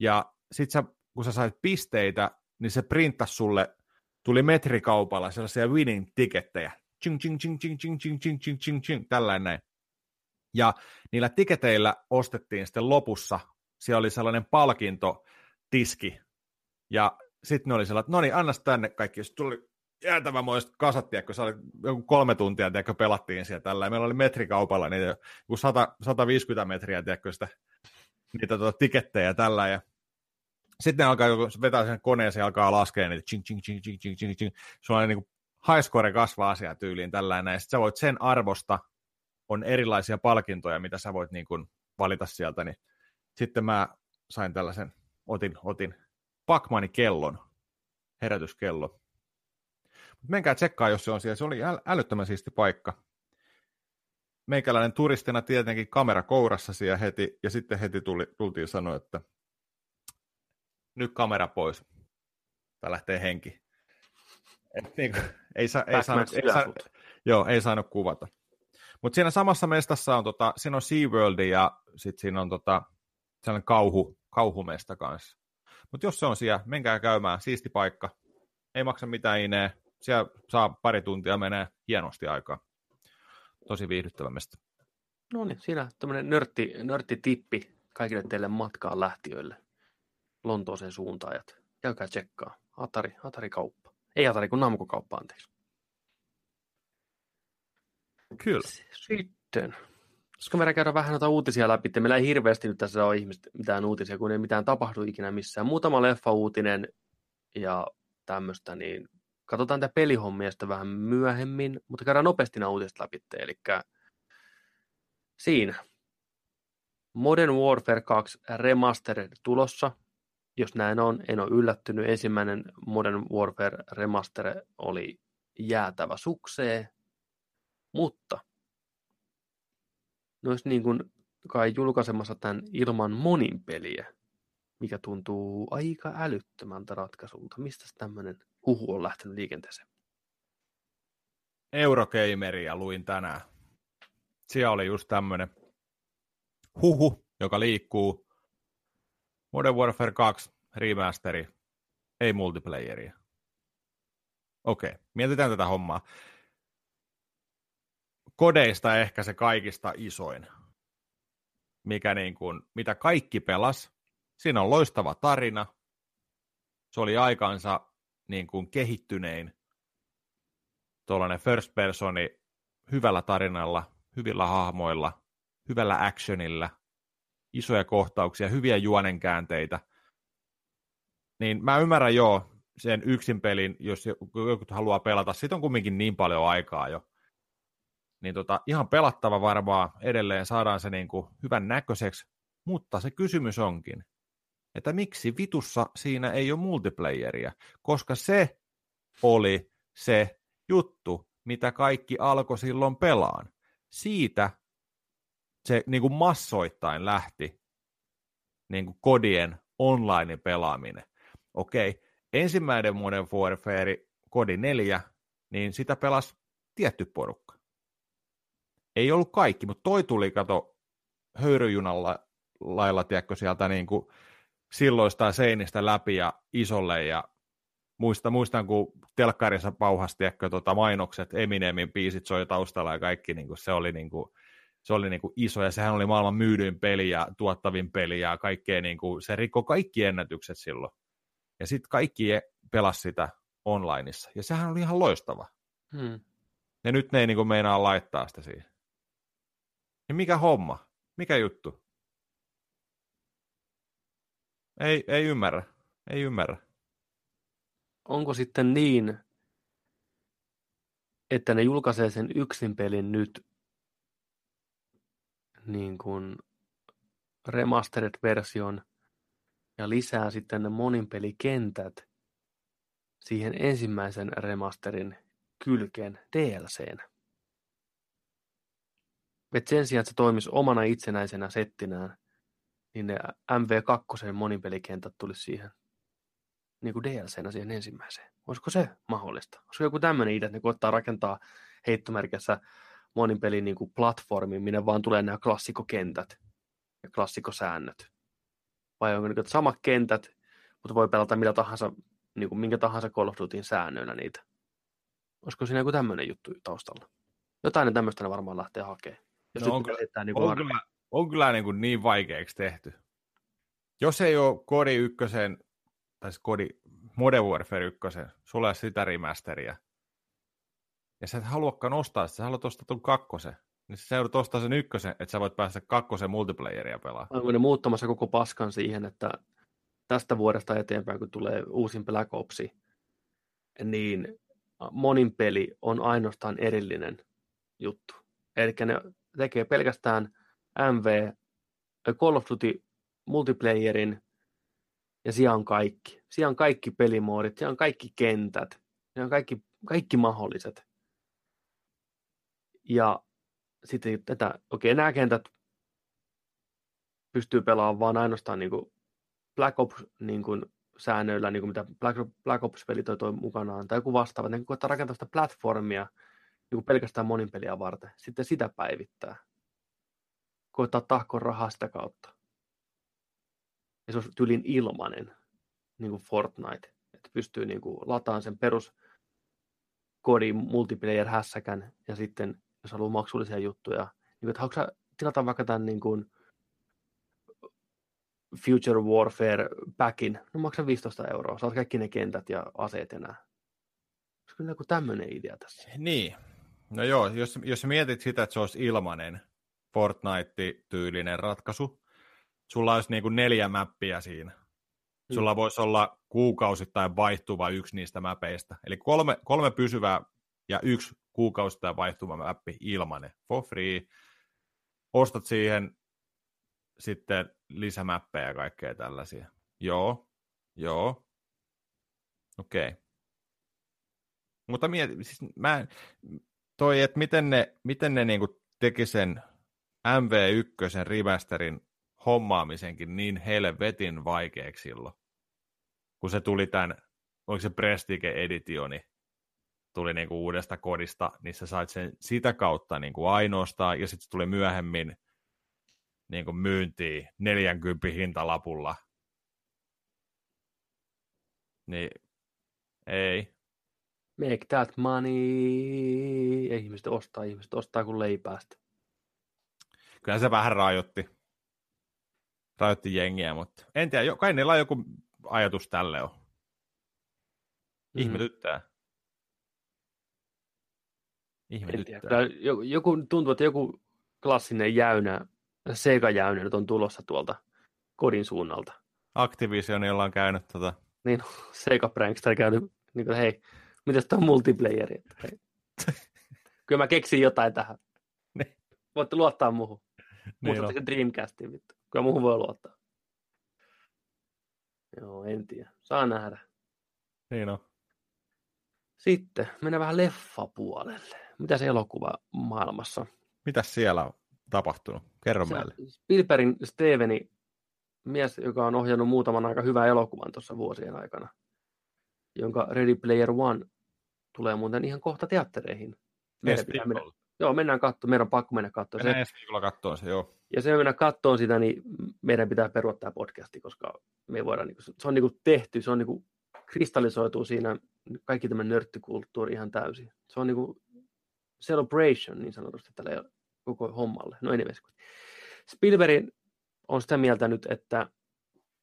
Speaker 1: ja sit sä, kun sä sait pisteitä, niin se printtasi sulle, tuli metrikaupalla sellaisia winning tikettejä, ching, ching, ching, ching, ching, ching, ching, ching, ching, ching, tällainen näin. Ja niillä tiketeillä ostettiin sitten lopussa, siellä oli sellainen palkintotiski, ja sitten ne oli sellainen, että no niin, anna tänne kaikki, sitten tuli jäätävän moista kasat, kun se oli joku kolme tuntia, tiedätkö, pelattiin siellä tällä, meillä oli metrikaupalla niitä joku 100, 150 metriä, tiedätkö, sitä, niitä tuota, tikettejä tällä, ja sitten ne alkaa se vetää sen koneeseen ja alkaa laskea niitä, ching, ching, ching, ching, ching, ching, ching. Sulla on niin high score kasvaa asiaa tyyliin tällä ja sitten sä voit sen arvosta, on erilaisia palkintoja, mitä sä voit niin kuin valita sieltä, niin sitten mä sain tällaisen, otin, otin Pacmanin kellon, herätyskello. Menkää tsekkaa, jos se on siellä. Se oli äl- älyttömän siisti paikka. Meikäläinen turistina tietenkin kamera kourassa siellä heti, ja sitten heti tuli, tultiin sanoa, että nyt kamera pois. Tai lähtee henki. Et niin kuin, ei, sa, ei, saanut, ei, sa, joo, ei saanut kuvata. Mutta siinä samassa mestassa on, tota, siinä on SeaWorld ja sitten siinä on tota, sellainen kauhu, kauhumesta kanssa. Mutta jos se on siellä, menkää käymään, siisti paikka, ei maksa mitään ineä, siellä saa pari tuntia menee hienosti aikaa. Tosi viihdyttävä mesta.
Speaker 2: No niin, siinä tämmöinen nörtti, nörttitippi kaikille teille matkaan lähtiöille Lontooseen suuntaajat. Käykää tsekkaa. Atari, Atari kauppa. Ei Atari, kun Namco kauppa, anteeksi.
Speaker 1: Kyllä.
Speaker 2: Sitten. Koska me käydään vähän noita uutisia läpi, meillä ei hirveästi nyt tässä ole ihmistä mitään uutisia, kun ei mitään tapahdu ikinä missään. Muutama leffa-uutinen ja tämmöistä, niin katsotaan tätä pelihommia sitten vähän myöhemmin, mutta käydään nopeasti nämä uutiset läpi. Eli siinä Modern Warfare 2 Remastered tulossa. Jos näin on, en ole yllättynyt. Ensimmäinen Modern Warfare Remaster oli jäätävä suksee, mutta ne olisi niin kuin kai julkaisemassa tämän ilman monin peliä, mikä tuntuu aika älyttömältä ratkaisulta. Mistä tämmöinen huhu on lähtenyt liikenteeseen?
Speaker 1: Eurogameria luin tänään. Siellä oli just tämmöinen huhu, joka liikkuu. Modern Warfare 2 remasteri, ei multiplayeria. Okei, mietitään tätä hommaa kodeista ehkä se kaikista isoin, mikä niin kuin, mitä kaikki pelas. Siinä on loistava tarina. Se oli aikansa niin kuin kehittynein tuollainen first personi hyvällä tarinalla, hyvillä hahmoilla, hyvällä actionilla, isoja kohtauksia, hyviä juonenkäänteitä. Niin mä ymmärrän joo sen yksin pelin, jos joku haluaa pelata. Siitä on kumminkin niin paljon aikaa jo niin tota, ihan pelattava varmaan edelleen saadaan se niin kuin hyvän näköiseksi, mutta se kysymys onkin, että miksi vitussa siinä ei ole multiplayeria, koska se oli se juttu, mitä kaikki alkoi silloin pelaan. Siitä se niin kuin massoittain lähti niin kuin kodien online-pelaaminen. Okei, ensimmäinen Modern Warfare, kodi 4, niin sitä pelasi tietty porukka. Ei ollut kaikki, mutta toi tuli, kato, höyryjunalla lailla, tiedätkö, sieltä niin kuin silloista seinistä läpi ja isolle ja muista, muistan, kun telkkarissa pauhasti tiedätkö, tota, mainokset, Eminemin biisit soi taustalla ja kaikki, niin kuin, se oli, niin kuin, se oli niin kuin iso ja sehän oli maailman myydyin peli ja tuottavin peli ja kaikkea, niin kuin, se rikkoi kaikki ennätykset silloin. Ja sitten kaikki pelasi sitä onlineissa ja sehän oli ihan loistava. Hmm. Ja nyt ne ei niin kuin, meinaa laittaa sitä siihen. Niin mikä homma? Mikä juttu? Ei, ei ymmärrä. Ei ymmärrä.
Speaker 2: Onko sitten niin, että ne julkaisee sen yksin pelin nyt niin kuin remastered-version ja lisää sitten ne moninpelikentät siihen ensimmäisen remasterin kylkeen DLCnä. Et sen sijaan, että se toimisi omana itsenäisenä settinään, niin ne MV2 monipelikentät tulisi siihen niin kuin DLCnä siihen ensimmäiseen. Olisiko se mahdollista? Olisiko joku tämmöinen idea, että ne koittaa rakentaa heittomerkissä monin pelin niin kuin platformin, minne vaan tulee nämä klassikokentät ja klassikosäännöt? Vai onko niin samat kentät, mutta voi pelata mitä tahansa, niin kuin minkä tahansa Call of Dutyn säännöillä niitä? Olisiko siinä joku tämmöinen juttu taustalla? Jotain tämmöistä ne varmaan lähtee hakemaan.
Speaker 1: Jos no on, kyllä, niin on, kyllä, on kyllä niin, kuin niin vaikeaksi tehty. Jos ei ole Kodi ykkösen, tai siis Kodi Modern Warfare ykkösen, sulla ei sitä remasteria, ja sä et haluakaan ostaa sä haluat ostaa tuon kakkosen, niin sä joudut ostaa sen ykkösen, että sä voit päästä kakkosen multiplayeria pelaamaan.
Speaker 2: Onko ne muuttamassa koko paskan siihen, että tästä vuodesta eteenpäin, kun tulee uusin Black Opsi, niin monin peli on ainoastaan erillinen juttu. Eli ne tekee pelkästään MV, Call of Duty multiplayerin, ja siellä on kaikki. Siellä on kaikki pelimoodit, siellä on kaikki kentät, siellä on kaikki kaikki mahdolliset. Ja sitten tätä, okei, nämä kentät pystyy pelaamaan vaan ainoastaan niin kuin Black Ops niin kuin säännöillä, niin kuin mitä Black, Black Ops-peli toi, toi mukanaan, tai joku vastaava, ne koittaa rakentaa sitä platformia niin kuin pelkästään monin peliä varten. Sitten sitä päivittää. Koittaa tahkoa rahaa sitä kautta. Ja se on tyylin ilmanen, niin kuin Fortnite. Että pystyy niin kuin lataamaan sen perus kodin multiplayer hässäkän ja sitten jos haluaa maksullisia juttuja, niin että haluatko tilata vaikka tämän niin kuin Future Warfare packin, no maksaa 15 euroa, saat kaikki ne kentät ja aseet enää. Olisi kyllä joku tämmöinen idea tässä.
Speaker 1: Niin, no joo, jos, jos mietit sitä, että se olisi ilmainen Fortnite-tyylinen ratkaisu, sulla olisi niin kuin neljä mäppiä siinä. Mm. Sulla voisi olla kuukausittain vaihtuva yksi niistä mäpeistä. Eli kolme, kolme pysyvää ja yksi kuukausittain vaihtuva mäppi ilmanen, for free. Ostat siihen sitten lisämäppejä ja kaikkea tällaisia. Joo, joo, okei. Okay. Mutta mieti, siis mä, toi, että miten ne, miten ne niinku teki sen MV1 remasterin hommaamisenkin niin helvetin vaikeaksi silloin, kun se tuli tämän, oliko se Prestige Editioni, tuli niinku uudesta kodista, niin sä sait sen sitä kautta niinku ainoastaan, ja sitten se tuli myöhemmin niin kuin myyntiin 40 hintalapulla. Niin ei.
Speaker 2: Make that money. Ei ihmiset ostaa, ihmiset ostaa kuin leipäästä.
Speaker 1: Kyllä se vähän rajoitti. Rajoitti jengiä, mutta en tiedä, kai niillä on joku ajatus tälle on. Mm. Ihmetyttää. Ihmetyttää.
Speaker 2: joku, tuntuu, että joku klassinen jäynä Sega-jäyne nyt on tulossa tuolta kodin suunnalta.
Speaker 1: Activisionilla on käynyt tota.
Speaker 2: Niin, Sega Prankster käynyt, niin kuin, hei, mitäs tuo multiplayeri? Että, hei. [laughs] Kyllä mä keksin jotain tähän. Niin. Voitte luottaa muuhun. Niin Muistatteko Dreamcastiin vittu? Kyllä muuhun voi luottaa. Joo, en tiedä. Saa nähdä.
Speaker 1: Niin on.
Speaker 2: Sitten mennään vähän leffapuolelle. Mitä se elokuva maailmassa?
Speaker 1: Mitäs siellä on? tapahtunut? Kerro se, meille.
Speaker 2: Spielbergin Steveni, mies, joka on ohjannut muutaman aika hyvän elokuvan tuossa vuosien aikana, jonka Ready Player One tulee muuten ihan kohta teattereihin.
Speaker 1: Meidän pitää mennä,
Speaker 2: joo, mennään katsomaan, meidän on pakko mennä katsomaan.
Speaker 1: Mennään ensi viikolla katsomaan se, joo.
Speaker 2: Ja se mennä katsomaan sitä, niin meidän pitää perua tämä podcasti, koska me ei voida, niin kuin, se on niin kuin tehty, se on niin kuin kristallisoituu siinä kaikki tämä nörttikulttuuri ihan täysin. Se on niin kuin celebration niin sanotusti tällä koko hommalle. No anyways. Spielberg on sitä mieltä nyt, että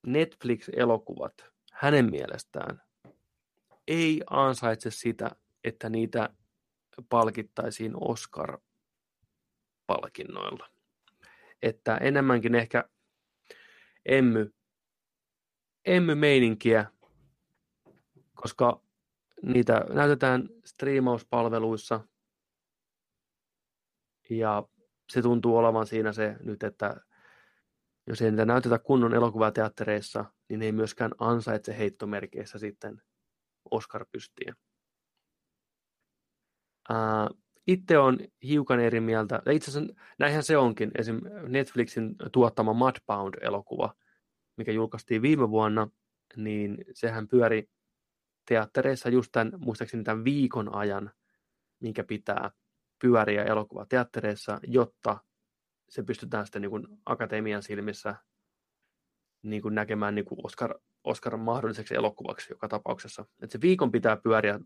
Speaker 2: Netflix-elokuvat hänen mielestään ei ansaitse sitä, että niitä palkittaisiin Oscar-palkinnoilla. Että enemmänkin ehkä emmy, emmy-meininkiä, koska niitä näytetään striimauspalveluissa – ja se tuntuu olevan siinä se nyt, että jos ei niitä näytetä kunnon elokuvateattereissa, niin ei myöskään ansaitse heittomerkeissä sitten Oscar-pystiä. Itse on hiukan eri mieltä. Itse asiassa näinhän se onkin. Esim. Netflixin tuottama Mudbound-elokuva, mikä julkaistiin viime vuonna, niin sehän pyöri teattereissa just tämän, muistaakseni tämän viikon ajan, minkä pitää pyöriä elokuvateattereissa, jotta se pystytään sitten niin kuin akatemian silmissä niin kuin näkemään niin kuin Oscar, Oscar mahdolliseksi elokuvaksi joka tapauksessa. Että se viikon pitää pyöriä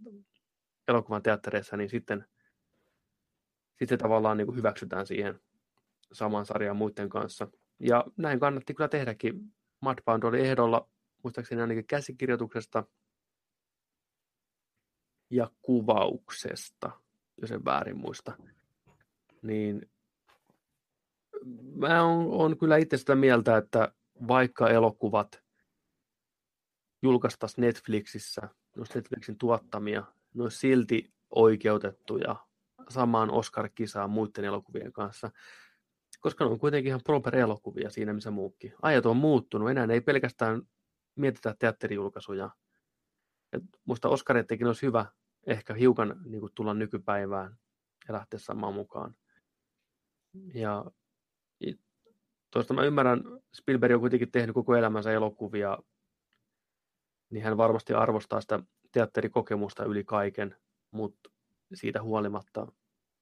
Speaker 2: elokuvan teattereissa, niin sitten, sitten tavallaan niin kuin hyväksytään siihen saman sarjan muiden kanssa. Ja näin kannatti kyllä tehdäkin. Mudbound oli ehdolla, muistaakseni ainakin käsikirjoituksesta ja kuvauksesta jos en väärin muista, niin mä oon, on kyllä itse sitä mieltä, että vaikka elokuvat julkaistaisiin Netflixissä, ne Netflixin tuottamia, ne olisi silti oikeutettuja samaan Oscar-kisaan muiden elokuvien kanssa, koska ne on kuitenkin ihan proper elokuvia siinä, missä muukin. Ajat on muuttunut, enää ei pelkästään mietitä teatterijulkaisuja. Et musta Oscarittekin olisi hyvä ehkä hiukan niin kuin, tulla nykypäivään ja lähteä samaan mukaan. Ja tuosta mä ymmärrän, Spielberg on kuitenkin tehnyt koko elämänsä elokuvia, niin hän varmasti arvostaa sitä teatterikokemusta yli kaiken, mutta siitä huolimatta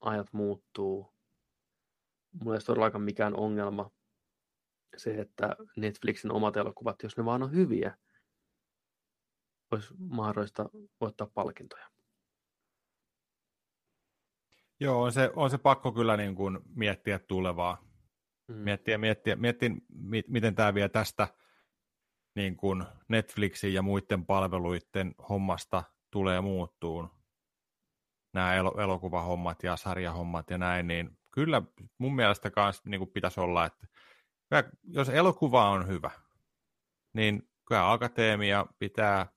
Speaker 2: ajat muuttuu. Mulla ei todellakaan mikään ongelma se, että Netflixin omat elokuvat, jos ne vaan on hyviä, olisi mahdollista voittaa palkintoja.
Speaker 1: Joo, on se, on se pakko kyllä niin kuin miettiä tulevaa. Mm. Miettiä, miettiä, miettiä, miten tämä vie tästä niin kuin Netflixin ja muiden palveluiden hommasta tulee muuttuun. Nämä el- elokuvahommat ja sarjahommat ja näin, niin kyllä mun mielestä myös niin kuin pitäisi olla, että jos elokuva on hyvä, niin kyllä akateemia pitää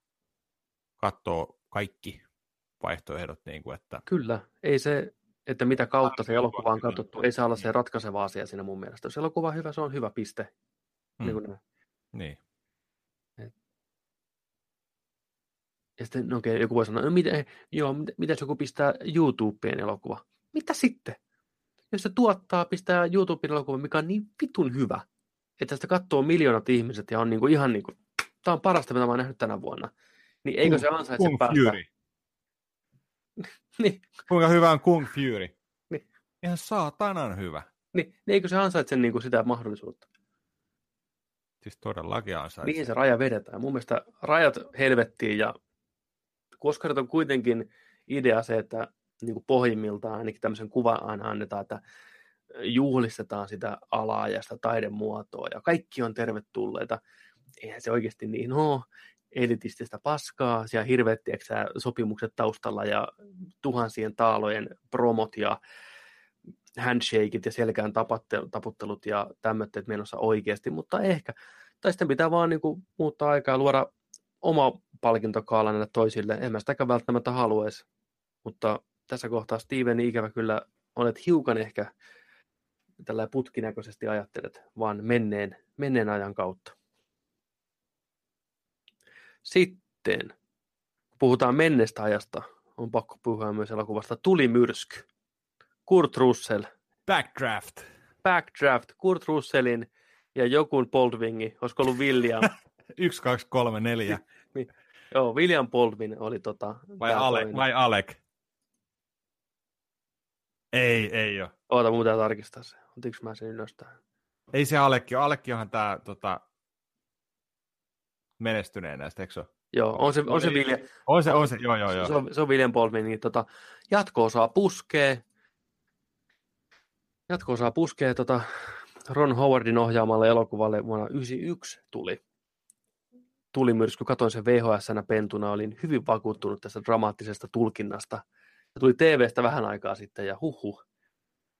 Speaker 1: katsoa kaikki vaihtoehdot. Niin kuin, että...
Speaker 2: Kyllä, ei se, että mitä kautta se elokuva on katsottu, ei saa olla se ratkaiseva asia siinä mun mielestä. Jos elokuva on hyvä, se on hyvä piste.
Speaker 1: Mm. Niin. Kuin niin.
Speaker 2: Et... Ja sitten, no okei, joku voi sanoa, no mitä, joo, mitä joku pistää YouTubeen elokuva? Mitä sitten? Jos se tuottaa, pistää YouTubeen elokuva, mikä on niin vitun hyvä, että sitä katsoo miljoonat ihmiset ja on niinku ihan niin kuin, tämä on parasta, mitä mä oon nähnyt tänä vuonna. Niin eikö se ansaitse päästä? Fury. [laughs]
Speaker 1: niin. Kuinka hyvä on Kung Fury? Niin. Ihan saatanan hyvä.
Speaker 2: Niin, niin eikö se ansaitse niin kuin sitä mahdollisuutta?
Speaker 1: Siis todellakin ansaitsee.
Speaker 2: Mihin se raja vedetään? Mun mielestä rajat helvettiin ja koska on kuitenkin idea se, että niin kuin pohjimmiltaan ainakin tämmöisen kuvan aina annetaan, että juhlistetaan sitä alaa ja sitä taidemuotoa ja kaikki on tervetulleita. Eihän se oikeasti niin no, elitististä paskaa, siellä hirveät sopimukset taustalla ja tuhansien taalojen promot ja handshakeit ja selkään taputtelut ja tämmöiset menossa oikeasti, mutta ehkä. Tai sitten pitää vaan niin kuin, muuttaa aikaa luoda oma palkintokaala näille toisille. En mä sitäkään välttämättä haluaisi, mutta tässä kohtaa Steven ikävä kyllä olet hiukan ehkä tällä putkinäköisesti ajattelet, vaan menneen, menneen ajan kautta. Sitten, kun puhutaan menneestä ajasta, on pakko puhua myös elokuvasta Tulimyrsky. Kurt Russell.
Speaker 1: Backdraft.
Speaker 2: Backdraft. Kurt Russellin ja joku Baldwingi, olisiko ollut William?
Speaker 1: 1, 2, 3, 4.
Speaker 2: Joo, William Baldwin oli tota...
Speaker 1: Vai Alec, vai Alec? Ei, ei ole.
Speaker 2: Oota, mun pitää tarkistaa se. Otinko mä sen ylös tähän?
Speaker 1: Ei se Alekki. Alekki onhan tää tota, menestyneenä, eikö se
Speaker 2: Joo, on se, on se
Speaker 1: William. On se, on se, joo, joo, joo.
Speaker 2: Se on, se on William Baldwin, niin tota, jatko-osaa puskee. Jatko-osaa puskee tota, Ron Howardin ohjaamalle elokuvalle vuonna 1991 tuli. Tuli myös, kun katsoin sen VHS-nä pentuna, olin hyvin vakuuttunut tästä dramaattisesta tulkinnasta. Se tuli TVstä vähän aikaa sitten ja huhu.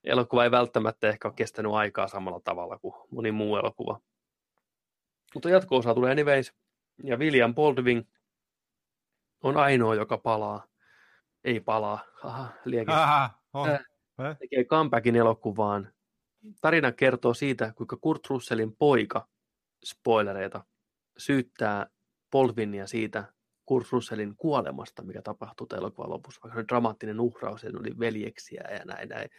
Speaker 2: Elokuva ei välttämättä ehkä ole kestänyt aikaa samalla tavalla kuin moni muu elokuva. Mutta jatko-osa tulee anyways. Ja William Baldwin on ainoa, joka palaa. Ei palaa. Aha, liekin. Aha, oh. äh, tekee comebackin elokuvaan. Tarina kertoo siitä, kuinka Kurt Russellin poika, spoilereita, syyttää Baldwinia siitä Kurt Russellin kuolemasta, mikä tapahtuu elokuvan lopussa. Vaikka se dramaattinen uhraus, oli veljeksiä ja näin, näin.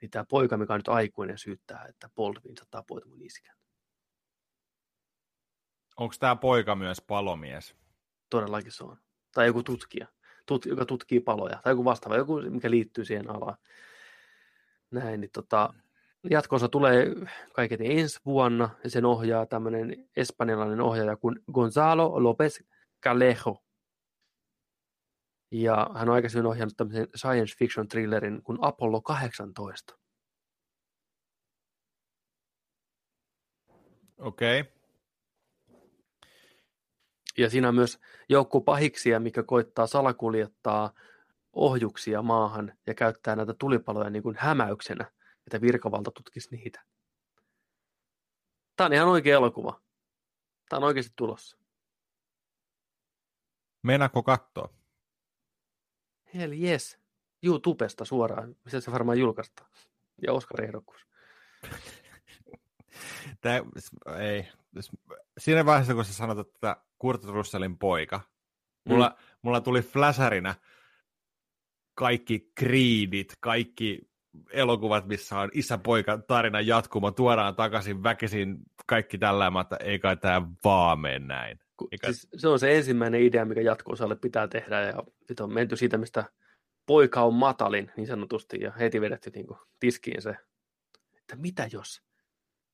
Speaker 2: Niin tämä poika, mikä on nyt aikuinen, syyttää, että Baldwin sä tapoit mun iskän.
Speaker 1: Onko tämä poika myös palomies?
Speaker 2: Todellakin se on. Tai joku tutkija, tut, joka tutkii paloja. Tai joku vastaava, joku, mikä liittyy siihen alaan. Näin, niin tota, jatkossa tulee kaiket ensi vuonna, ja sen ohjaa tämmöinen espanjalainen ohjaaja kuin Gonzalo López Calejo. Ja hän on aikaisemmin ohjannut tämmöisen science fiction thrillerin kuin Apollo 18.
Speaker 1: Okei. Okay.
Speaker 2: Ja siinä on myös joukko pahiksia, mikä koittaa salakuljettaa ohjuksia maahan ja käyttää näitä tulipaloja niin kuin hämäyksenä, että virkavalta tutkisi niitä. Tämä on ihan oikea elokuva. Tämä on oikeasti tulossa.
Speaker 1: Meinaako katsoa?
Speaker 2: Hell yes. YouTubesta suoraan, missä se varmaan julkaistaan. Ja Oscar-ehdokkuus.
Speaker 1: Tämä, ei. Siinä vaiheessa, kun sä sanot, että Kurt Russellin poika, mulla, mm. mulla tuli fläsärinä kaikki kriidit, kaikki elokuvat, missä on isä-poika tarinan jatkuma, tuodaan takaisin väkisin kaikki tällä, että ei kai tämä vaan mene näin.
Speaker 2: Eikä... Siis se on se ensimmäinen idea, mikä jatko-osalle pitää tehdä, ja sitten on menty siitä, mistä poika on matalin, niin sanotusti, ja heti vedetty niin tiskiin se, että mitä jos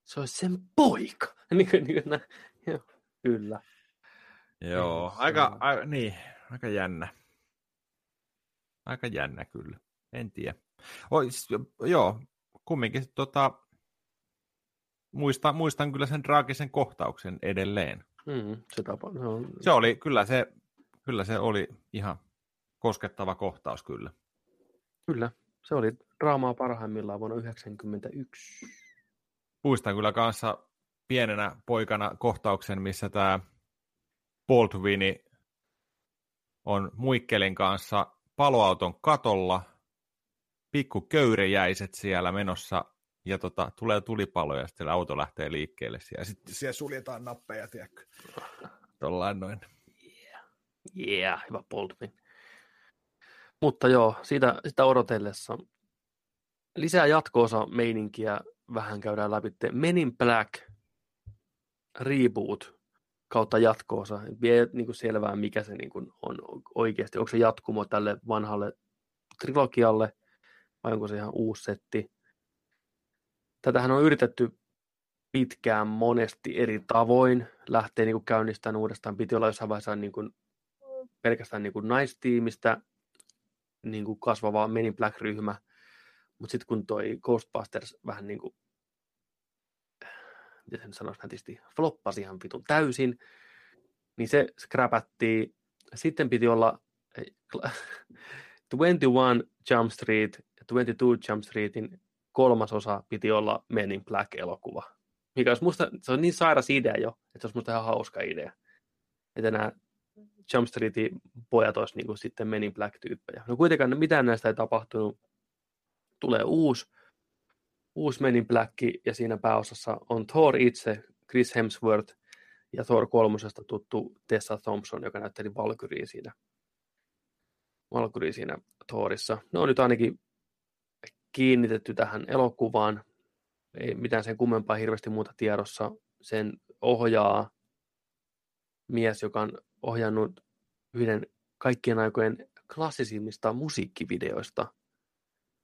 Speaker 2: se olisi sen poika? [laughs] niin, kuin, niin, kuin, joo, kyllä.
Speaker 1: Joo, aika, a, niin, aika jännä. Aika jännä kyllä, en tiedä. Ois, joo, kumminkin tota, muistan, muistan kyllä sen traagisen kohtauksen edelleen.
Speaker 2: Mm, se, tapa, se, on...
Speaker 1: se oli, kyllä se, kyllä se oli ihan koskettava kohtaus kyllä.
Speaker 2: Kyllä, se oli draamaa parhaimmillaan vuonna 1991.
Speaker 1: Muistan kyllä kanssa pienenä poikana kohtauksen, missä tämä Baldwini on Muikkelin kanssa paloauton katolla, pikku köyrejäiset siellä menossa, ja tota, tulee tulipalo, ja sitten auto lähtee liikkeelle siellä. Sitten siellä suljetaan nappeja, tiedätkö? Tuollain noin.
Speaker 2: Yeah. yeah, hyvä Baldwin. Mutta joo, siitä, sitä odotellessa lisää jatkoosa meininkiä vähän käydään läpi. Men in Black reboot kautta jatkoosa. Vie niin kuin selvää, mikä se niin kuin on oikeasti. Onko se jatkumo tälle vanhalle trilogialle vai onko se ihan uusi setti. Tätähän on yritetty pitkään monesti eri tavoin lähteä niin käynnistämään uudestaan. Piti olla jossain vaiheessa niin kuin, pelkästään niin kuin naistiimistä niin kuin kasvava Men in Black-ryhmä, mutta sitten kun toi Ghostbusters vähän niin kuin, miten sen sanoisi nätisti, floppasi ihan vitun täysin, niin se scrapattiin. Sitten piti olla 21 [laughs] Jump Street ja 22 Jump Streetin kolmas osa piti olla Men in Black-elokuva. Mikä olisi musta, se on niin sairas idea jo, että se olisi musta ihan hauska idea. Että nämä Jump Streetin pojat olisi niin kuin sitten Men in Black-tyyppejä. No kuitenkaan mitään näistä ei tapahtunut. Tulee uusi, uusi Men in Black, ja siinä pääosassa on Thor itse, Chris Hemsworth, ja Thor kolmosesta tuttu Tessa Thompson, joka näytteli Valkyrie siinä, Valkyrie siinä Thorissa. Ne on nyt ainakin kiinnitetty tähän elokuvaan. Ei mitään sen kummempaa hirveästi muuta tiedossa. Sen ohjaa mies, joka on ohjannut yhden kaikkien aikojen klassisimmista musiikkivideoista,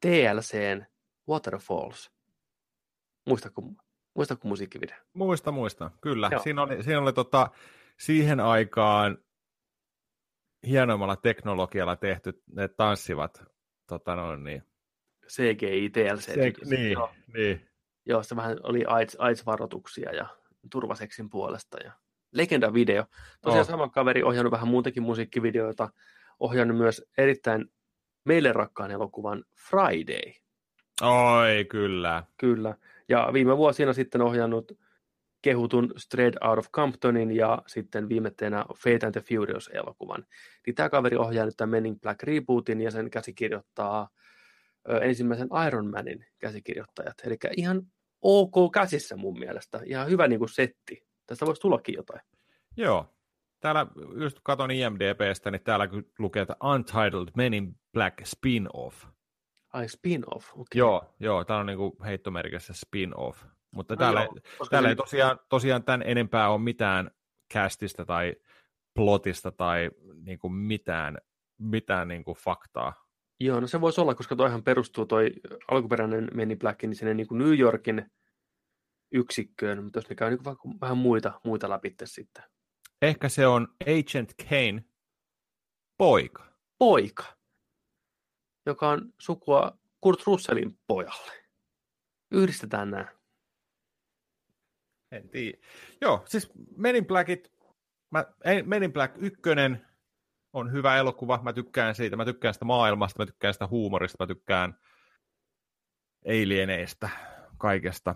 Speaker 2: TLCn Waterfalls. Muistatko, muistatko musiikkivideo?
Speaker 1: Muista, muista, kyllä. Siinä oli, siinä oli tota, siihen aikaan hienoimmalla teknologialla tehty ne tanssivat tota noin, niin.
Speaker 2: CGI, TLC. Se,
Speaker 1: niin, joo. niin.
Speaker 2: Joo, se vähän oli AIDS, AIDS-varoituksia ja turvaseksin puolesta ja Legenda-video. Tosiaan oh. sama kaveri ohjannut vähän muutakin musiikkivideoita, ohjannut myös erittäin meille rakkaan elokuvan Friday.
Speaker 1: Oi, kyllä.
Speaker 2: Kyllä. Ja viime vuosina sitten ohjannut kehutun Straight Out of Comptonin ja sitten viimetteenä Fate and the Furious-elokuvan. Niin tämä kaveri ohjaa nyt tämän Men in Black rebootin ja sen käsikirjoittaa ö, ensimmäisen Iron Manin käsikirjoittajat. Eli ihan ok käsissä mun mielestä. Ihan hyvä niin kuin setti. Tästä voisi tullakin jotain.
Speaker 1: Joo. Täällä just katon IMDBstä, niin täällä lukee, että Untitled Men in Black spin-off.
Speaker 2: Ai spin-off, okay.
Speaker 1: Joo, joo, täällä on niinku heittomerkissä spin-off. Mutta täällä, no joo, täällä ei tosiaan, tosiaan tämän enempää ole mitään castista tai plotista tai niinku mitään, mitään niinku faktaa.
Speaker 2: Joo, no se voisi olla, koska toihan perustuu toi alkuperäinen Men in Black, niin sinne niinku New Yorkin yksikköön, mutta jos ne käy niin vähän muita, muita läpi sitten.
Speaker 1: Ehkä se on Agent Kane poika.
Speaker 2: Poika, joka on sukua Kurt Russellin pojalle. Yhdistetään nämä.
Speaker 1: En tiedä. Joo, siis Men in Blackit, mä, Men in Black 1 on hyvä elokuva, mä tykkään siitä, mä tykkään sitä maailmasta, mä tykkään sitä huumorista, mä tykkään alieneistä, kaikesta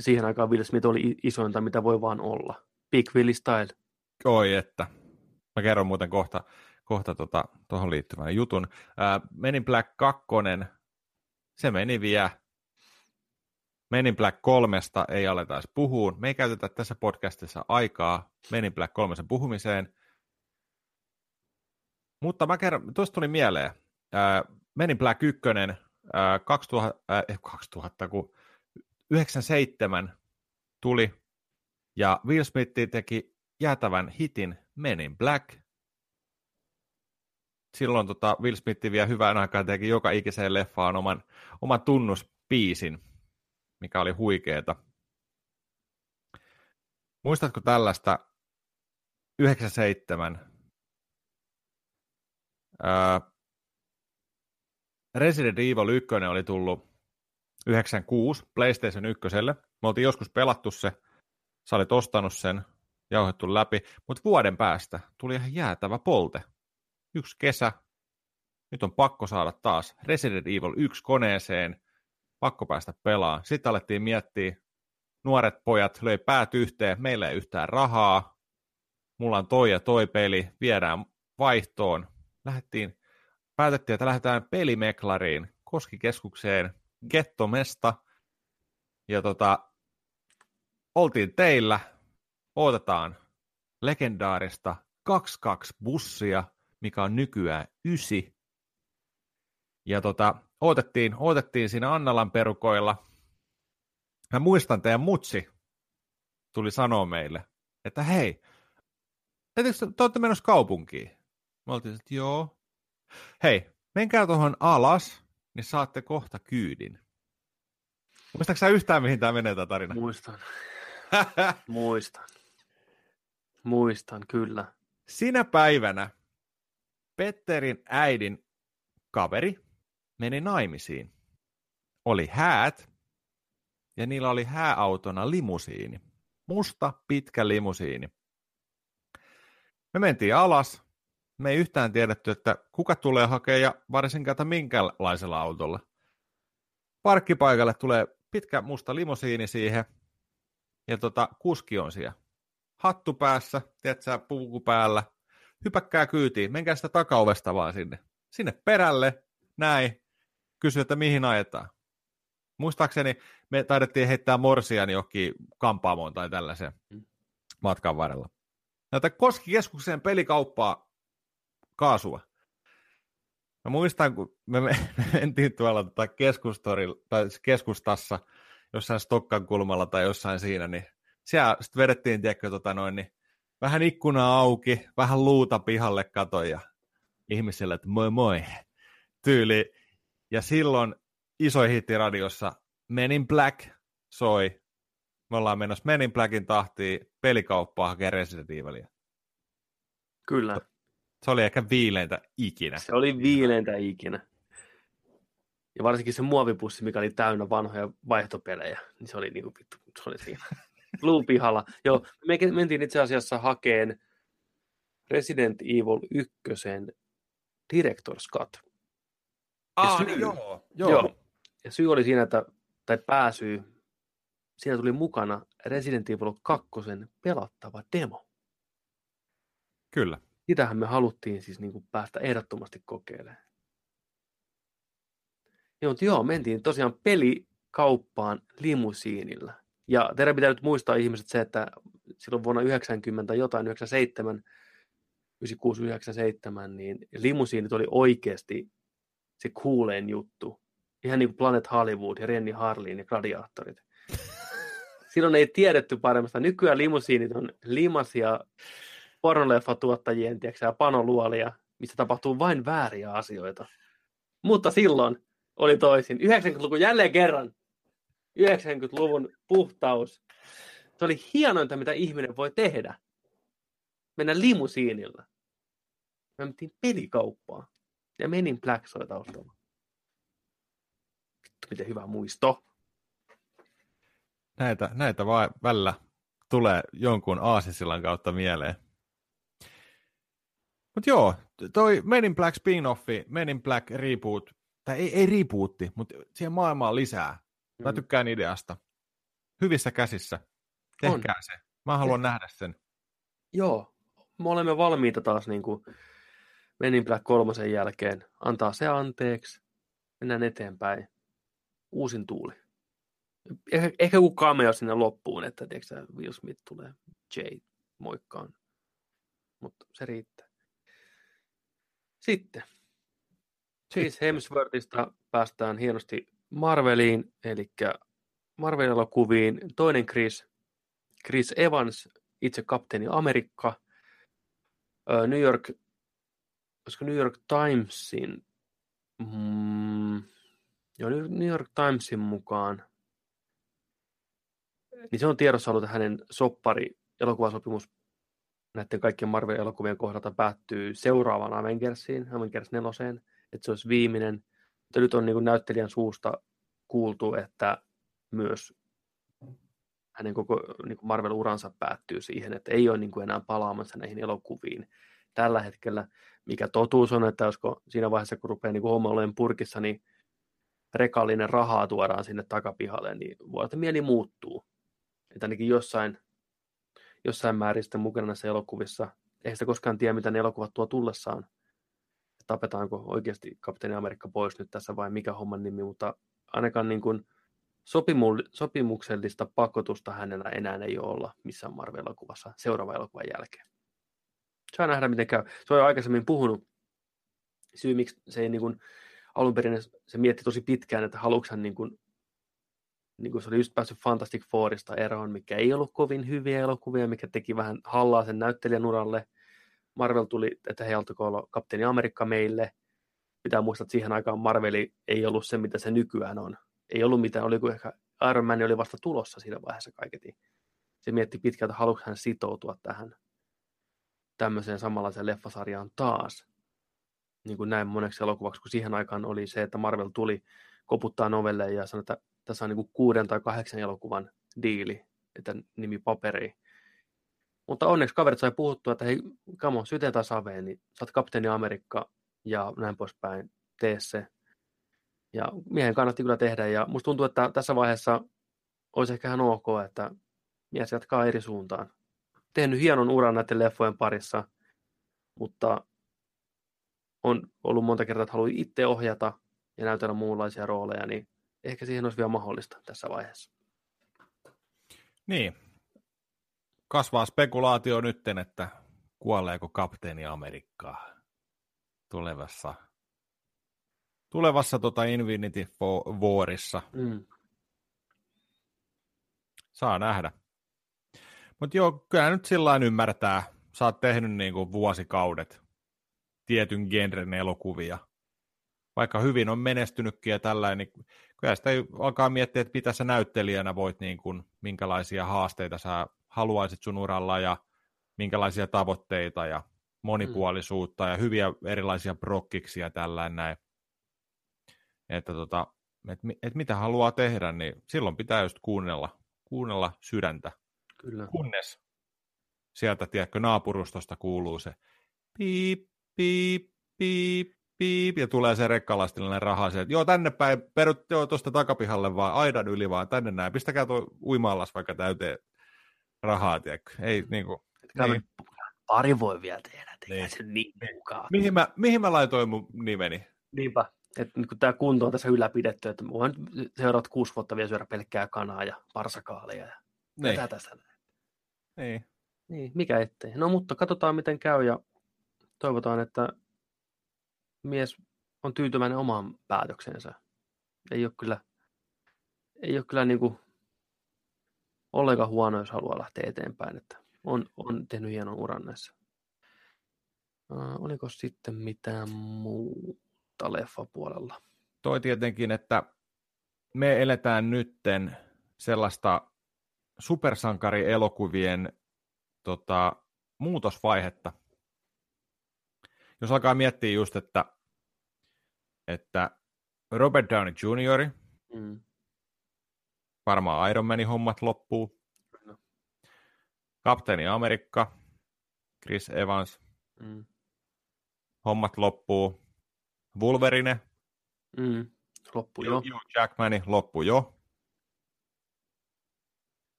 Speaker 2: siihen aikaan Will Smith oli isointa, mitä voi vaan olla. Big Willy style.
Speaker 1: Oi että. Mä kerron muuten kohta, kohta tuohon tota, liittyvän jutun. Äh, Menin Black 2, se meni vielä. Menin Black 3 ei aleta edes puhuun. Me ei käytetä tässä podcastissa aikaa Menin Black 3 puhumiseen. Mutta mä kerron, tuosta tuli mieleen. Äh, Menin Black 1 ää, 2000, ää, 2000 kun 97 tuli, ja Will Smith teki jäätävän hitin Men in Black. Silloin tota, Will Smith vielä hyvän aikaa teki joka ikiseen leffaan oman, oman tunnuspiisin, mikä oli huikeeta. Muistatko tällaista 97 öö, Resident Evil 1 oli tullut 96 PlayStation 1. Me oltiin joskus pelattu se, sä olit ostanut sen, jauhettu läpi, mutta vuoden päästä tuli ihan jäätävä polte. Yksi kesä, nyt on pakko saada taas Resident Evil 1 koneeseen, pakko päästä pelaamaan. Sitten alettiin miettiä, nuoret pojat löi päät yhteen, meillä ei yhtään rahaa, mulla on toi ja toi peli, viedään vaihtoon. Lähdettiin, päätettiin, että lähdetään pelimeklariin, Koskikeskukseen, Gettomesta, ja tota, oltiin teillä, odotetaan legendaarista 22 bussia, mikä on nykyään ysi. Ja tota, odotettiin, odotettiin siinä Annalan perukoilla. Mä muistan teidän mutsi tuli sanoa meille, että hei, Ettekö te olette menossa kaupunkiin? Mä oltiin, että joo. Hei, menkää tuohon alas, niin saatte kohta kyydin. Muistatko sä yhtään, mihin tämä menee tämä tarina?
Speaker 2: Muistan. [laughs] Muistan. Muistan, kyllä.
Speaker 1: Sinä päivänä Petterin äidin kaveri meni naimisiin. Oli häät, ja niillä oli hääautona limusiini. Musta pitkä limusiini. Me mentiin alas. Me ei yhtään tiedetty, että kuka tulee hakemaan ja varsinkaan että minkälaisella autolla. Parkkipaikalle tulee pitkä musta limosiini siihen ja tota, kuski on siellä. Hattu päässä, tiedätkö, puku päällä. Hypäkkää kyytiin, menkää sitä takaovesta vaan sinne. Sinne perälle, näin. Kysy, että mihin ajetaan. Muistaakseni me taidettiin heittää morsia johonkin kampaamoon tai tällaiseen mm. matkan varrella näitä Koski-keskukseen pelikauppaa kaasua. Mä muistan, kun me, me mentiin tuolla tota tai keskustassa, jossain Stokkan kulmalla tai jossain siinä, niin siellä sitten vedettiin, tiedätkö, tota noin, niin vähän ikkuna auki, vähän luuta pihalle katoja ihmisille, että moi moi, tyyli. Ja silloin iso hitti radiossa Men in Black soi me ollaan menossa Men in Blackin tahtiin pelikauppaa hakemaan Resident Evilia.
Speaker 2: Kyllä.
Speaker 1: Se oli ehkä viileintä ikinä.
Speaker 2: Se oli viileintä ikinä. Ja varsinkin se muovipussi, mikä oli täynnä vanhoja vaihtopelejä, niin se oli niinku vittu, se oli siinä. [laughs] Luupihalla. Joo, me mentiin itse asiassa hakeen Resident Evil 1 Director's Cut.
Speaker 1: Ah, syy, niin joo,
Speaker 2: joo. joo. Ja syy oli siinä, että, tai pääsyy siinä tuli mukana Resident Evil 2 pelattava demo.
Speaker 1: Kyllä.
Speaker 2: Sitähän me haluttiin siis niin kuin päästä ehdottomasti kokeilemaan. Joo, joo, mentiin tosiaan pelikauppaan limusiinilla. Ja teidän pitää nyt muistaa ihmiset se, että silloin vuonna 90 jotain, 97, 96, 97, niin limusiinit oli oikeasti se kuuleen juttu. Ihan niin kuin Planet Hollywood ja Renny Harlin ja Gladiatorit [laughs] silloin ei tiedetty paremmasta. Nykyään limusiinit on limasia pornoleffatuottajien ja panoluolia, missä tapahtuu vain vääriä asioita. Mutta silloin oli toisin. 90-luku jälleen kerran. 90-luvun puhtaus. Se oli hienointa, mitä ihminen voi tehdä. Mennä limusiinilla. Me mentiin pelikauppaan. Ja menin Black soi taustalla. Vittu, miten hyvä muisto
Speaker 1: näitä, näitä vaan välillä tulee jonkun aasisillan kautta mieleen. Mutta joo, toi Men in Black spin-offi, Men in Black reboot, tai ei, ei rebootti, mutta siihen maailmaan lisää. Mä mm. tykkään ideasta. Hyvissä käsissä. Tehkää On. se. Mä haluan Te... nähdä sen.
Speaker 2: Joo, me olemme valmiita taas niin kuin Men in Black kolmosen jälkeen. Antaa se anteeksi. Mennään eteenpäin. Uusin tuuli ehkä, ehkä joku cameo sinne loppuun, että tiedätkö, Will Smith tulee Jay moikkaan. Mutta se riittää. Sitten. Siis Hemsworthista päästään hienosti Marveliin, eli Marvel-elokuviin. Toinen Chris, Chris Evans, itse kapteeni Amerikka, New York, olisiko New York Timesin, mm, joo, New York Timesin mukaan, niin se on tiedossa ollut, hänen soppari elokuvasopimus näiden kaikkien Marvel-elokuvien kohdalta päättyy seuraavaan Avengersiin, Avengers 4, että se olisi viimeinen. Mutta nyt on niin kuin näyttelijän suusta kuultu, että myös hänen koko niin Marvel-uransa päättyy siihen, että ei ole niin kuin enää palaamassa näihin elokuviin tällä hetkellä. Mikä totuus on, että josko siinä vaiheessa, kun rupeaa niin kuin homma olemaan purkissa, niin rekallinen rahaa tuodaan sinne takapihalle, niin voi että mieli muuttuu. Että ainakin jossain, jossain määrin sitten mukana näissä elokuvissa. Ei sitä koskaan tiedä, mitä ne elokuvat tuo tullessaan. Tapetaanko oikeasti Kapteeni Amerikka pois nyt tässä vai mikä homman nimi, mutta ainakaan niin kuin sopimuksellista pakotusta hänellä enää ei olla missään Marvel-elokuvassa seuraavan elokuvan jälkeen. Saa nähdä, miten käy. Se on jo aikaisemmin puhunut. Syy, miksi se ei niin kuin, alun perin se mietti tosi pitkään, että haluatko hän niin kuin, niin kuin se oli just päässyt Fantastic Fourista eroon, mikä ei ollut kovin hyviä elokuvia, mikä teki vähän hallaa sen näyttelijän uralle. Marvel tuli, että he olla Kapteeni Amerikka meille. Pitää muistaa, että siihen aikaan Marveli ei ollut se, mitä se nykyään on ei ollut mitään, oli kuin ehkä Iron Man oli vasta tulossa siinä vaiheessa kaiketi. Se mietti pitkältä, haluatko hän sitoutua tähän tämmöiseen samanlaiseen leffasarjaan taas. Niin kuin näin moneksi elokuvaksi, kun siihen aikaan oli se, että Marvel tuli koputtaa novelle ja sanoi, että tässä on niin kuin kuuden tai kahdeksan elokuvan diili, että nimi paperi. Mutta onneksi kaverit sai puhuttua, että hei, kamo, sytetä saveen, niin sä oot kapteeni Amerikka ja näin poispäin, tee se. Ja miehen kannatti kyllä tehdä, ja musta tuntuu, että tässä vaiheessa olisi ehkä ihan ok, että mies jatkaa eri suuntaan. Tehnyt hienon uran näiden leffojen parissa, mutta on ollut monta kertaa, että haluaa itse ohjata ja näytellä muunlaisia rooleja, niin ehkä siihen olisi vielä mahdollista tässä vaiheessa.
Speaker 1: Niin. Kasvaa spekulaatio nytten, että kuoleeko kapteeni Amerikkaa tulevassa tulevassa tota Infinity Warissa. Mm. Saa nähdä. Mutta joo, kyllä nyt sillä ymmärtää. Sä oot tehnyt niinku vuosikaudet tietyn genren elokuvia. Vaikka hyvin on menestynytkin ja tällainen, niin kyllä sitä alkaa miettiä, että mitä sä näyttelijänä voit, niin kuin, minkälaisia haasteita sä haluaisit sun uralla ja minkälaisia tavoitteita ja monipuolisuutta mm. ja hyviä erilaisia prokkiksia ja tällainen näin että tota, et, et mitä haluaa tehdä, niin silloin pitää just kuunnella, kuunnella sydäntä.
Speaker 2: Kyllä.
Speaker 1: Kunnes sieltä, tiedätkö, naapurustosta kuuluu se piip, piip, piip, piip, ja tulee se rekkalastillinen raha, se, että joo, tänne päin, perut, joo, tuosta takapihalle vaan, aidan yli vaan, tänne näin, pistäkää tuo uimaallas vaikka täyteen rahaa, tiedätkö, ei mm. niinku,
Speaker 2: niin. Pari voi vielä tehdä, niin. se niin
Speaker 1: Mihin mä, mihin mä laitoin mun nimeni?
Speaker 2: Niinpä että kun tämä kunto on tässä ylläpidetty, että voin seuraavat kuusi vuotta vielä syödä pelkkää kanaa ja parsakaalia ja niin. tätä tässä
Speaker 1: Niin.
Speaker 2: Niin, mikä ettei. No mutta katsotaan miten käy ja toivotaan, että mies on tyytyväinen omaan päätöksensä. Ei ole kyllä, ei ole kyllä niin kuin ollenkaan huono, jos haluaa lähteä eteenpäin. Että on, on tehnyt hienon uran näissä. Uh, oliko sitten mitään muuta? leffapuolella.
Speaker 1: Toi tietenkin, että me eletään nytten sellaista supersankarielokuvien tota, muutosvaihetta. Jos alkaa miettiä just, että, että Robert Downey Jr., mm. Varmaan Iron Manin hommat loppuu. No. Kapteeni Amerikka, Chris Evans, mm. hommat loppuu. Wolverine.
Speaker 2: Mm, loppu jo.
Speaker 1: Hugh Jackmani loppu jo.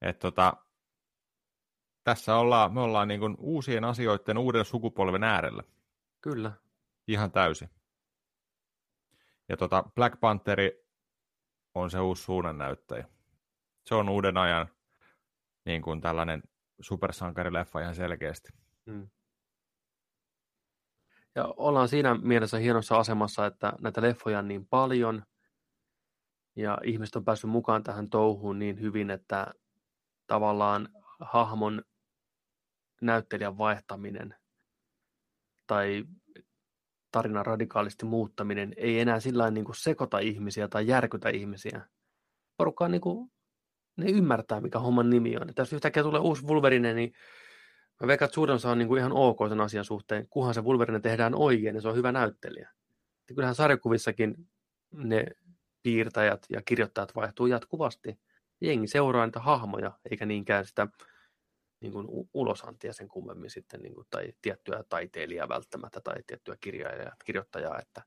Speaker 1: Et tota, tässä ollaan, me ollaan niin uusien asioiden uuden sukupolven äärellä.
Speaker 2: Kyllä.
Speaker 1: Ihan täysin. Ja tota, Black Pantheri on se uusi suunnannäyttäjä. Se on uuden ajan niin kuin tällainen supersankarileffa ihan selkeästi. Mm.
Speaker 2: Ja ollaan siinä mielessä hienossa asemassa, että näitä leffoja on niin paljon, ja ihmiset on päässyt mukaan tähän touhuun niin hyvin, että tavallaan hahmon näyttelijän vaihtaminen tai tarinan radikaalisti muuttaminen ei enää sillä niin kuin sekoita ihmisiä tai järkytä ihmisiä. Porukka on niin kuin, ne ymmärtää, mikä homman nimi on. Että jos yhtäkkiä tulee uusi Wolverine, niin mä veikkaan, että suurin osa on niin kuin ihan ok sen asian suhteen, kunhan se Wolverine tehdään oikein, niin se on hyvä näyttelijä. Ja kyllähän sarjakuvissakin ne piirtäjät ja kirjoittajat vaihtuu jatkuvasti. Jengi seuraa niitä hahmoja, eikä niinkään sitä niin kuin ulosantia sen kummemmin sitten, niin kuin, tai tiettyä taiteilijaa välttämättä, tai tiettyä kirjailijaa, kirjoittajaa, että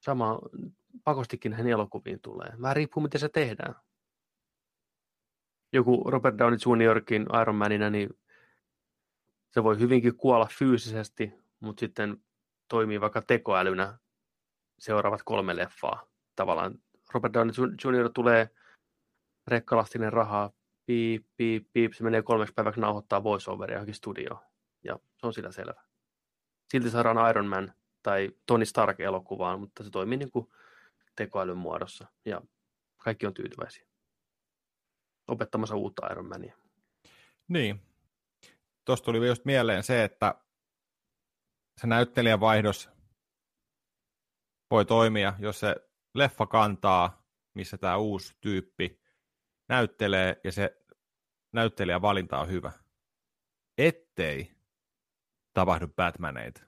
Speaker 2: sama pakostikin hän elokuviin tulee. Vähän riippuu, miten se tehdään. Joku Robert Downey Jr.kin Iron Manina, niin se voi hyvinkin kuolla fyysisesti, mutta sitten toimii vaikka tekoälynä seuraavat kolme leffaa. Tavallaan Robert Downey Jr. tulee rekkalastinen rahaa, piip, piip, piip, se menee kolmeksi päiväksi nauhoittaa voiceoveria johonkin studioon. Ja se on sillä selvä. Silti saadaan Iron Man tai Tony Stark elokuvaan, mutta se toimii niin kuin tekoälyn muodossa ja kaikki on tyytyväisiä. Opettamassa uutta Iron Mania.
Speaker 1: Niin. Tuosta tuli just mieleen se, että se näyttelijän vaihdos voi toimia, jos se leffa kantaa, missä tämä uusi tyyppi näyttelee ja se näyttelijän valinta on hyvä. Ettei tapahdu Batmaneita.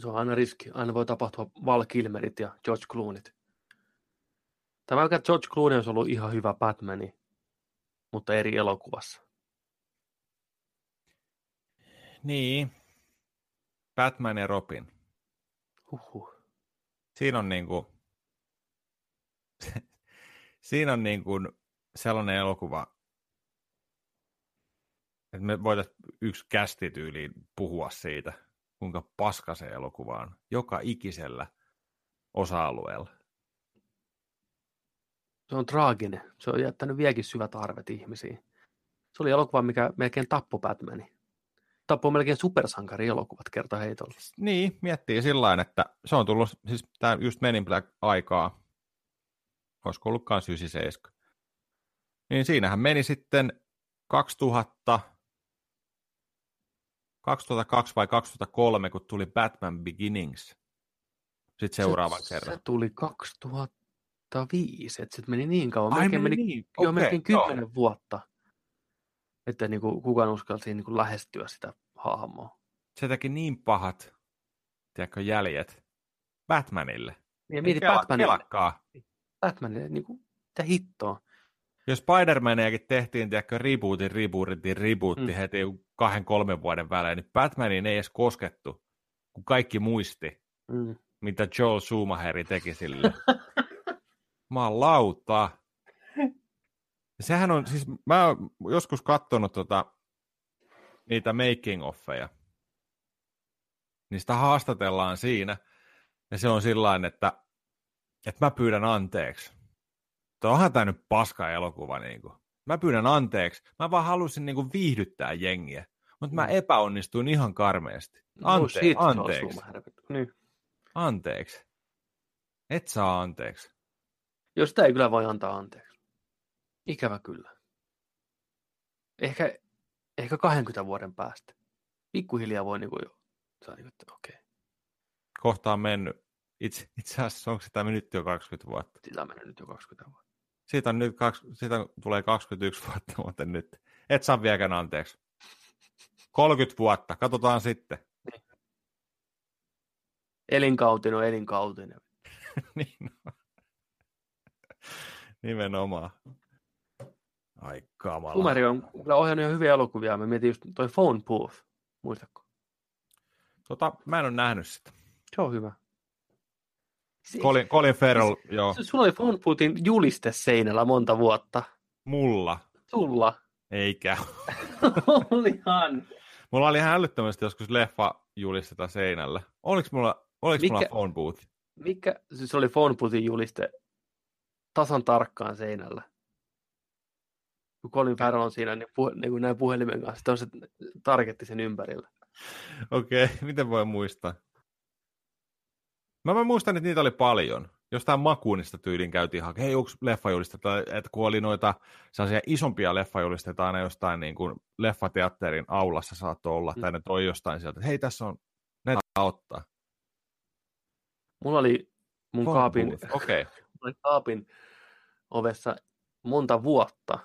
Speaker 2: Se on aina riski. Aina voi tapahtua Val Kilmerit ja George Clooneyt. Tämä George Clooney olisi ollut ihan hyvä Batmani, mutta eri elokuvassa.
Speaker 1: Niin. Batman ja Robin.
Speaker 2: Huhhuh.
Speaker 1: Siinä on niinku... [laughs] siinä on niinku sellainen elokuva, että me voitaisiin yksi kästityyliin puhua siitä, kuinka paska se elokuva on joka ikisellä osa-alueella.
Speaker 2: Se on traaginen. Se on jättänyt vieläkin syvät arvet ihmisiin. Se oli elokuva, mikä melkein tappoi Batmani. Tappoi melkein supersankari elokuvat kerta heitolla.
Speaker 1: Niin, miettii sillä että se on tullut, siis tämä just menin aikaa, olisiko ollutkaan 97. Niin siinähän meni sitten 2000, 2002 vai 2003, kun tuli Batman Beginnings. Sitten seuraavan
Speaker 2: se,
Speaker 1: kerran.
Speaker 2: Se tuli 2005, että se meni niin kauan.
Speaker 1: Ai,
Speaker 2: melkein
Speaker 1: meni niin.
Speaker 2: joo,
Speaker 1: Okei,
Speaker 2: melkein
Speaker 1: joo.
Speaker 2: kymmenen vuotta. Että niin kuin, kukaan uskalsi niin kuin lähestyä sitä hahmoa.
Speaker 1: Se teki niin pahat tiedätkö, jäljet Batmanille.
Speaker 2: Ja mieti
Speaker 1: Kela-
Speaker 2: Batmanille,
Speaker 1: Kelakkaa.
Speaker 2: Batmanille niin kuin, mitä hittoa.
Speaker 1: Jos Spider-Maniakin tehtiin, tiedätkö, rebootin, rebootin, rebootti
Speaker 2: Mm.
Speaker 1: heti kahden, kolmen vuoden välein, niin Batmaniin ei edes koskettu, kun kaikki muisti,
Speaker 2: Mm.
Speaker 1: mitä Joel Schumacheri teki sille. [laughs] Malauta. Sehän on, siis mä oon joskus katsonut tota, niitä making offeja. Niistä haastatellaan siinä. Ja se on sillä että, että mä pyydän anteeksi. Tuo onhan tää nyt paska elokuva. Niin kuin. Mä pyydän anteeksi. Mä vaan halusin niin kuin viihdyttää jengiä. Mutta mä
Speaker 2: Mm.
Speaker 1: epäonnistuin ihan karmeasti.
Speaker 2: No
Speaker 1: Ante-
Speaker 2: Joel
Speaker 1: anteeksi.
Speaker 2: Schumacher. Niin.
Speaker 1: Anteeksi. Et saa anteeksi.
Speaker 2: Jos sitä ei kyllä voi antaa anteeksi. Ikävä kyllä. Ehkä, ehkä 20 vuoden päästä. Pikkuhiljaa voi niin kuin jo, saa niin kuin, että okei, okay.
Speaker 1: Kohta on mennyt. Itse, itse asiassa onko sitä nyt jo 20 vuotta?
Speaker 2: sitä on mennyt nyt jo 20 vuotta.
Speaker 1: Siitä, on nyt, siitä tulee 21 vuotta muuten nyt. Et saa vieläkään anteeksi. 30 vuotta, katsotaan sitten.
Speaker 2: Elinkautinen on elinkautinen. [laughs]
Speaker 1: niin on. Nimenomaan. Ai kamala.
Speaker 2: Kumeri on kyllä ohjannut ihan hyviä elokuvia. Mä mietin just toi Phone Booth. Muistatko?
Speaker 1: Tota, mä en ole nähnyt sitä.
Speaker 2: Se on hyvä.
Speaker 1: Colin, Colin Farrell, joo,
Speaker 2: S- Sulla oli Phone Boothin juliste seinällä monta vuotta.
Speaker 1: mulla,
Speaker 2: Sulla.
Speaker 1: eikä. [laughs]
Speaker 2: Olihan.
Speaker 1: Mulla oli ihan älyttömästi joskus leffa julisteta seinällä. Oliko mulla, oliko mulla phone booth?
Speaker 2: Mikä, siis se oli Phone Boothin juliste tasan tarkkaan seinällä. Kun Colin Farrell on siinä niin puhe, niin kuin näin puhelimen kanssa, sitten on se targetti sen ympärillä.
Speaker 1: Okei, okay, [laughs] miten voi muistaa? Mä, mä muistan, että niitä oli paljon. Jostain makuunista tyylin käytiin hakemaan, hei, onko leffajulistetta, että kun oli noita sellaisia isompia leffajulisteita aina jostain niin kuin leffateatterin aulassa saattoi olla, mm. tai ne toi jostain sieltä, että hei, tässä on, ne ottaa.
Speaker 2: Mulla oli mun
Speaker 1: Phone
Speaker 2: kaapin,
Speaker 1: Okei. Okay.
Speaker 2: Oli kaapin ovessa monta vuotta.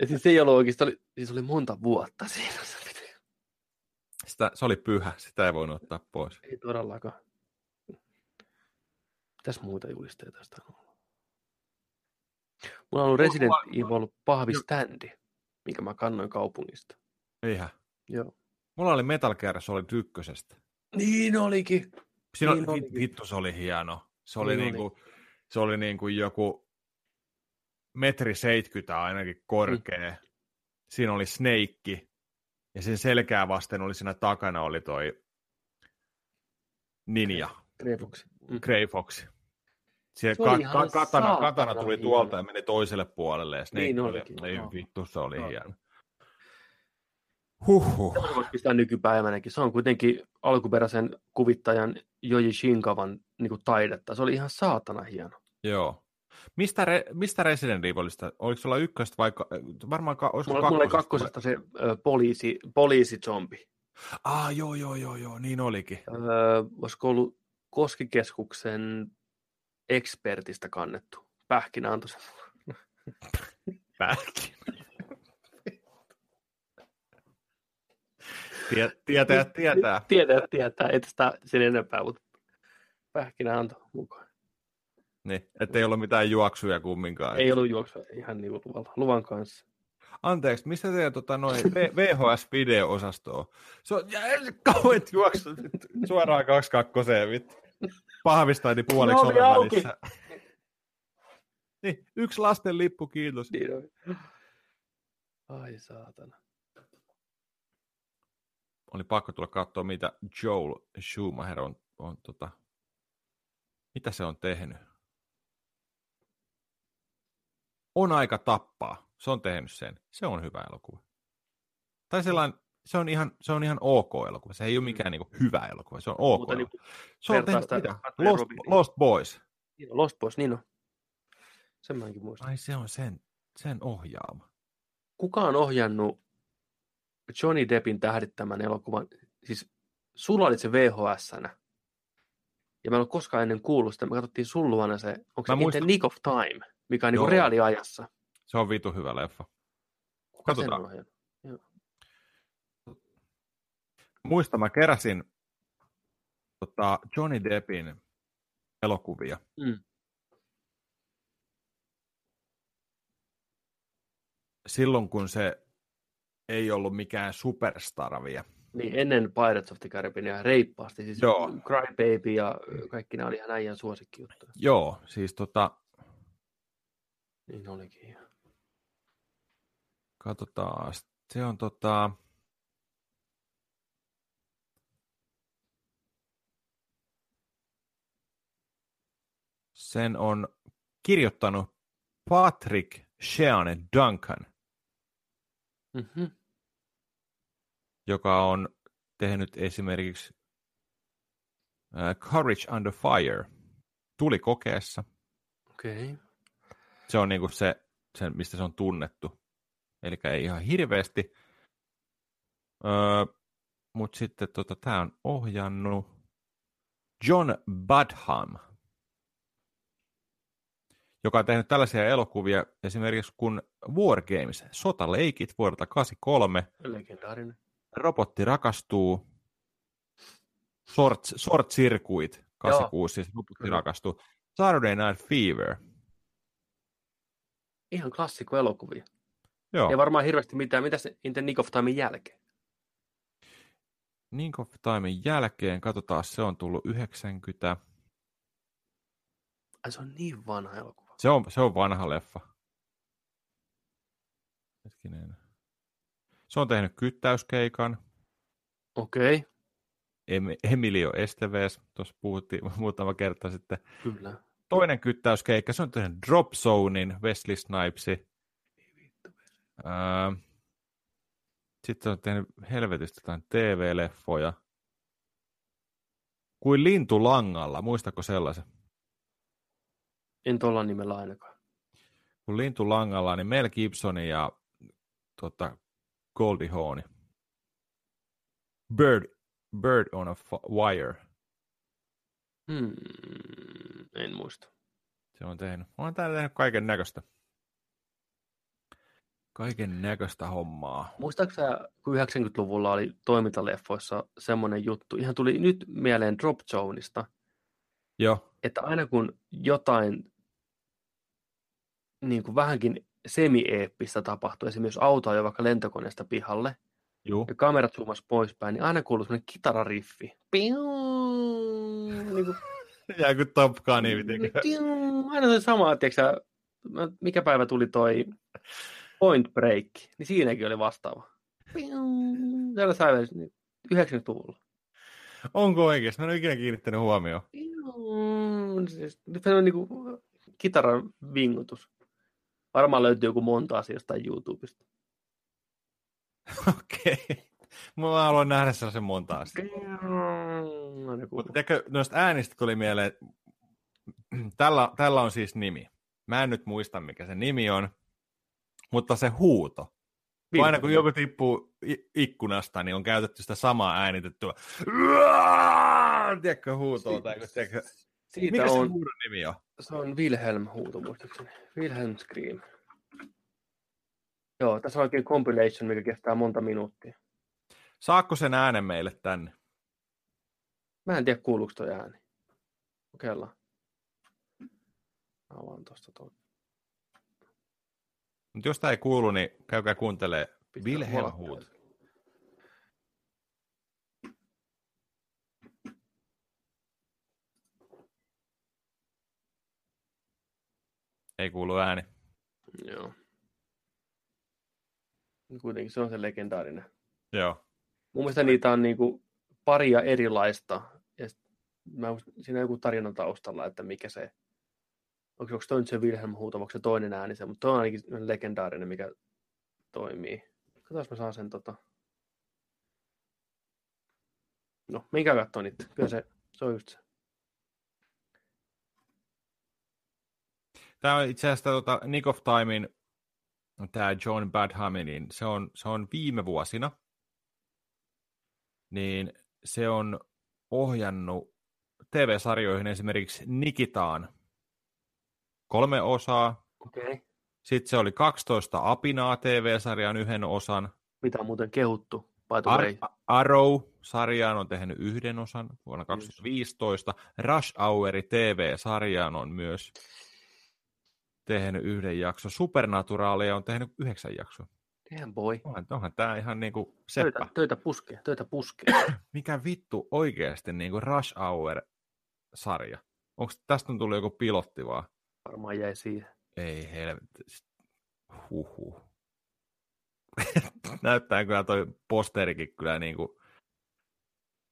Speaker 2: ja siis se ei ollut oikeastaan, oli, siis oli monta vuotta siinä.
Speaker 1: Sitä, se oli pyhä, sitä ei voinut ottaa pois.
Speaker 2: Ei todellakaan. Mitäs muita julisteita tästä on ollut? Mulla on ollut Resident Evil pahviständi, minkä mä kannoin kaupungista.
Speaker 1: Eihän.
Speaker 2: Joo.
Speaker 1: Mulla oli Metal Gear Solid ykkösestä.
Speaker 2: Niin olikin.
Speaker 1: Siinä
Speaker 2: Niin
Speaker 1: oli, vittu, se oli hieno. Se oli,
Speaker 2: Niin
Speaker 1: niin kuin, se oli niin kuin joku metri 70 ainakin korkea. Mm. Siinä oli Snake. Ja sen selkää vasten oli siinä takana oli toi Ninja,
Speaker 2: Greifuksi. Mm.
Speaker 1: Grey Fox. Siellä
Speaker 2: Se oli
Speaker 1: ka- ka- katana, katana tuli
Speaker 2: hieno.
Speaker 1: tuolta ja meni toiselle puolelle. Ja Snake
Speaker 2: Niin
Speaker 1: oli,
Speaker 2: olikin,
Speaker 1: ei
Speaker 2: joo.
Speaker 1: vittu, se oli
Speaker 2: Joo.
Speaker 1: hieno. Huhhuh.
Speaker 2: Tämmöinen voisi pistää nykypäivänäkin. Se on kuitenkin alkuperäisen kuvittajan Joji Shinkavan niin kuin taidetta. Se oli ihan saatana hieno.
Speaker 1: Joo. Mistä, re, mistä Resident Evilista? Oliko sulla ykköstä vai varmaan ka, olisiko
Speaker 2: Mulla, mulla oli
Speaker 1: kakkosesta?
Speaker 2: se ö, poliisi, poliisizombi.
Speaker 1: Ah, joo, joo, joo, joo, niin olikin.
Speaker 2: Öö, olisiko ollut Koskikeskuksen ekspertistä kannettu. Pähkinä antoi sen. [laughs]
Speaker 1: Pähkinä. Tie, tietää, tietää.
Speaker 2: Tietää, tietää. Ei tästä sen enempää, mutta pähkinä antoi mukaan.
Speaker 1: Niin, ettei ollut mitään juoksuja kumminkaan.
Speaker 2: Ei ollut juoksua ihan niin luvalla, luvan kanssa.
Speaker 1: Anteeksi, mistä teidän tota, noin VHS-video-osasto on? Se on kauheat juoksut. Suoraan kaksi kakkoseen, vittu. Pahvistaini puoliksi
Speaker 2: oli
Speaker 1: oven
Speaker 2: auki.
Speaker 1: välissä. Niin, yksi lasten lippu, kiitos.
Speaker 2: Niin. Ai saatana.
Speaker 1: Oli pakko tulla katsoa, mitä Joel Schumacher on, on tota, mitä se on tehnyt. On aika tappaa. Se on tehnyt sen. Se on hyvä elokuva. Tai sellainen, se on ihan, se on ihan ok elokuva. Se ei ole mikään niin hyvä elokuva. Se on ok.
Speaker 2: Mutta niin,
Speaker 1: elokuva. se on tehnyt, mitä? Lost. Lost Boys.
Speaker 2: niin Lost Boys, niin on. Sen mäkin muistan.
Speaker 1: Ai se on sen, sen ohjaama.
Speaker 2: Kuka on ohjannut Johnny Deppin tähdittämän elokuvan? Siis sulla oli se vhs Ja mä en ole koskaan ennen kuullut sitä. Me katsottiin sun luona se, onko se
Speaker 1: Mä muistan-
Speaker 2: Nick of Time, mikä on niin
Speaker 1: Joo.
Speaker 2: reaaliajassa.
Speaker 1: Se on vitu hyvä leffa.
Speaker 2: Kuka sen
Speaker 1: Katsotaan. Muista, mä keräsin tota, Johnny Deppin elokuvia.
Speaker 2: Mm.
Speaker 1: Silloin, kun se ei ollut mikään superstar vielä.
Speaker 2: Niin, ennen Pirates of the Caribbean reippaasti. Siis
Speaker 1: Joo.
Speaker 2: Cry Baby ja kaikki nämä oli ihan äijän suosikkijuttuja.
Speaker 1: Joo, siis tota,
Speaker 2: Niin olikin.
Speaker 1: katsotaan, se on tota, sen on kirjoittanut Patrick Sheane Duncan,
Speaker 2: Mm-hmm.
Speaker 1: joka on tehnyt esimerkiksi äh, Courage Under Fire tulikokeessa.
Speaker 2: Okei. Okay.
Speaker 1: Se on niinku se, se, mistä se on tunnettu. Eli ei ihan hirveästi. Öö, Mutta sitten tota, tämä on ohjannut John Badham, joka on tehnyt tällaisia elokuvia esimerkiksi kuin War Games, Sotaleikit vuodelta 83,
Speaker 2: Legendaarinen.
Speaker 1: Robotti rakastuu, Short, short Circuit 86, siis Robotti
Speaker 2: Kyllä.
Speaker 1: rakastuu, Saturday Night Fever.
Speaker 2: Ihan klassikko elokuvia.
Speaker 1: Joo.
Speaker 2: Ei varmaan hirveästi mitään. Mitä se In the Nick of Timein jälkeen?
Speaker 1: Nick of Timein jälkeen, katsotaan, se on tullut 90.
Speaker 2: Ai se on niin vanha elokuva.
Speaker 1: Se on, se on vanha leffa. Hetkinen. Se on tehnyt kyttäyskeikan.
Speaker 2: Okei, okay.
Speaker 1: Em- Emilio Esteves, tuossa puhuttiin [laughs] muutama kerta sitten.
Speaker 2: kyllä.
Speaker 1: Toinen kyttäyskeikka, se on tehnyt Drop Zonein, Wesley Snipesi. Sitten on tehnyt helvetistä jotain TV-leffoja. Kuin lintu langalla, muistako sellaisen?
Speaker 2: En tuolla nimellä ainakaan.
Speaker 1: Kun lintu langalla, niin Mel Gibson ja tota, Goldie Hawn. Bird, bird on a wire.
Speaker 2: Hmm, en muista.
Speaker 1: Se on tehnyt. On täällä tehnyt kaiken näköistä. Kaiken näköistä hommaa.
Speaker 2: Muistaaksä, kun 90-luvulla oli toimintaleffoissa semmoinen juttu, ihan tuli nyt mieleen Drop Zoneista,
Speaker 1: Joo.
Speaker 2: että aina kun jotain niin kuin vähänkin semi-eeppistä tapahtuu, esimerkiksi auto jo vaikka lentokoneesta pihalle,
Speaker 1: Joo.
Speaker 2: ja kamerat zoomas poispäin, niin aina kuuluu semmoinen kitarariffi. Piu, niin kuin, [laughs]
Speaker 1: Jää kuin Top Gun.
Speaker 2: piu, aina se sama, tiedätkö, mikä päivä tuli toi Point Break, niin siinäkin oli vastaava. Täällä sai 90-luvulla.
Speaker 1: Onko oikeasti? Mä en ole ikinä kiinnittänyt huomioon.
Speaker 2: Siis, se on niinku kitaran vingutus. Varmaan löytyy joku monta asiaa jostain YouTubesta.
Speaker 1: Okei. Okay. Mä haluan nähdä sellaisen monta asiaa. Mutta tiedätkö, noista äänistä tuli mieleen, [clears throat] tällä, tällä on siis nimi. Mä en nyt muista, mikä se nimi on, mutta se huuto. Kun aina kun joku tippuu ikkunasta, niin on käytetty sitä samaa äänitettyä. [laughs] Tiedätkö huutoa? Tai, tiedätkö,
Speaker 2: Siitä
Speaker 1: mikä
Speaker 2: on,
Speaker 1: se huudon nimi on?
Speaker 2: Se on Wilhelm huuto, muistaakseni. Wilhelm Scream. Joo, tässä on oikein compilation, mikä kestää monta minuuttia.
Speaker 1: Saakko sen äänen meille tänne?
Speaker 2: Mä en tiedä, kuuluuko toi ääni. Kokeillaan. Avaan tosta tuon.
Speaker 1: Mutta jos tämä ei kuulu, niin käykää kuuntelee Wilhelm huut. Ei kuulu ääni.
Speaker 2: Joo. Kuitenkin se on se legendaarinen.
Speaker 1: Joo.
Speaker 2: Mun mielestä niitä on niinku paria erilaista. Ja mä, siinä on joku tarina taustalla, että mikä se, onko, onko toi nyt se Wilhelm huuto, onko se toinen ääni se, mutta toi on ainakin legendaarinen, mikä toimii. Katsotaan, mä saan sen tota... No, minkä katsoa niitä? Kyllä se, se on just se.
Speaker 1: Tämä on itse asiassa tota, Nick of Timein tämä John Badham, niin se on, se on viime vuosina, niin se on ohjannut TV-sarjoihin esimerkiksi Nikitaan kolme osaa.
Speaker 2: Okay.
Speaker 1: Sitten se oli 12 apinaa TV-sarjan yhden osan.
Speaker 2: Mitä on muuten kehuttu, by the way.
Speaker 1: Ar- Arrow-sarjaan on tehnyt yhden osan vuonna 2015. Rush Hour TV-sarjaan on myös tehnyt yhden jakson. Supernaturalia on tehnyt yhdeksän jaksoa.
Speaker 2: Damn boy.
Speaker 1: Onhan, onhan tämä ihan niinku seppä.
Speaker 2: Töitä, töitä puskee, töitä puskee. [clears throat]
Speaker 1: Mikä vittu oikeasti niinku Rush Hour-sarja? Onko tästä on tullut joku pilotti vaan?
Speaker 2: Varmaan jäi siihen.
Speaker 1: Ei helvetti. Huhhuh. [laughs] Näyttää kyllä toi posterikin kyllä niinku...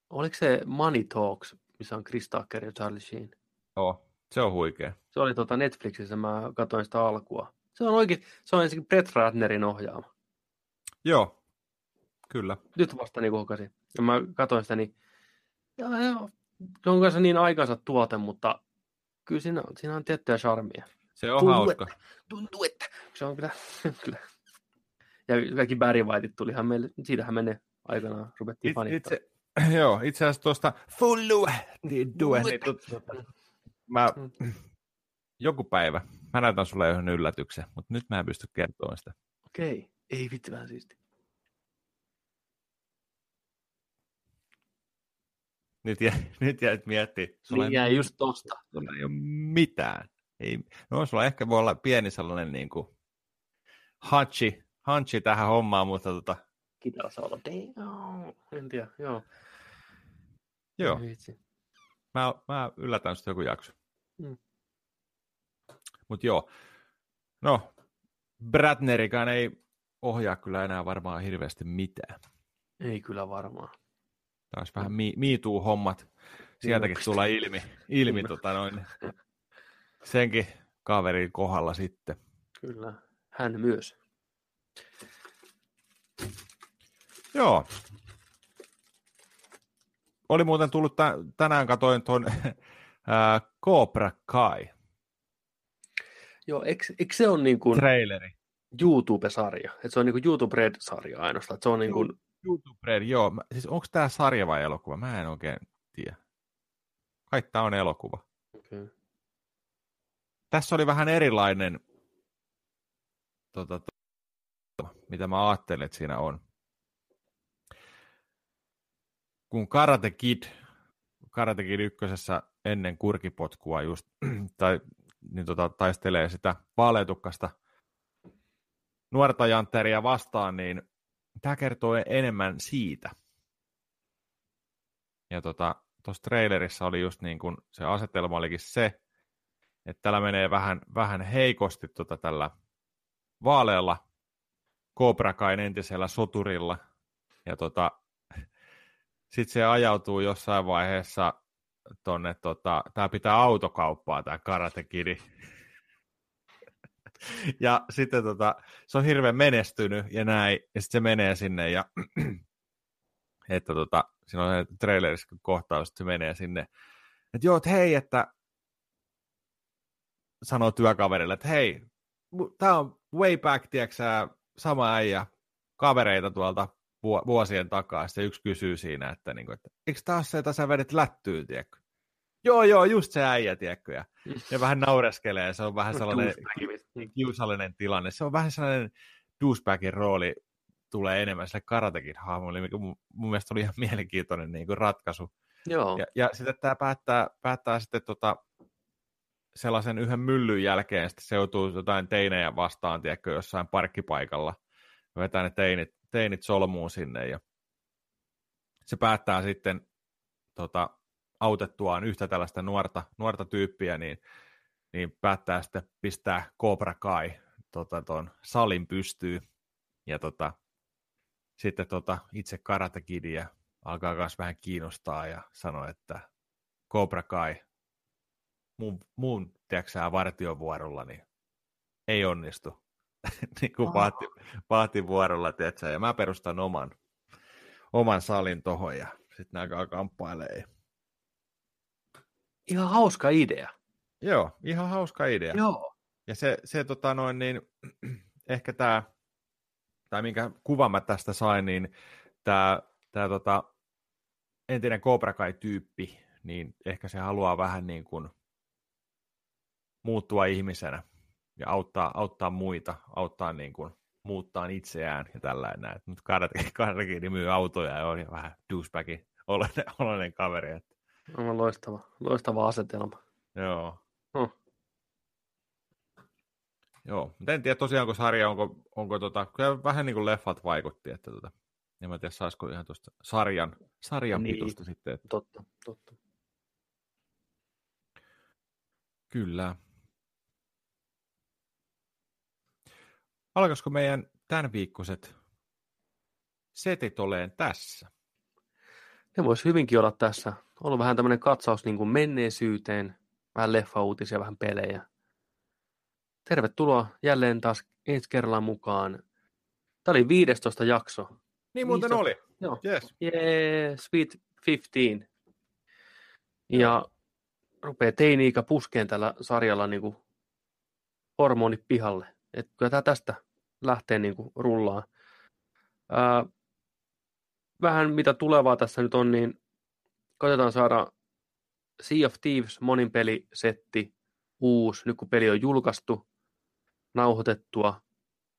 Speaker 2: Oliko se Money Talks, missä on Chris Tucker ja Charlie Sheen?
Speaker 1: Oh, se on huikea.
Speaker 2: Se oli tota Netflixissä, mä katsoin sitä alkua. Se on oikein, se on ensinnäkin Brett Ratnerin ohjaama.
Speaker 1: Joo, kyllä.
Speaker 2: Nyt vasta niin huokasin. Ja mä katsoin sitä, niin joo, joo. Se on kanssa niin aikansa tuote, mutta kyllä siinä on, siinä on tiettyä charmia.
Speaker 1: Se on
Speaker 2: Tuntuu,
Speaker 1: hauska.
Speaker 2: Tuntuu, että se on kyllä, [laughs] kyllä. Ja kaikki Barry Whiteit tulihan meille, siitähän menee aikanaan, ruvettiin
Speaker 1: It,
Speaker 2: fanittaa.
Speaker 1: itse, [clears throat] joo, itse asiassa tuosta Fullu niin tut- mä, joku päivä, mä näytän sulle yhden yllätyksen, mutta nyt mä en pysty kertomaan sitä.
Speaker 2: Okei, ei vittu vähän siisti.
Speaker 1: Nyt, jä, [laughs] nyt jäit miettiä. Sulla
Speaker 2: Niin
Speaker 1: ei,
Speaker 2: jäi just tosta.
Speaker 1: sulla ei ole mitään. Ei, no sulla ehkä voi olla pieni sellainen niin kuin hanchi, hanchi tähän hommaan, mutta tota,
Speaker 2: Kitarasolo. Damn. En tiedä, joo.
Speaker 1: joo,
Speaker 2: Vitsi.
Speaker 1: mä, mä yllätän sitten joku jakso.
Speaker 2: Mm.
Speaker 1: Mutta joo, no, Bradnerikaan ei ohjaa kyllä enää varmaan hirveästi mitään.
Speaker 2: Ei kyllä varmaan.
Speaker 1: Taas vähän me, me hommat sieltäkin tulla ilmi, ilmi tota noin, senkin kaverin kohdalla sitten.
Speaker 2: Kyllä. Hän myös.
Speaker 1: Joo. Oli muuten tullut tä- tänään, katoin tuon [laughs] Cobra Kai.
Speaker 2: Joo, eikö, eikö se ole niin kuin
Speaker 1: traileri?
Speaker 2: YouTube-sarja? Että se on niin kuin YouTube Red-sarja ainoastaan. Että se on niin kuin...
Speaker 1: YouTube Red, joo. Siis onko tämä sarja vai elokuva? Mä en oikein tiedä. Kai tämä on elokuva.
Speaker 2: Okay.
Speaker 1: Tässä oli vähän erilainen, tota, to, mitä mä ajattelin, että siinä on. Kun Karate Kid, Karate Kid ykkösessä ennen kurkipotkua just, [clears throat] tai niin tota, taistelee sitä vaaleetukkasta nuorta jantteria vastaan, niin tämä kertoo enemmän siitä. Ja tota, tuossa trailerissa oli just niin kuin se asetelma olikin se, että tällä menee vähän, vähän heikosti tota tällä vaaleella Cobra Kain entisellä soturilla. Ja tota, [laughs] sitten se ajautuu jossain vaiheessa tonne, tota, tämä pitää autokauppaa, tämä Karate Kidi. [laughs] ja sitten tota, se on hirveän menestynyt ja näin, ja sitten se menee sinne ja [clears throat] että tota, siinä on trailerissa kohtaus, että se menee sinne, että joo, että hei, että sanoo työkaverille, että hei, tämä on way back, tiedätkö sama äijä, kavereita tuolta vuosien takaa, sitten yksi kysyy siinä, että, niin kuin, että eikö taas se, että sä vedet lättyyn, tiedätkö? Joo, joo, just se äijä, tiedätkö? Ja, ja vähän naureskelee, se on vähän sellainen kiusallinen tilanne. Se on vähän sellainen douchebagin rooli tulee enemmän sille karatekin hahmolle, mikä mun, mun mielestä oli ihan mielenkiintoinen niin kuin ratkaisu.
Speaker 2: Joo.
Speaker 1: Ja, ja sitten tämä päättää, päättää sitten tota, sellaisen yhden myllyn jälkeen, sitten se joutuu jotain teinejä vastaan, tiedätkö, jossain parkkipaikalla. Vetää ne teinit, teinit solmuun sinne ja se päättää sitten tota, autettuaan yhtä tällaista nuorta, nuorta tyyppiä, niin, niin päättää sitten pistää Cobra Kai tota, ton salin pystyy ja tota, sitten tota, itse Karate Kidia alkaa myös vähän kiinnostaa ja sanoo, että Cobra Kai mun, mun tiedätkö vartiovuorolla niin ei onnistu. [laughs] niin kuin paatti vuorolla, tiedätkö, ja mä perustan oman, oman salin tohon ja sitten nämä alkaa kamppailee.
Speaker 2: Ihan hauska idea.
Speaker 1: Joo, ihan hauska idea.
Speaker 2: Joo.
Speaker 1: Ja se, se tota noin, niin, [clears throat] ehkä tämä, tai minkä kuvan mä tästä sain, niin tämä, tämä tota, entinen Cobra Kai-tyyppi, niin ehkä se haluaa vähän niin kuin muuttua ihmisenä ja auttaa, auttaa muita, auttaa niin kuin muuttaa itseään ja tällainen. Nyt Karate [laughs] myy autoja ja on vähän douchebagin oloinen, oloinen kaveri. Että.
Speaker 2: On loistava, loistava asetelma.
Speaker 1: Joo. Huh. Joo, mutta en tiedä tosiaan, kun sarja, onko, onko tota, kyllä vähän niin kuin leffat vaikutti, että tota, en mä tiedä, saisiko ihan tuosta sarjan, sarjan niin, pitusta sitten. Että...
Speaker 2: Totta, totta.
Speaker 1: Kyllä. Alkaisiko meidän tämän viikkoiset setit oleen tässä?
Speaker 2: Ne voisi hyvinkin olla tässä. Ollut vähän tämmöinen katsaus niin kuin menneisyyteen, vähän leffa-uutisia, vähän pelejä. Tervetuloa jälleen taas ensi kerralla mukaan. Tämä oli 15 jakso.
Speaker 1: Niin muuten 15. oli.
Speaker 2: Joo.
Speaker 1: Yes.
Speaker 2: Yeah, Sweet 15. Ja rupeaa teini-ikä puskeen tällä sarjalla niin kuin hormonit pihalle. Et kyllä tämä tästä lähtee niin kuin rullaan. Ää, vähän mitä tulevaa tässä nyt on, niin koitetaan saada Sea of Thieves monin pelisetti uusi, nyt kun peli on julkaistu, nauhoitettua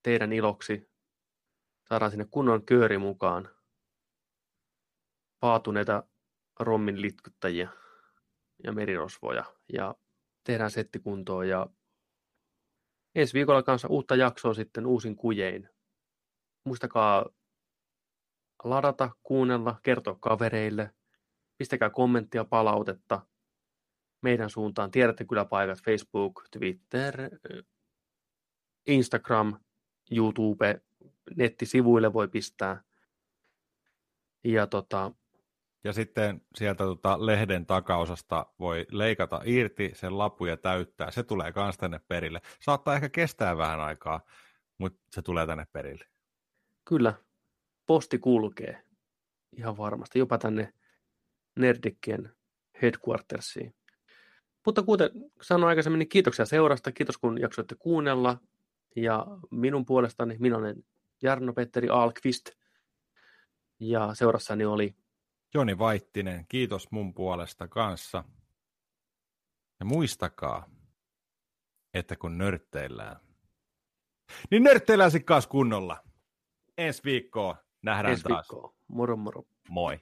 Speaker 2: teidän iloksi. Saadaan sinne kunnon kööri mukaan. Paatuneita rommin litkyttäjiä ja merirosvoja ja tehdään setti kuntoon ja ensi viikolla kanssa uutta jaksoa sitten uusin kujein. Muistakaa ladata, kuunnella, kertoa kavereille, pistäkää kommenttia, palautetta meidän suuntaan. Tiedätte kyllä paikat Facebook, Twitter, Instagram, YouTube, nettisivuille voi pistää. Ja tota,
Speaker 1: ja sitten sieltä tota lehden takaosasta voi leikata irti sen lappu ja täyttää. Se tulee myös tänne perille. Saattaa ehkä kestää vähän aikaa, mutta se tulee tänne perille.
Speaker 2: Kyllä. posti kulkee ihan varmasti, jopa tänne Nerdikkien headquartersiin. Mutta kuten sanoin aikaisemmin, niin kiitoksia seurasta, kiitos kun jaksoitte kuunnella. Ja minun puolestani, minä olen Jarno-Petteri Alkvist. Ja seurassani oli
Speaker 1: Joni Vaittinen, kiitos mun puolesta kanssa. Ja muistakaa, että kun nörtteillään, niin nörtteillään sitten kanssa kunnolla. Ensi viikkoa nähdään
Speaker 2: ensi
Speaker 1: taas.
Speaker 2: viikkoa. Moro moro.
Speaker 1: Moi.